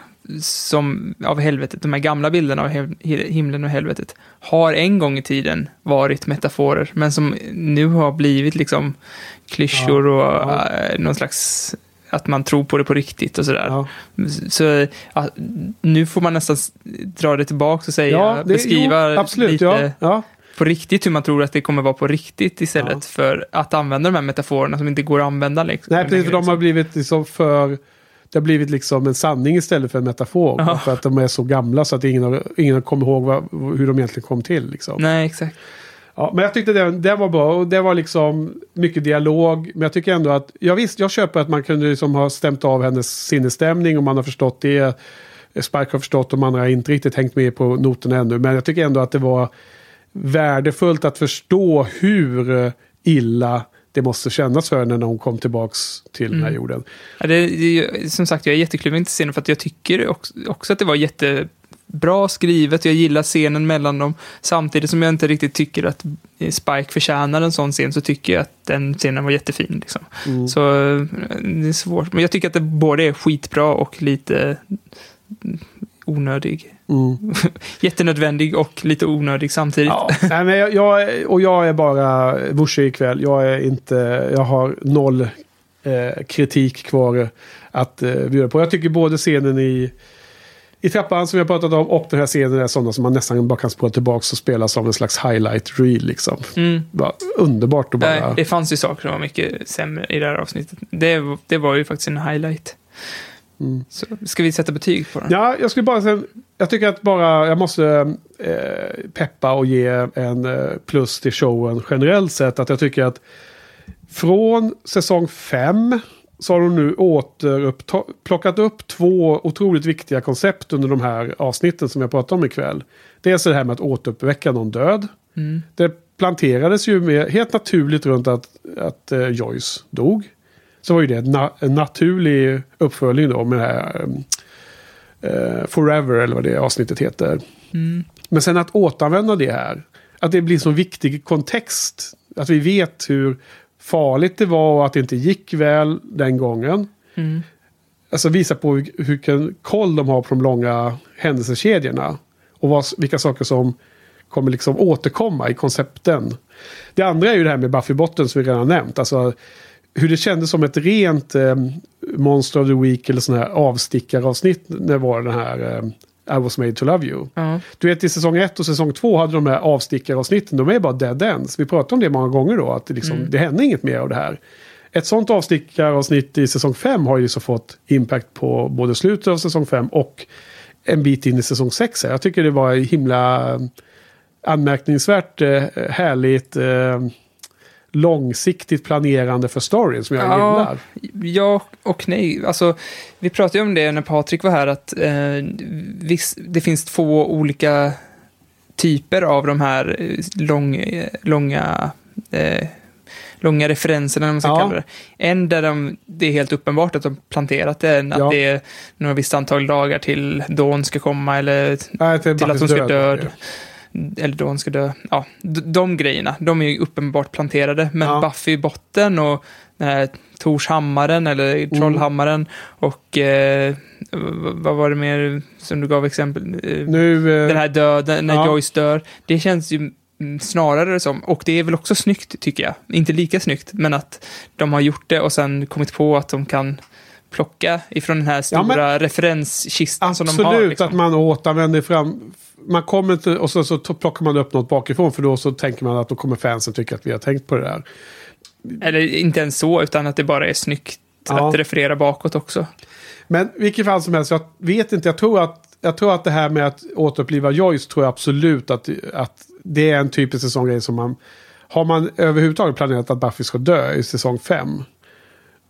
som, av helvetet, de här gamla bilderna av himlen och helvetet, har en gång i tiden varit metaforer, men som nu har blivit liksom klyschor och eh, någon slags att man tror på det på riktigt och sådär. Så ja, nu får man nästan dra det tillbaka och säga, Ja, det- beskriva jo, absolut, lite ja, ja. på riktigt hur man tror att det kommer vara på riktigt istället för att använda de här metaforerna som inte går att använda. Liksom, Nej, precis, för de har blivit liksom för... Det har blivit liksom en sanning istället för en metafor. Ja. För att de är så gamla så att ingen har, ingen har kommit ihåg vad, hur de egentligen kom till. Liksom. Nej, exakt. Ja, men jag tyckte det, det var bra och det var liksom mycket dialog. Men jag tycker ändå att, ja visst, jag köper att man kunde liksom ha stämt av hennes sinnesstämning och man har förstått det. Spike har förstått och andra har inte riktigt hängt med på noterna ännu. Men jag tycker ändå att det var värdefullt att förstå hur illa det måste kännas för henne när hon kom tillbaks till den här Mm. jorden. Ja, det, det, som sagt, jag är jättekluven till scenen för att jag tycker också, också att det var jättebra skrivet. Jag gillar scenen mellan dem. Samtidigt som jag inte riktigt tycker att Spike förtjänar en sån scen så tycker jag att den scenen var jättefin. Liksom. Mm. Så eh, det är svårt. Men jag tycker att det både är skitbra och lite onödig. Mm. Jättenödvändig och lite onödig samtidigt. Ja, nej, men jag, jag, och jag är bara Bushy ikväll. Jag är inte, jag har noll eh, kritik kvar att eh, bjuda på. Jag tycker både scenen i, i trappan som jag pratat om och den här scenen är sådana som man nästan bara kan spola tillbaka och spela som en slags highlight reel liksom. Mm. Underbart att bara... Nej, det fanns ju saker som var mycket sämre i det här avsnittet. Det, det var ju faktiskt en highlight. Mm. Så, ska vi sätta betyg på den? Ja, jag skulle bara säga, jag tycker att bara, jag måste eh, peppa och ge en eh, plus till showen generellt sett. Att jag tycker att från säsong 5 så har de nu återuppta- plockat upp två otroligt viktiga koncept under de här avsnitten som jag pratar om ikväll. Dels är det här med att återuppväcka någon död. Mm. Det planterades ju med, helt naturligt runt att, att eh, Joyce dog. Så var ju det en, na- en naturlig uppföljning då med det här eh, Forever eller vad det avsnittet heter. Mm. Men sen att återanvända det här. Att det blir så viktig kontext. Att vi vet hur farligt det var och att det inte gick väl den gången. Mm. Alltså visa på hur, vilken koll de har på de långa händelsekedjorna. Och vad, vilka saker som kommer liksom återkomma i koncepten. Det andra är ju det här med Buffy-botten som vi redan nämnt. Alltså hur det kändes som ett rent eh, Monster of the Week eller sån här avstickaravsnitt när det var den här I was made to love you. Ja. Du vet i säsong 1 och säsong 2 hade de här avstickaravsnitten, de är bara dead ends. Vi pratade om det många gånger då, att det, liksom, Mm. det hände inget mer av det här. Ett sånt avstickaravsnitt i säsong 5 har ju så fått impact på både slutet av säsong 5 och en bit in i säsong 6. här. Jag tycker det var himla anmärkningsvärt eh, härligt eh, långsiktigt planerande för storyn som jag gillar. Ja och nej. Alltså, vi pratade ju om det när Patrik var här, att eh, viss, det finns två olika typer av de här eh, lång, eh, långa, eh, långa referenserna, eller man ska Ja. kalla det. En där de, det är helt uppenbart att de planterat det, att Ja. det är några visst antal dagar till Dawn ska komma, eller Nej, till att hon ska död, dö. Eller Dawn ska dö. Ja, de grejerna, de är ju uppenbart planterade. Men Buffy i botten och här Torshammaren eller Mm. Trollhammaren och eh, vad var det mer som du gav exempel? Eh, Nu, eh, den här döden, när ja. Joyce dör. Det känns ju mm, snarare som, och det är väl också snyggt tycker jag, inte lika snyggt, men att de har gjort det och sen kommit på att de kan plocka ifrån den här Ja, stora referenskistan som de har. Absolut, liksom. att man återanvänder fram... Man kommer inte och så, så plockar man upp något bakifrån för då så tänker man att då kommer fansen tycka att vi har tänkt på det där. Eller inte ens så, utan att det bara är snyggt Ja. att referera bakåt också. Men vilket fall som helst, jag vet inte, jag tror att, jag tror att det här med att återuppliva Joyce tror jag absolut att, att det är en typisk säsonggrej som man... Har man överhuvudtaget planerat att Buffy ska dö i säsong 5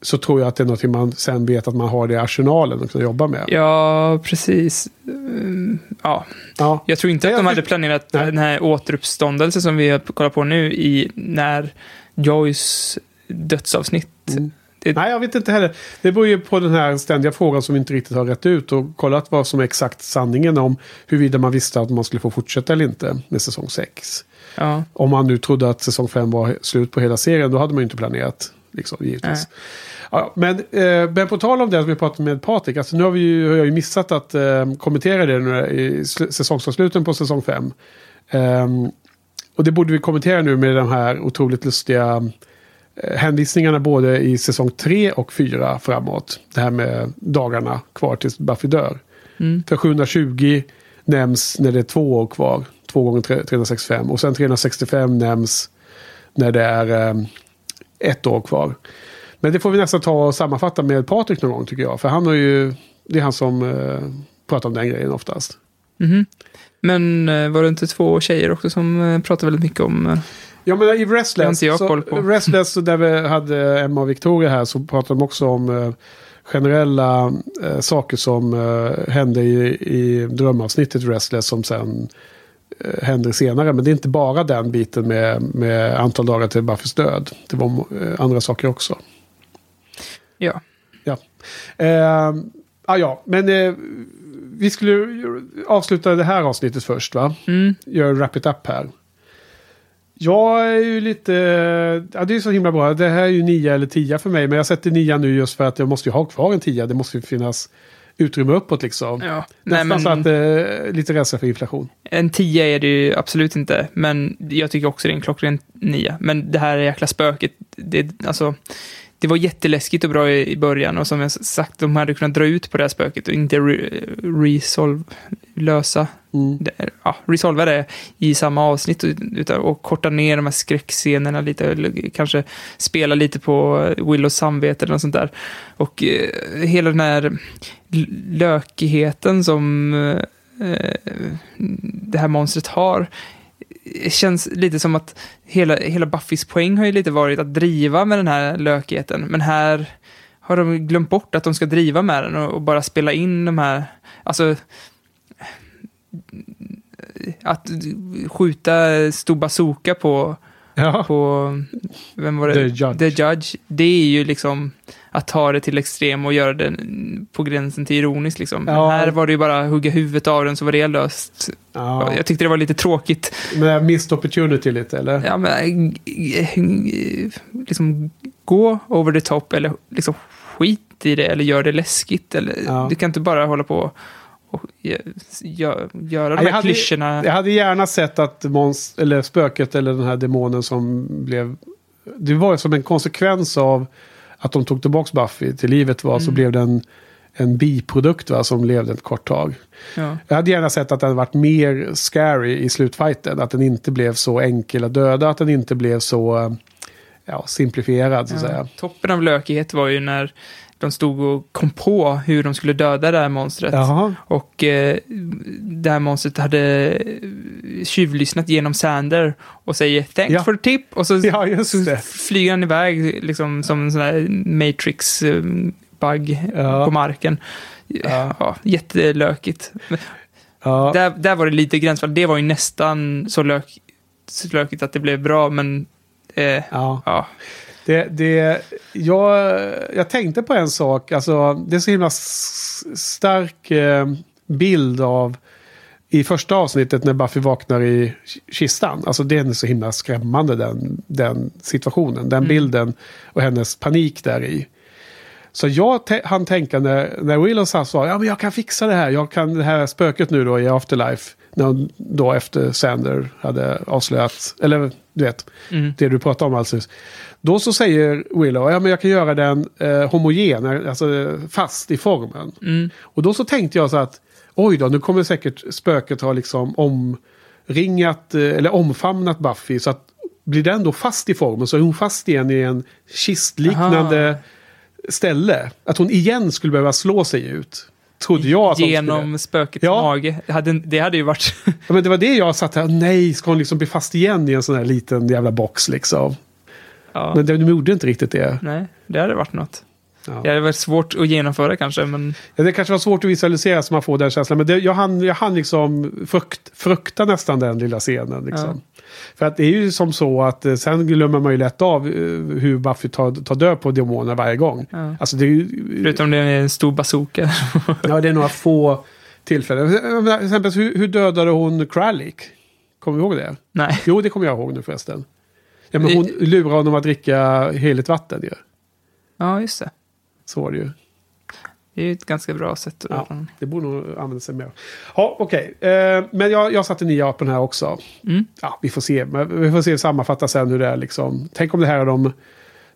så tror jag att det är något man sen vet att man har det i arsenalen och kan jobba med. Ja, precis. Mm, Ja. Ja. Jag tror inte att de hade planerat den här återuppståndelsen som vi har kollat på nu i när Joyce dödsavsnitt. Det, Nej, jag vet inte heller. Det beror ju på den här ständiga frågan som vi inte riktigt har rätt ut och kollat vad som är exakt sanningen om huruvida man visste att man skulle få fortsätta eller inte med säsong 6. Ja. Om man nu trodde att säsong 5 var slut på hela serien, då hade man ju inte planerat. Liksom, givetvis. Ja, men, eh, men på tal om det som vi pratade med Patrik, alltså nu har, vi ju, har jag ju missat att eh, kommentera det nu i sl- säsongsavsluten på säsong 5. Ehm, och det borde vi kommentera nu med de här otroligt lustiga eh, hänvisningarna både i säsong 3 och 4 framåt. Det här med dagarna kvar tills Buffy dör. Mm. För 720 nämns när det är två år kvar. Två gånger tre- 365. Och sen 365 nämns när det är eh, ett år kvar. Men det får vi nästan ta och sammanfatta med Patrik någon gång tycker jag. För han har ju, det är han som eh, pratar om den grejen oftast. Mhm. Men eh, var det inte två tjejer också som eh, pratade väldigt mycket om... eh, Ja men i Restless, så. Restless där vi hade Emma och Victoria här så pratade de också om generella saker som hände i, i drömavsnittet Restless som sen händer senare. Men det är inte bara den biten med, med antal dagar till Buffys död. Det var eh, andra saker också. Ja. Ja, eh, ah, ja men eh, vi skulle avsluta det här avsnittet först va? Mm. Gör wrap it up här. Jag är ju lite... Ja, det är så himla bra. Det här är ju nia eller tia för mig. Men jag sätter nia nu just för att jag måste ju ha kvar en tia. Det måste ju finnas utrymme uppåt liksom. Ja. Nej, Nästan men- så att eh, lite rädsla för inflation. En 10 är det ju absolut inte, men jag tycker också det är en klockren 9. Men det här jäkla spöket, det, alltså, det var jätteläskigt och bra i, i början och som jag sagt, de hade kunnat dra ut på det här spöket och inte re, resolve, lösa, det, ja, resolva det i samma avsnitt utan, och korta ner de här skräckscenerna lite, eller kanske spela lite på Willows samvete eller något sånt där. Och eh, hela den här lökigheten som eh, det här monstret har känns lite som att hela, hela Buffys poäng har ju lite varit att driva med den här lökigheten. Men här har de glömt bort att de ska driva med den och, och bara spela in de här, alltså att skjuta stor bazooka på, på vem var det? The Judge. The Judge. Det är ju liksom att ta det till extrem och göra det på gränsen till ironiskt liksom. Ja. här var det ju bara att hugga huvudet av den så var det löst. Ja. Jag tyckte det var lite tråkigt. Men missed opportunity lite eller? Ja, men eh, liksom gå over the top eller liksom skit i det eller gör det läskigt. Eller, Ja. Du kan inte bara hålla på och gö- gö- göra de jag, här hade, klyschorna. jag hade gärna sett att mons, eller spöket eller den här demonen som blev... Det var som en konsekvens av att de tog tillbaka Buffy till livet var så Mm. blev den en biprodukt va, som levde ett kort tag. Ja. Jag hade gärna sett att den varit mer scary i slutfighten. Att den inte blev så enkel att döda, att den inte blev så eh, ja, simplifierad så att säga. Toppen av lökighet var ju när de stod och kom på hur de skulle döda det här monstret. Jaha. Och eh, det här monstret hade tjuvlyssnat genom Sander och säger thanks Ja. for the tip. Och så, Ja, så flyger han iväg liksom som en sån här Matrix-bug Ja. på marken. Ja. jättelökigt. Men Ja. Där, där var det lite gränsfall. Det var ju nästan så, lök, så lökigt att det blev bra, men eh, Ja. Det, det, jag, jag tänkte på en sak. Alltså, det är så himla stark eh, bild av i första avsnittet när Buffy vaknar i ki- kistan. Alltså den är så himla skrämmande den, den situationen. Den Mm. bilden och hennes panik där i. Så jag han tänka när, när Willow sa så, ja men jag kan fixa det här. Jag kan det här spöket nu då i Afterlife. När hon då efter Sander hade avslöjat, eller du vet, Mm. det du pratade om alldeles Då så säger Willow, ja men jag kan göra den eh, homogen, alltså fast i formen. Mm. Och då så tänkte jag så att, oj då, nu kommer säkert spöket ha liksom omringat, eh, eller omfamnat Buffy. Så att blir den då fast i formen så är hon fast igen i en kistliknande ställe. Att hon igen skulle behöva slå sig ut. Trodde jag att Genom spökets Ja. mage. Hade, det hade ju varit... Ja, men det var det jag satt här, nej, ska hon liksom bli fast igen i en sån här liten jävla box liksom. Ja. Men de gjorde inte riktigt det. Nej, det hade varit något. Ja. Det hade varit svårt att genomföra kanske, men... Ja, det kanske var svårt att visualisera så man får den känslan. Men det, jag, hann, jag hann liksom frukt, frukta nästan den lilla scenen. Liksom. För att det är ju som så att eh, sen glömmer man ju lätt av eh, hur Buffy tar, tar död på demoner varje gång. Ja. Alltså det är ju, Förutom det är en stor bazooka. ja, det är några få tillfällen. Jag menar, Till exempel, hur, hur dödade hon Kralik? Kommer du ihåg det? Nej. Jo, det kommer jag ihåg nu förresten. Ja, men hon lurar honom att dricka heligt vatten ju. Ja, just det. Så var det ju. Det är ju ett ganska bra sätt att... Ja, det borde nog använda sig mer. Ja, okej. Eh, men jag, jag satte nio på den här också. Mm. Ja, vi får se. Vi får se sammanfatta sen hur det är liksom. Tänk om det här är de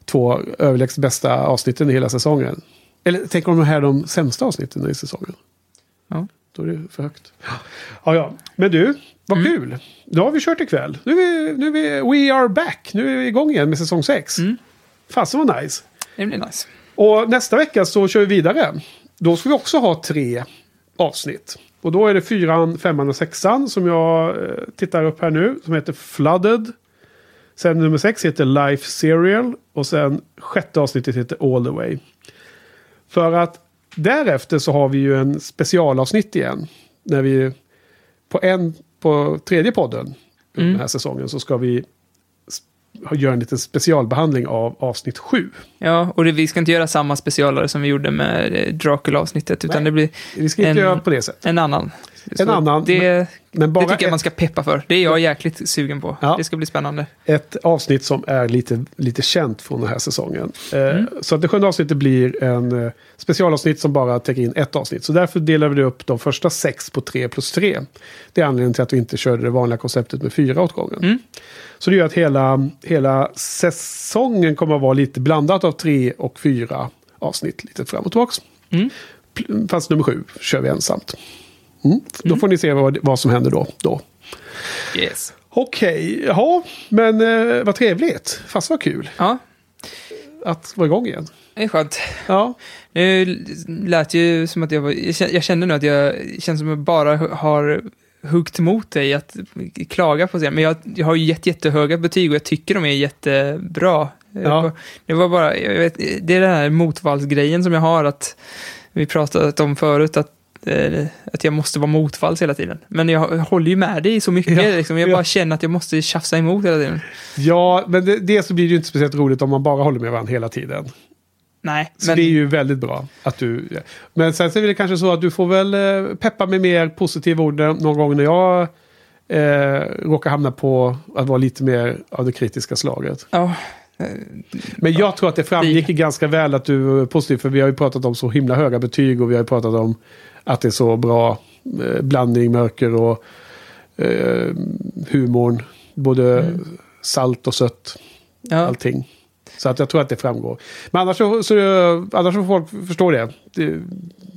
två överlägset bästa avsnitten i hela säsongen. Eller tänk om det här är de sämsta avsnitten i säsongen. Ja. Då är det för högt. Ja, ja. Men du, vad Mm. kul. Då har vi kört ikväll. Nu är vi, nu är vi, we are back. Nu är vi igång igen med säsong 6. Mm. Fasen var nice. Det blir nice. Och nästa vecka så kör vi vidare. Då ska vi också ha tre avsnitt. Och då är det fyran, femman och sexan som jag eh, tittar upp här nu. Som heter Flooded. Sen nummer sex heter Life Serial. Och sen sjätte avsnittet heter All the way. För att därefter så har vi ju en specialavsnitt igen. När vi på en, på tredje podden Mm. den här säsongen så ska vi göra en liten specialbehandling av avsnitt sju. Ja, och det, vi ska inte göra samma specialare som vi gjorde med eh, Dracula-avsnittet, utan det blir Vi ska inte göra på det sättet. en annan. En annan, Det, men bara det tycker jag ett- man ska peppa för. Det är jag jäkligt sugen på. Ja. Det ska bli spännande. ett avsnitt som är lite, lite känt från den här säsongen. Eh, Mm. Så att det sjunde avsnittet blir en eh, specialavsnitt som bara täcker in ett avsnitt. Så därför delar vi upp de första sex på tre plus tre. Det är anledningen till att vi inte körde det vanliga konceptet med fyra åt gången. Mm. Så det gör att hela, hela säsongen kommer att vara lite blandat av tre och fyra avsnitt. Lite fram och tillbaka. Mm. Pl- Fast nummer sju kör vi ensamt. Mm. Då får ni se vad, vad som händer då. då. Yes. Okej, ja, men eh, vad trevligt. Fast vad kul. Ja. Att vara igång igen. Det är skönt. Ja. Nu lät ju som att jag var... Jag känner nu att jag känns som att jag bara har huggt emot dig att klaga på det. Men jag, jag har ju gett jättehöga betyg och jag tycker de är jättebra. Ja. Det var bara, vet, det är den här motvallsgrejen som jag har att vi pratat om förut att eh, att jag måste vara motvalls hela tiden. Men jag håller ju med dig så mycket. Ja, liksom. Jag ja. bara känner att jag måste tjafsa emot hela tiden. Ja, men det, det så blir det ju inte speciellt roligt om man bara håller med varandra hela tiden. Nej, Så men det är ju väldigt bra att du... Men sen så är det kanske så att du får väl eh, peppa med mer positiva ord någon gång när jag eh, råkar hamna på att vara lite mer av det kritiska slaget. ja, Men jag tror att det framgick ganska väl att du är positiv. För vi har ju pratat om så himla höga betyg och vi har ju pratat om att det är så bra eh, blandning, mörker och eh, humorn. Både salt och sött. Ja. Allting. Så att jag tror att det framgår. Men annars så, så, annars får folk förstå det. Du,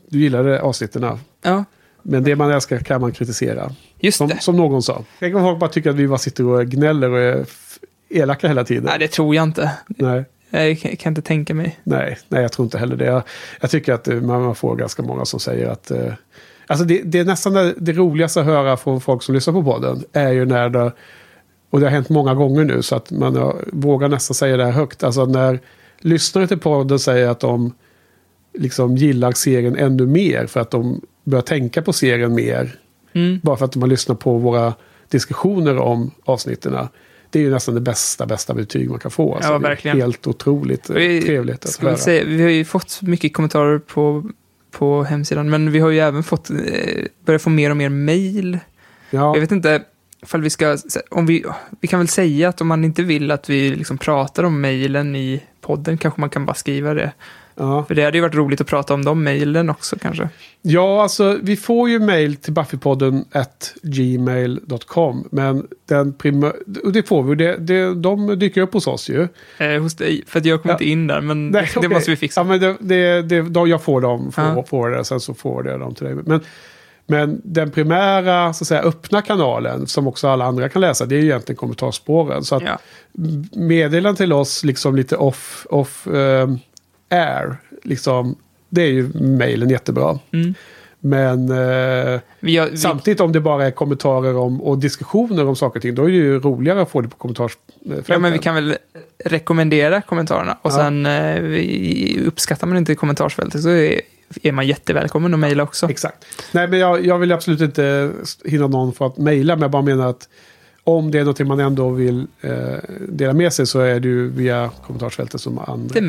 du gillade avsnitten. Ja. Men det man älskar kan man kritisera. Just som, det. som någon sa. Tänk om folk bara tycker att vi bara sitter och gnäller och är elaka hela tiden. Nej, det tror jag inte. Nej. Jag kan inte tänka mig. Nej, nej, jag tror inte heller det. Jag, jag tycker att eh, man, man får ganska många som säger att... Eh, alltså det, det är nästan det, det roligaste att höra från folk som lyssnar på podden. Är ju när det... Och det har hänt många gånger nu så att man har, vågar nästan säga det här högt. Alltså när lyssnare till podden säger att de liksom gillar serien ännu mer för att de börjar tänka på serien mer. Mm. Bara för att de har lyssnat på våra diskussioner om avsnitten. Det är ju nästan det bästa, bästa betyg man kan få. Alltså, Ja, verkligen. Helt otroligt eh, Vi- trevligt att höra. säga, vi har ju fått mycket kommentarer på, på hemsidan, men vi har ju även fått, eh, börjat få mer och mer mail. Ja. Jag vet inte ifall vi ska, om vi, vi kan väl säga att om man inte vill att vi liksom pratar om mailen i podden kanske man kan bara skriva det. Ja. För det hade ju varit roligt att prata om de mailen också kanske. Ja, alltså vi får ju mail till Buffypodden at gmail.com. Men den prima, och det får vi, det, det, de dyker upp hos oss ju. Eh, hos dig, för jag kommer Ja. inte in där, men Nej, det okej. måste vi fixa. Ja, men det, det, det, då, jag får dem, får, Ja. får det, sen så får jag dem till dig. Men, men den primära, så att säga, öppna kanalen, som också alla andra kan läsa, det är ju egentligen kommentarspåren. Så att Ja. meddelan till oss, liksom lite off, off eh, air, liksom, det är ju mejlen jättebra. Mm. Men eh, har, vi, samtidigt om det bara är kommentarer om, och diskussioner om saker och ting, då är det ju roligare att få det på kommentarsfältet. ja, men vi kan väl rekommendera kommentarerna och Ja. sen eh, uppskattar man inte kommentarsfältet så är, är man jättevälkommen att mejla också. Exakt. Nej, men jag, jag vill absolut inte hinna någon för att mejla, men jag bara menar att om det är någonting man ändå vill eh, dela med sig så är det ju via kommentarsfältet som andra. Till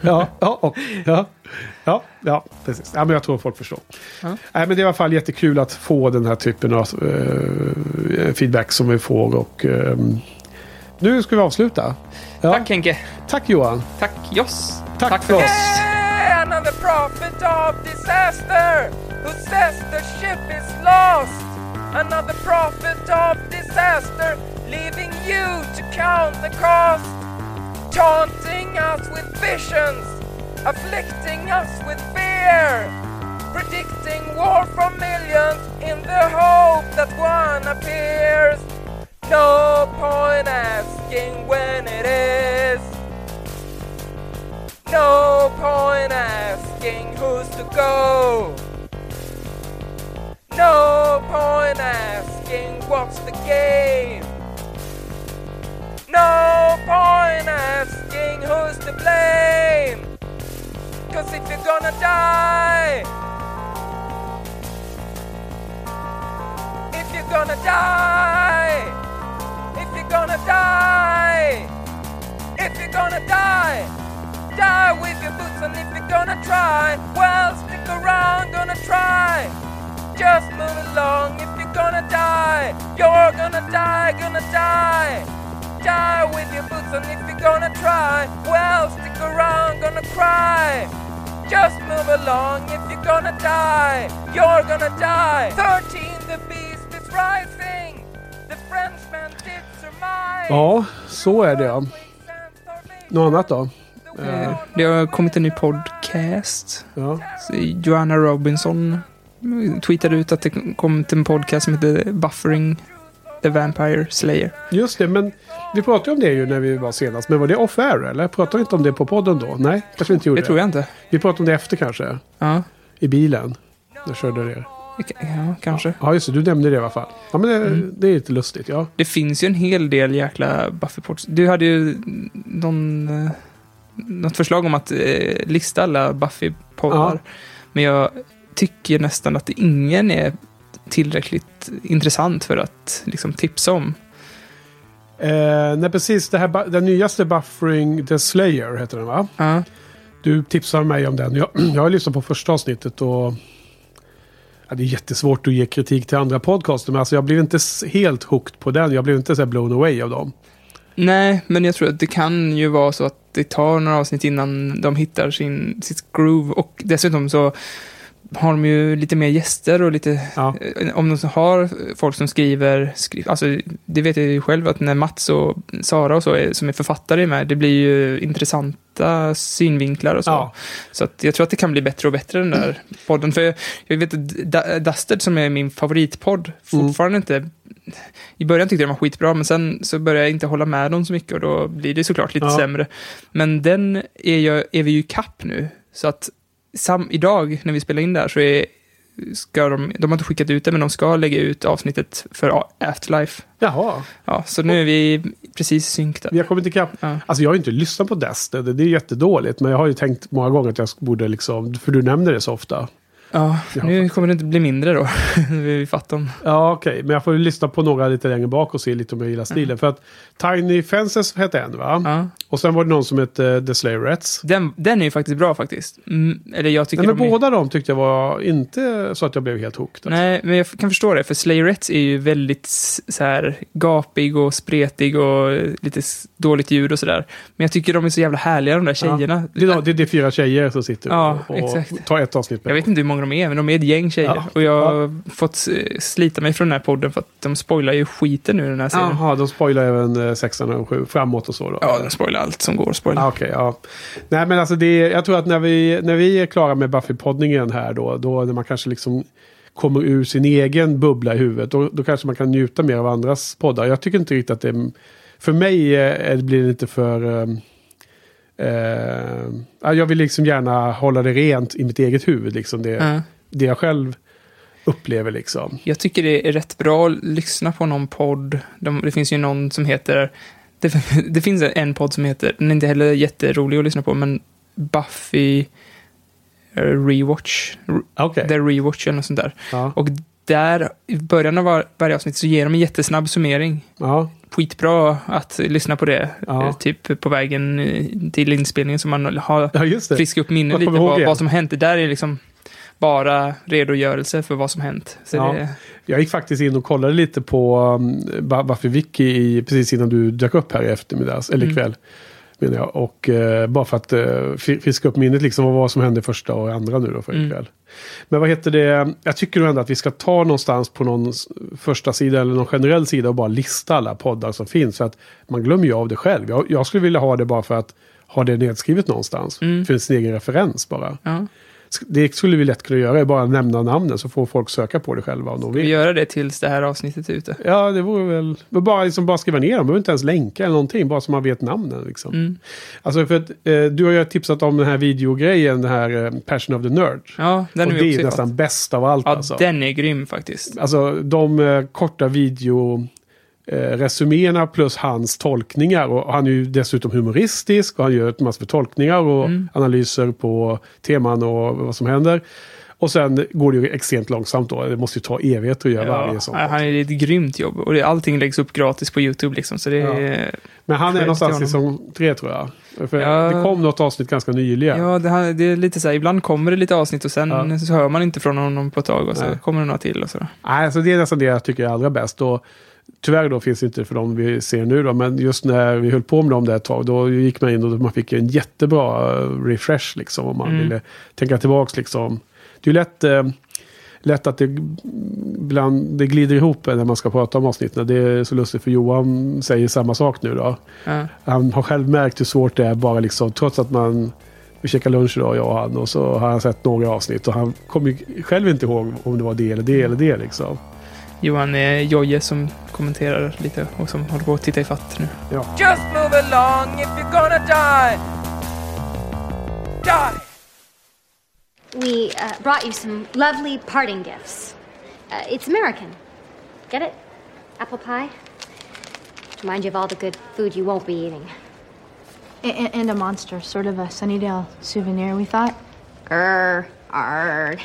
Ja, ja, och, ja, ja, ja, precis. Ja, men jag tror folk förstår. Ja. Nej, men det är i alla fall jättekul att få den här typen av eh, feedback som vi får. Och, ehm, nu ska vi avsluta. Ja. Tack Henke. Tack Johan. Tack Joss. Tack, för oss. Yeah, another prophet of disaster who says the ship is lost. Another prophet of disaster, leaving you to count the cost. Taunting us with visions, afflicting us with fear. Predicting war from millions in the hope that one appears. No point asking when it is. No point asking who's to go. No point asking what's the game. No point asking who's to blame. Cause if you're gonna die, if you're gonna die, if you're gonna die, if you're gonna die, die with your boots on. If you're gonna try, well, stick around, gonna try. Just move along. If you're gonna die, you're gonna die, gonna die. Die with your boots on. If you're gonna try, well, stick around, gonna cry. Just move along. If you're gonna die, you're gonna die. 13, the beast is rising. The Frenchman did surmise. Ja, så är det. ja. Något annat då? Eh, Det har kommit en ny podcast. Ja. Joanna Robinson tweetade ut att det kommit en podcast som heter Buffering the Vampire Slayer. Just det, men vi pratade om det ju när vi var senast. Men var det off-air eller? Pratade vi inte om det på podden då? Nej, kanske vi inte gjorde. Det tror jag inte. Vi pratade om det efter kanske. Ja, I bilen. Jag körde det. ja kanske. Ja, just det. Du nämnde det i alla fall. Ja, men det, Mm. det är lite lustigt. Ja. Det finns ju en hel del jäkla Buffy-pods. Du hade ju någon, eh, något förslag om att eh, lista alla Buffy-poddar. Ja. Men jag tycker nästan att ingen är tillräckligt intressant för att liksom, tipsa om. Eh, nej, precis. Det här, den nyaste Buffering the Slayer heter den va? Ja. Du tipsade mig om den. Jag, jag har lyssnat på första avsnittet och... Ja, det är jättesvårt att ge kritik till andra podcaster. Men alltså jag blev inte helt hooked på den. Jag blev inte så här blown away av dem. Nej, men jag tror att det kan ju vara så att det tar några avsnitt innan de hittar sin, sitt groove. Och dessutom så har de ju lite mer gäster och lite... Ja. eh, Om de har folk som skriver... Skri, alltså, det vet jag ju själv att när Mats och Sara och så är, som är författare med, det blir ju intressanta synvinklar och så. Ja. Så att jag tror att det kan bli bättre och bättre den där podden. För jag, jag vet att Dusted som är min favoritpodd fortfarande inte... I början tyckte jag den var skitbra, men sen så började jag inte hålla med dem så mycket och då blir det såklart lite Ja. sämre. Men den är, jag, är vi ju kapp nu. Så att sam, idag när vi spelar in där så är, ska de, de har inte skickat ut det, men de ska lägga ut avsnittet för Afterlife. Jaha. Ja, så nu är vi precis i synk där. Vi har kommit ikapp. Alltså jag har ju inte lyssnat på Dested, det är jättedåligt. Men jag har ju tänkt många gånger att jag borde liksom, för du nämner det så ofta. Ja, nu kommer det inte bli mindre då. vi är fatt om. Ja, okej. Men jag får lyssna på några lite längre bak och se lite om jag gillar stilen. För att Tiny Fences hette en, va? Och sen var det någon som hette The Slayerettes. Den, den är ju faktiskt bra faktiskt. Mm, eller jag tycker Nej, men de är- båda de tyckte jag var inte så att jag blev helt hooked. Nej, men jag kan förstå det, för Slayerettes är ju väldigt så här gapig och spretig och eh, lite dåligt ljud och sådär. Men jag tycker de är så jävla härliga, de där tjejerna. Ja. Det, är, det är fyra tjejer som sitter Ja, och, och tar ett avsnitt. Jag vet inte hur många de är, men de är ett gäng tjejer. Ja. Och jag har fått eh, slita mig från den här podden för att de spoilar ju skiten nu den här serien. Jaha, de spoilar även eh, sexan och sju framåt och så då? Ja, de spoilar allt som går att spoila. Ah, Okej, ja. Nej, men alltså det, jag tror att när vi, när vi är klara med Buffy-poddningen här då, då när man kanske liksom kommer ur sin egen bubbla i huvudet, då, då kanske man kan njuta mer av andras poddar. Jag tycker inte riktigt att det är, för mig eh, blir det inte för... ehm, eh, ja, jag vill liksom gärna hålla det rent i mitt eget huvud, liksom det, Ja. det jag själv upplever liksom. Jag tycker det är rätt bra att lyssna på någon podd. De, det finns ju någon som heter... Det, det finns en podd som heter, den är inte heller jätterolig att lyssna på, men Buffy eh, Rewatch. Okay. The Rewatch eller något sånt där. Ja. Och där, i början av var, varje avsnitt så ger de en jättesnabb summering. Ja. Skitbra att lyssna på det. Ja. eh, Typ på vägen eh, till inspelningen så man har Ja, friska upp minnet lite ihåg vad, som hänt. Det där är liksom bara redogörelse för vad som hänt. Ja. det, Jag gick faktiskt in och kollade lite på um, Wiki i, precis innan du dök upp här i eftermiddags, eller Mm. Menar jag. Och eh, bara för att uh, friska upp minnet liksom av vad som hände första och andra nu då för Mm. ikväll. Men vad heter det, jag tycker nog ändå att vi ska ta någonstans på någon första sida eller någon generell sida och bara lista alla poddar som finns. För att man glömmer ju av det själv. Jag, jag skulle vilja ha det bara för att ha det nedskrivet någonstans. Mm. För sin egen referens bara. ja. Det skulle vi lätt kunna göra, bara nämna namnen så får folk söka på det själva om de Vi vill. göra det tills det här avsnittet är ute. Ja, det vore väl... men Bara, liksom, bara skriva ner dem, behöver inte ens länka eller någonting, bara så man vet namnen. Liksom. Mm. Alltså för att, eh, du har ju tipsat om den här videogrejen, den här eh, Passion of the Nerd. Ja, den och är det vi är nästan bäst av allt Ja, alltså. den är grym faktiskt. Alltså de eh, korta video... Eh, resuméerna plus hans tolkningar. Och han är ju dessutom humoristisk och han gör ett massor med tolkningar och Mm. analyser på teman och vad som händer. Och sen går det ju extremt långsamt då. Det måste ju ta evigheter att göra varje sånt. Ja, han är ett grymt jobb. Och allting läggs upp gratis på YouTube liksom. Så det är... Men han är någonstans i säsong tre tror jag. För Ja. det kom något avsnitt ganska nyligen. Ja, det, här, det är lite så här, ibland kommer det lite avsnitt och sen Ja. så hör man inte från honom på ett tag och så Nej. kommer det några till och så. Nej, alltså det är nästan det jag tycker är allra bäst. Och tyvärr då finns det inte för dem vi ser nu då. Men just när vi höll på med dem där ett tag. Då gick man in och man fick en jättebra eh, refresh liksom. Om man Mm. ville tänka tillbaks liksom. Det är lätt, eh, lätt att det, bland, det glider ihop när man ska prata om avsnitten. Det är så lustigt för Johan säger samma sak nu då. Ja. Han har själv märkt hur svårt det är bara liksom, trots att man vi käkade lunch idag, jag och han, och så har han sett några avsnitt och han kommer själv inte ihåg om det var det eller det eller det liksom. Johan är Jojje som kommenterar lite och som håller på att titta i fatt nu. Ja. Just move along if you're gonna die. Die! We uh, brought you some lovely parting gifts. Uh, it's American. Get it? Apple pie? To remind you of all the good food you won't be eating. And, and a monster, sort of a Sunnydale souvenir, we thought. Grr, ard.